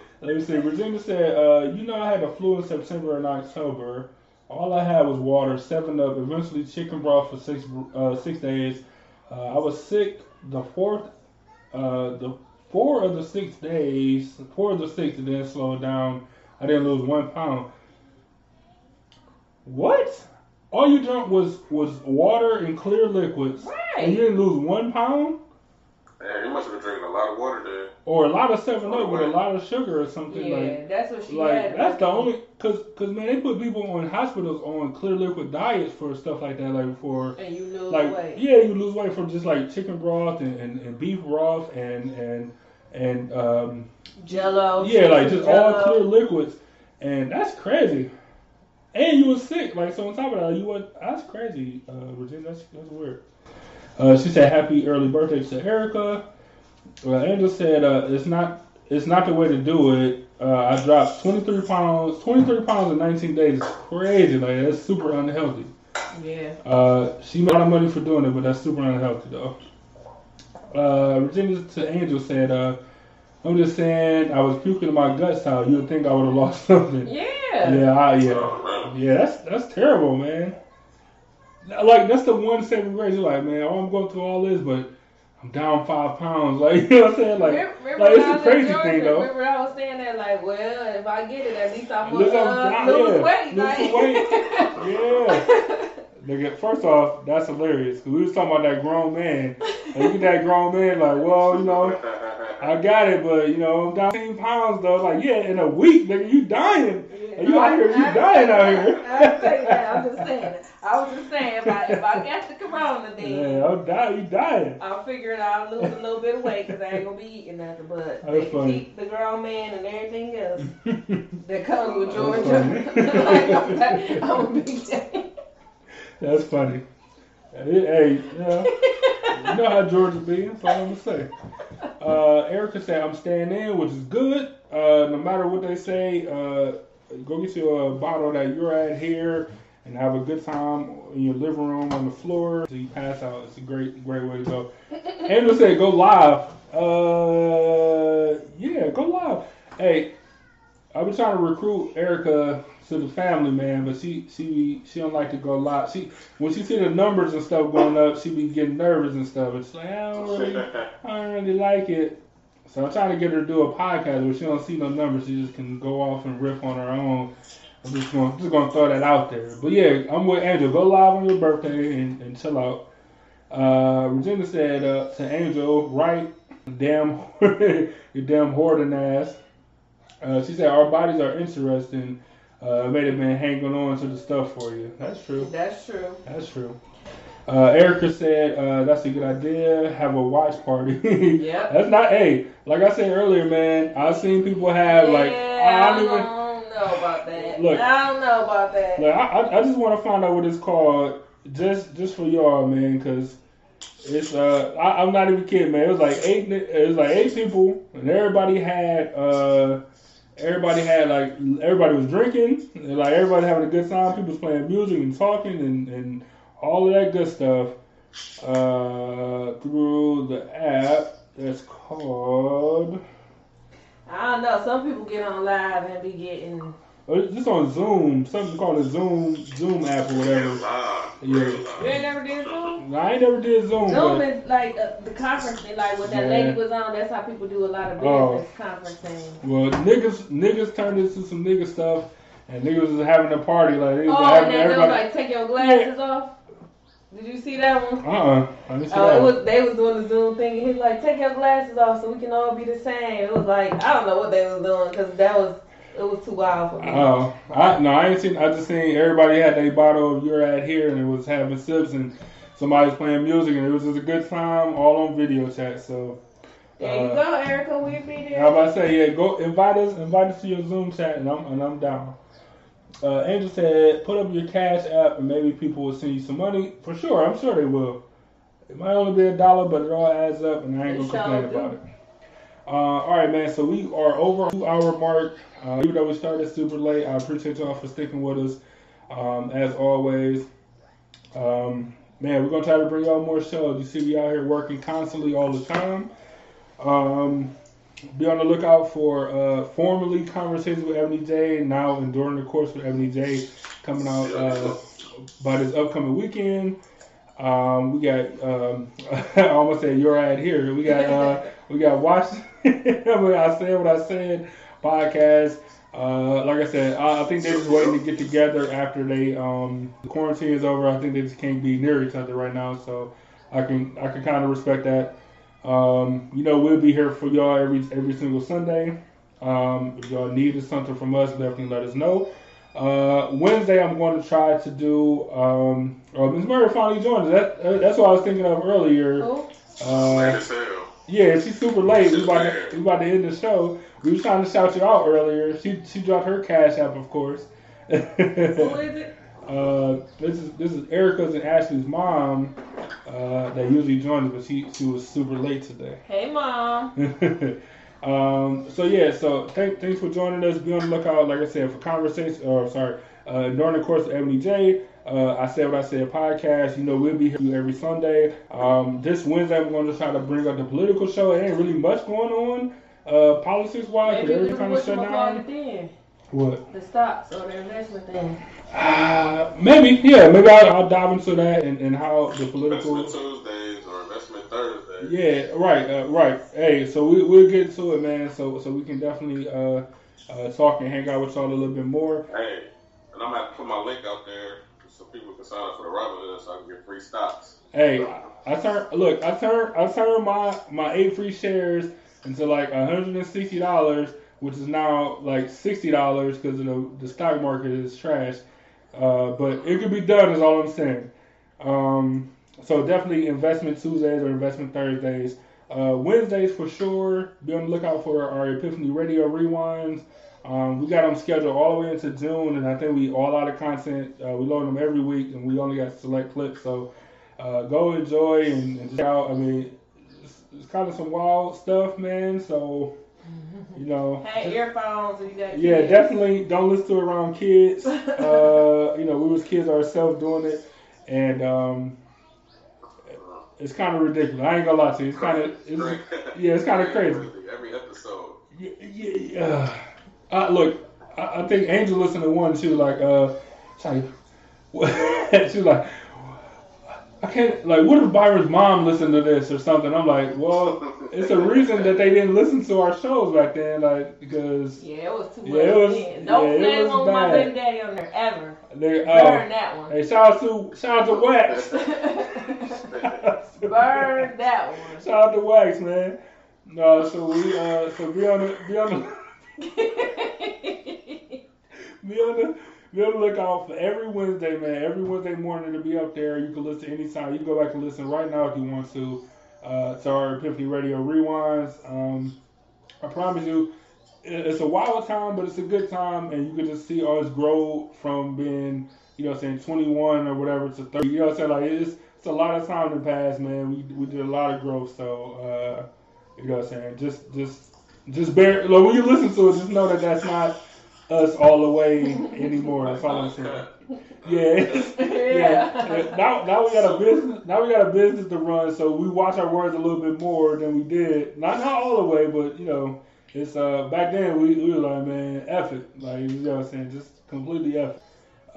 Let me see. Virginia said, uh, you know, I had a flu in September and October. All I had was water, seven up, eventually chicken broth for six uh, six days. Uh, I was sick the fourth, uh, the four of the six days, four of the six, and then slowed down. I didn't lose one pound. What? All you drank was was water and clear liquids, and you didn't lose one pound, Man, you must have been drinking a lot of water there. or a lot of seven up with a lot of sugar or something like. Yeah, that's what she Like had. that's the only, cause, cause man, they put people on hospitals on clear liquid diets for stuff like that, like for, And you lose like, weight. yeah, you lose weight from just like chicken broth and, and, and beef broth and and and um, Jello. yeah, like just all Jell-O. clear liquids, and that's crazy. And you were sick, like so. On top of that, you was that's crazy, uh, Virginia. That's that's weird. Uh, she said, "Happy early birthday to Erica." Uh, Angel said, uh, "It's not it's not the way to do it. Uh, I dropped 23 pounds. 23 pounds in 19 days is crazy. Like that's super unhealthy. Yeah. Uh, she made a lot of money for doing it, but that's super unhealthy though. Uh, Virginia to Angel said, uh, "I'm just saying, I was puking in my guts. How you would think I would have lost something? Yeah. Yeah, I, yeah, yeah. That's that's terrible, man. Like that's the one saving grace. You're like, man, I'm going through all this, but I'm down five pounds. Like you know what I'm saying? Like, remember, like it's a crazy Georgia, thing though. Remember I was saying that like, well, if I get it, at least I'm gonna uh, lose yeah, weight. like. weight. Yeah. Nigga, first off, that's hilarious. Cause we was talking about that grown man. And look at that grown man, like, well, you know, I got it, but you know, I'm down 10 pounds though. Like, yeah, in a week, nigga, you dying. You out here, you dying out here. I say that. I'm just saying. I was just saying if I if I got the corona, then Yeah, I'm dying. You dying. I'll figure it out, lose a little bit of weight because I ain't gonna be eating nothing. But That's they funny. keep the grown man and everything else that comes with Georgia. like, I'm, I'm a big day. That's funny. Hey, hey, you know, you know how Georgia be. That's all I'm gonna say. Uh, Erica said, "I'm staying in, which is good. Uh, no matter what they say, uh, go get you a bottle that you're at here and have a good time in your living room on the floor. So you pass out. It's a great, great way to go." Angela said, "Go live. Uh, yeah, go live. Hey, I've been trying to recruit Erica to the family, man, but she she she don't like to go live. She when she see the numbers and stuff going up, she be getting nervous and stuff. It's like I don't really, I don't really like it. So I'm trying to get her to do a podcast where she don't see no numbers. She just can go off and riff on her own. I'm just gonna just gonna throw that out there. But yeah, I'm with Angel. Go live on your birthday and, and chill out. Uh, Regina said uh, to Angel, right? Damn, you damn hoarding ass. Uh, she said our bodies are interesting. Uh, may have been hanging on to the stuff for you. That's true. That's true. That's true. Uh, Erica said uh, that's a good idea. Have a watch party. yeah. That's not. Hey, like I said earlier, man. I've seen people have like I don't even. don't know about that. Look. I don't know about that. Like, I, I- I just want to find out what it's called, just just for y'all, man, because it's uh I, I'm not even kidding, man. It was like eight, it was like eight people, and everybody had uh everybody had like everybody was drinking, and, like everybody having a good time. People was playing music and talking and and all of that good stuff uh through the app that's called. I don't know. Some people get on live and be getting. uh, Just on Zoom, something called a Zoom Zoom app or whatever. Live. Yeah. You ain't never did Zoom. I ain't never did Zoom, Zoom but is like uh, the conference thing, like when that Yeah. lady was on. That's how people do a lot of Oh. business conferencing. well, niggas niggas turned into some nigga stuff, and niggas was having a party like they was Oh, having and then they everybody. like, take your glasses off. Did you see that one? uh uh I didn't see Oh, that it one. was they was doing the Zoom thing, and he like, take your glasses off so we can all be the same. It was like I don't know what they was doing because that was it was too wild for me. Oh, I no, I ain't seen. I just seen everybody had a bottle of your ad here, and it was having sips, and somebody was playing music, and it was just a good time, all on video chat. So, there you uh, go, Erica. We'll be there. How about I say, yeah, go invite us, invite us to your Zoom chat, and I'm and I'm down. Uh, Angel said, put up your Cash App, and maybe people will send you some money. For sure, I'm sure they will. It might only be a dollar, but it all adds up, and I ain't gonna complain about it. Uh, all right, man. So we are over two hour mark. Uh, even though we started super late, I appreciate y'all for sticking with us. Um, as always, um, man, we're gonna try to bring y'all more shows. You see, we out here working constantly all the time. Um, be on the lookout for uh, formerly conversations with Ebony J. Now and during the course with Ebony J. coming out uh, by this upcoming weekend. Um, we got um, I almost said your ad here. We got uh, we got watch. I said what I said. Podcast. Uh, like I said, I, I think they're just waiting to get together after they um, the quarantine is over. I think they just can't be near each other right now, so I can I can kind of respect that. Um, you know, we'll be here for y'all every every single Sunday. Um, if y'all needed something from us, definitely let us know. Uh, Wednesday, I'm going to try to do. Um, oh, Ms. Murray finally joined us. That, uh, that's what I was thinking of earlier. Cool. Late Uh, as hell. yeah, she's super late. We about to, we about to end the show. We was trying to shout you out earlier. She she dropped her cash app, of course. Who is it? Uh, this is this is Erica's and Ashley's mom. Uh, that usually joins, but she she was super late today. Hey, mom. um, so yeah, so thank, thanks for joining us. Be on the lookout, like I said, for conversation. Or sorry, uh, during the course of Ebony J. Uh, I said what I said podcast. You know, we'll be here every Sunday. Um, this Wednesday, I'm going to try to bring up the political show. It ain't really much going on, uh, politics wise, we everything kind of shut down. Then. What? The stocks or the investment thing. Uh, maybe, yeah, maybe I'll, I'll dive into that and, and how the political. Investment Tuesdays or Investment Thursdays. Yeah, right, uh, right. Hey, so we we'll get to it, man. So so we can definitely uh, uh, talk and hang out with y'all a little bit more. Hey, and I'm gonna put my link out there so people can sign up for the Robinhood so I can get free stocks. Hey, I turn look, I turn I turn my my eight free shares into like hundred and sixty dollars. Which is now like sixty dollars because the the stock market is trash. Uh, but it could be done. Is all I'm saying. Um, so definitely investment Tuesdays or investment Thursdays. Uh, Wednesdays for sure. Be on the lookout for our Epiphany Radio rewinds. Um, we got them scheduled all the way into June, and I think we all out of content. Uh, we load them every week, and we only got select clips. So uh, go enjoy and, and check out. I mean, it's, it's kind of some wild stuff, man. So you know, Had earphones and you got yeah, kids. definitely don't listen to it around kids. Uh, you know, we was kids ourselves doing it, and um, it's kind of ridiculous. I ain't gonna lie to you. It's kind of, yeah, it's kind of crazy. Every episode. Yeah, yeah, yeah. Uh, look, I, I think Angel listened to one. too. like, uh, she's like, she was like, I can't. Like, what if Byron's mom listened to this or something? I'm like, well, it's a reason that they didn't listen to our shows back then, like because Yeah, it was too Yeah, it was- then. Don't yeah, play was on my baby daddy on there ever. they. Burn Uh, that one. hey, shout out to shout out to Wax. Burn that one. Shout out to Wax, man. No, so we uh, so be on the be on the be on the be on the lookout for every Wednesday, man. Every Wednesday morning to be up there. You can listen anytime. You can go back and listen right now if you want to. Uh, to our Epiphany Radio rewinds. Um, I promise you, it's a wild time, but it's a good time, and you can just see us grow from being, you know, I'm saying 21 or whatever to 30. You know, what I'm saying like it's it's a lot of time to pass, man. We we did a lot of growth, so uh, you know, what I'm saying just just just bear. Like when you listen to it, just know that that's not us all the way anymore. That's all I'm saying. Yeah. yeah. yeah. Now, now we got a business. Now we got a business to run, so we watch our words a little bit more than we did. Not not all the way, but you know, it's uh back then we, we were like, man, F it, like you know what I'm saying, just completely F. it.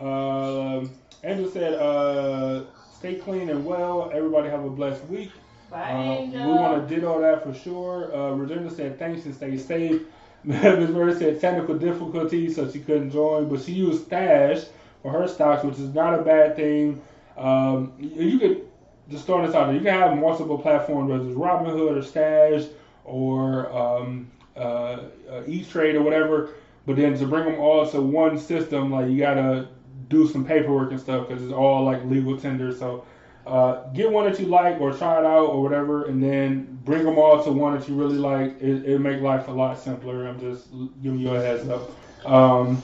Um, Andrew said, uh, stay clean and well. Everybody have a blessed week. Bye, Uh, Angel. we want to ditto that for sure. Uh, Regina said thanks and stay safe. Ms. Bird said technical difficulties, so she couldn't join, but she used Stash for her stocks, which is not a bad thing. Um, you, could just throw this out there. You can have multiple platforms, whether it's Robinhood or Stash or um, uh, uh, E-Trade or whatever. But then to bring them all to one system, like you gotta do some paperwork and stuff because it's all like legal tender. So uh, get one that you like or try it out or whatever, and then bring them all to one that you really like. It it make life a lot simpler. I'm just giving you a heads up. Um,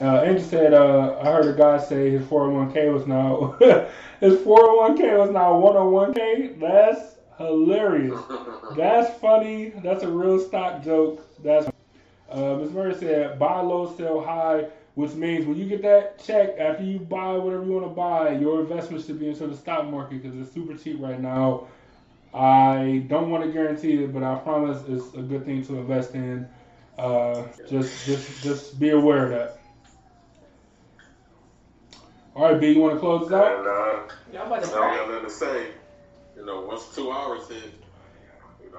uh, Andrew said, uh, I heard a guy say his 401k was now his 401k was now 101k. That's hilarious. That's funny. That's a real stock joke. That's uh, Ms. Murray said, buy low, sell high, which means when you get that check after you buy whatever you want to buy, your investment should be into the stock market because it's super cheap right now. I don't want to guarantee it, but I promise it's a good thing to invest in. Uh, just, just, just be aware of that. All right, B, you want to close this out? And uh, Y'all about to I don't got nothing to say. You know, once two hours hit, you know,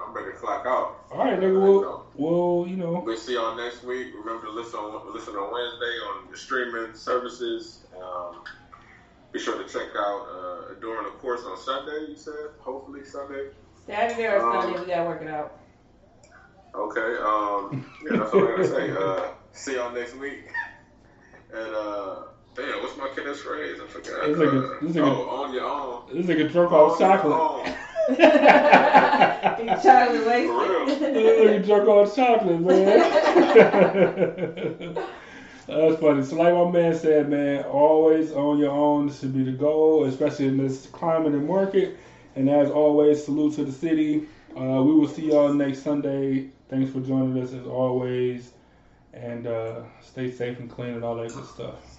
I'm ready to clock out. All right, nigga. Well, well, you know. We'll see y'all next week. Remember to listen on listen on Wednesday on the streaming services. Um, be sure to check out uh, during the course on Sunday. You said hopefully Sunday. Saturday or Um, Sunday, we gotta work it out. Okay. Um, yeah, that's all I gotta say. Uh, see y'all next week. And uh, damn, what's my catchphrase? I forgot. This nigga- Uh, this nigga- oh, on your own. This nigga drunk off On your chocolate. Own. Eat chocolate For real. This wasted. nigga drunk off chocolate, man. That's funny. So like my man said, man, always on your own should be the goal, especially in this climate and market. And as always, salute to the city. Uh, we will see y'all next Sunday. Thanks for joining us as always. And uh, stay safe and clean and all that good stuff.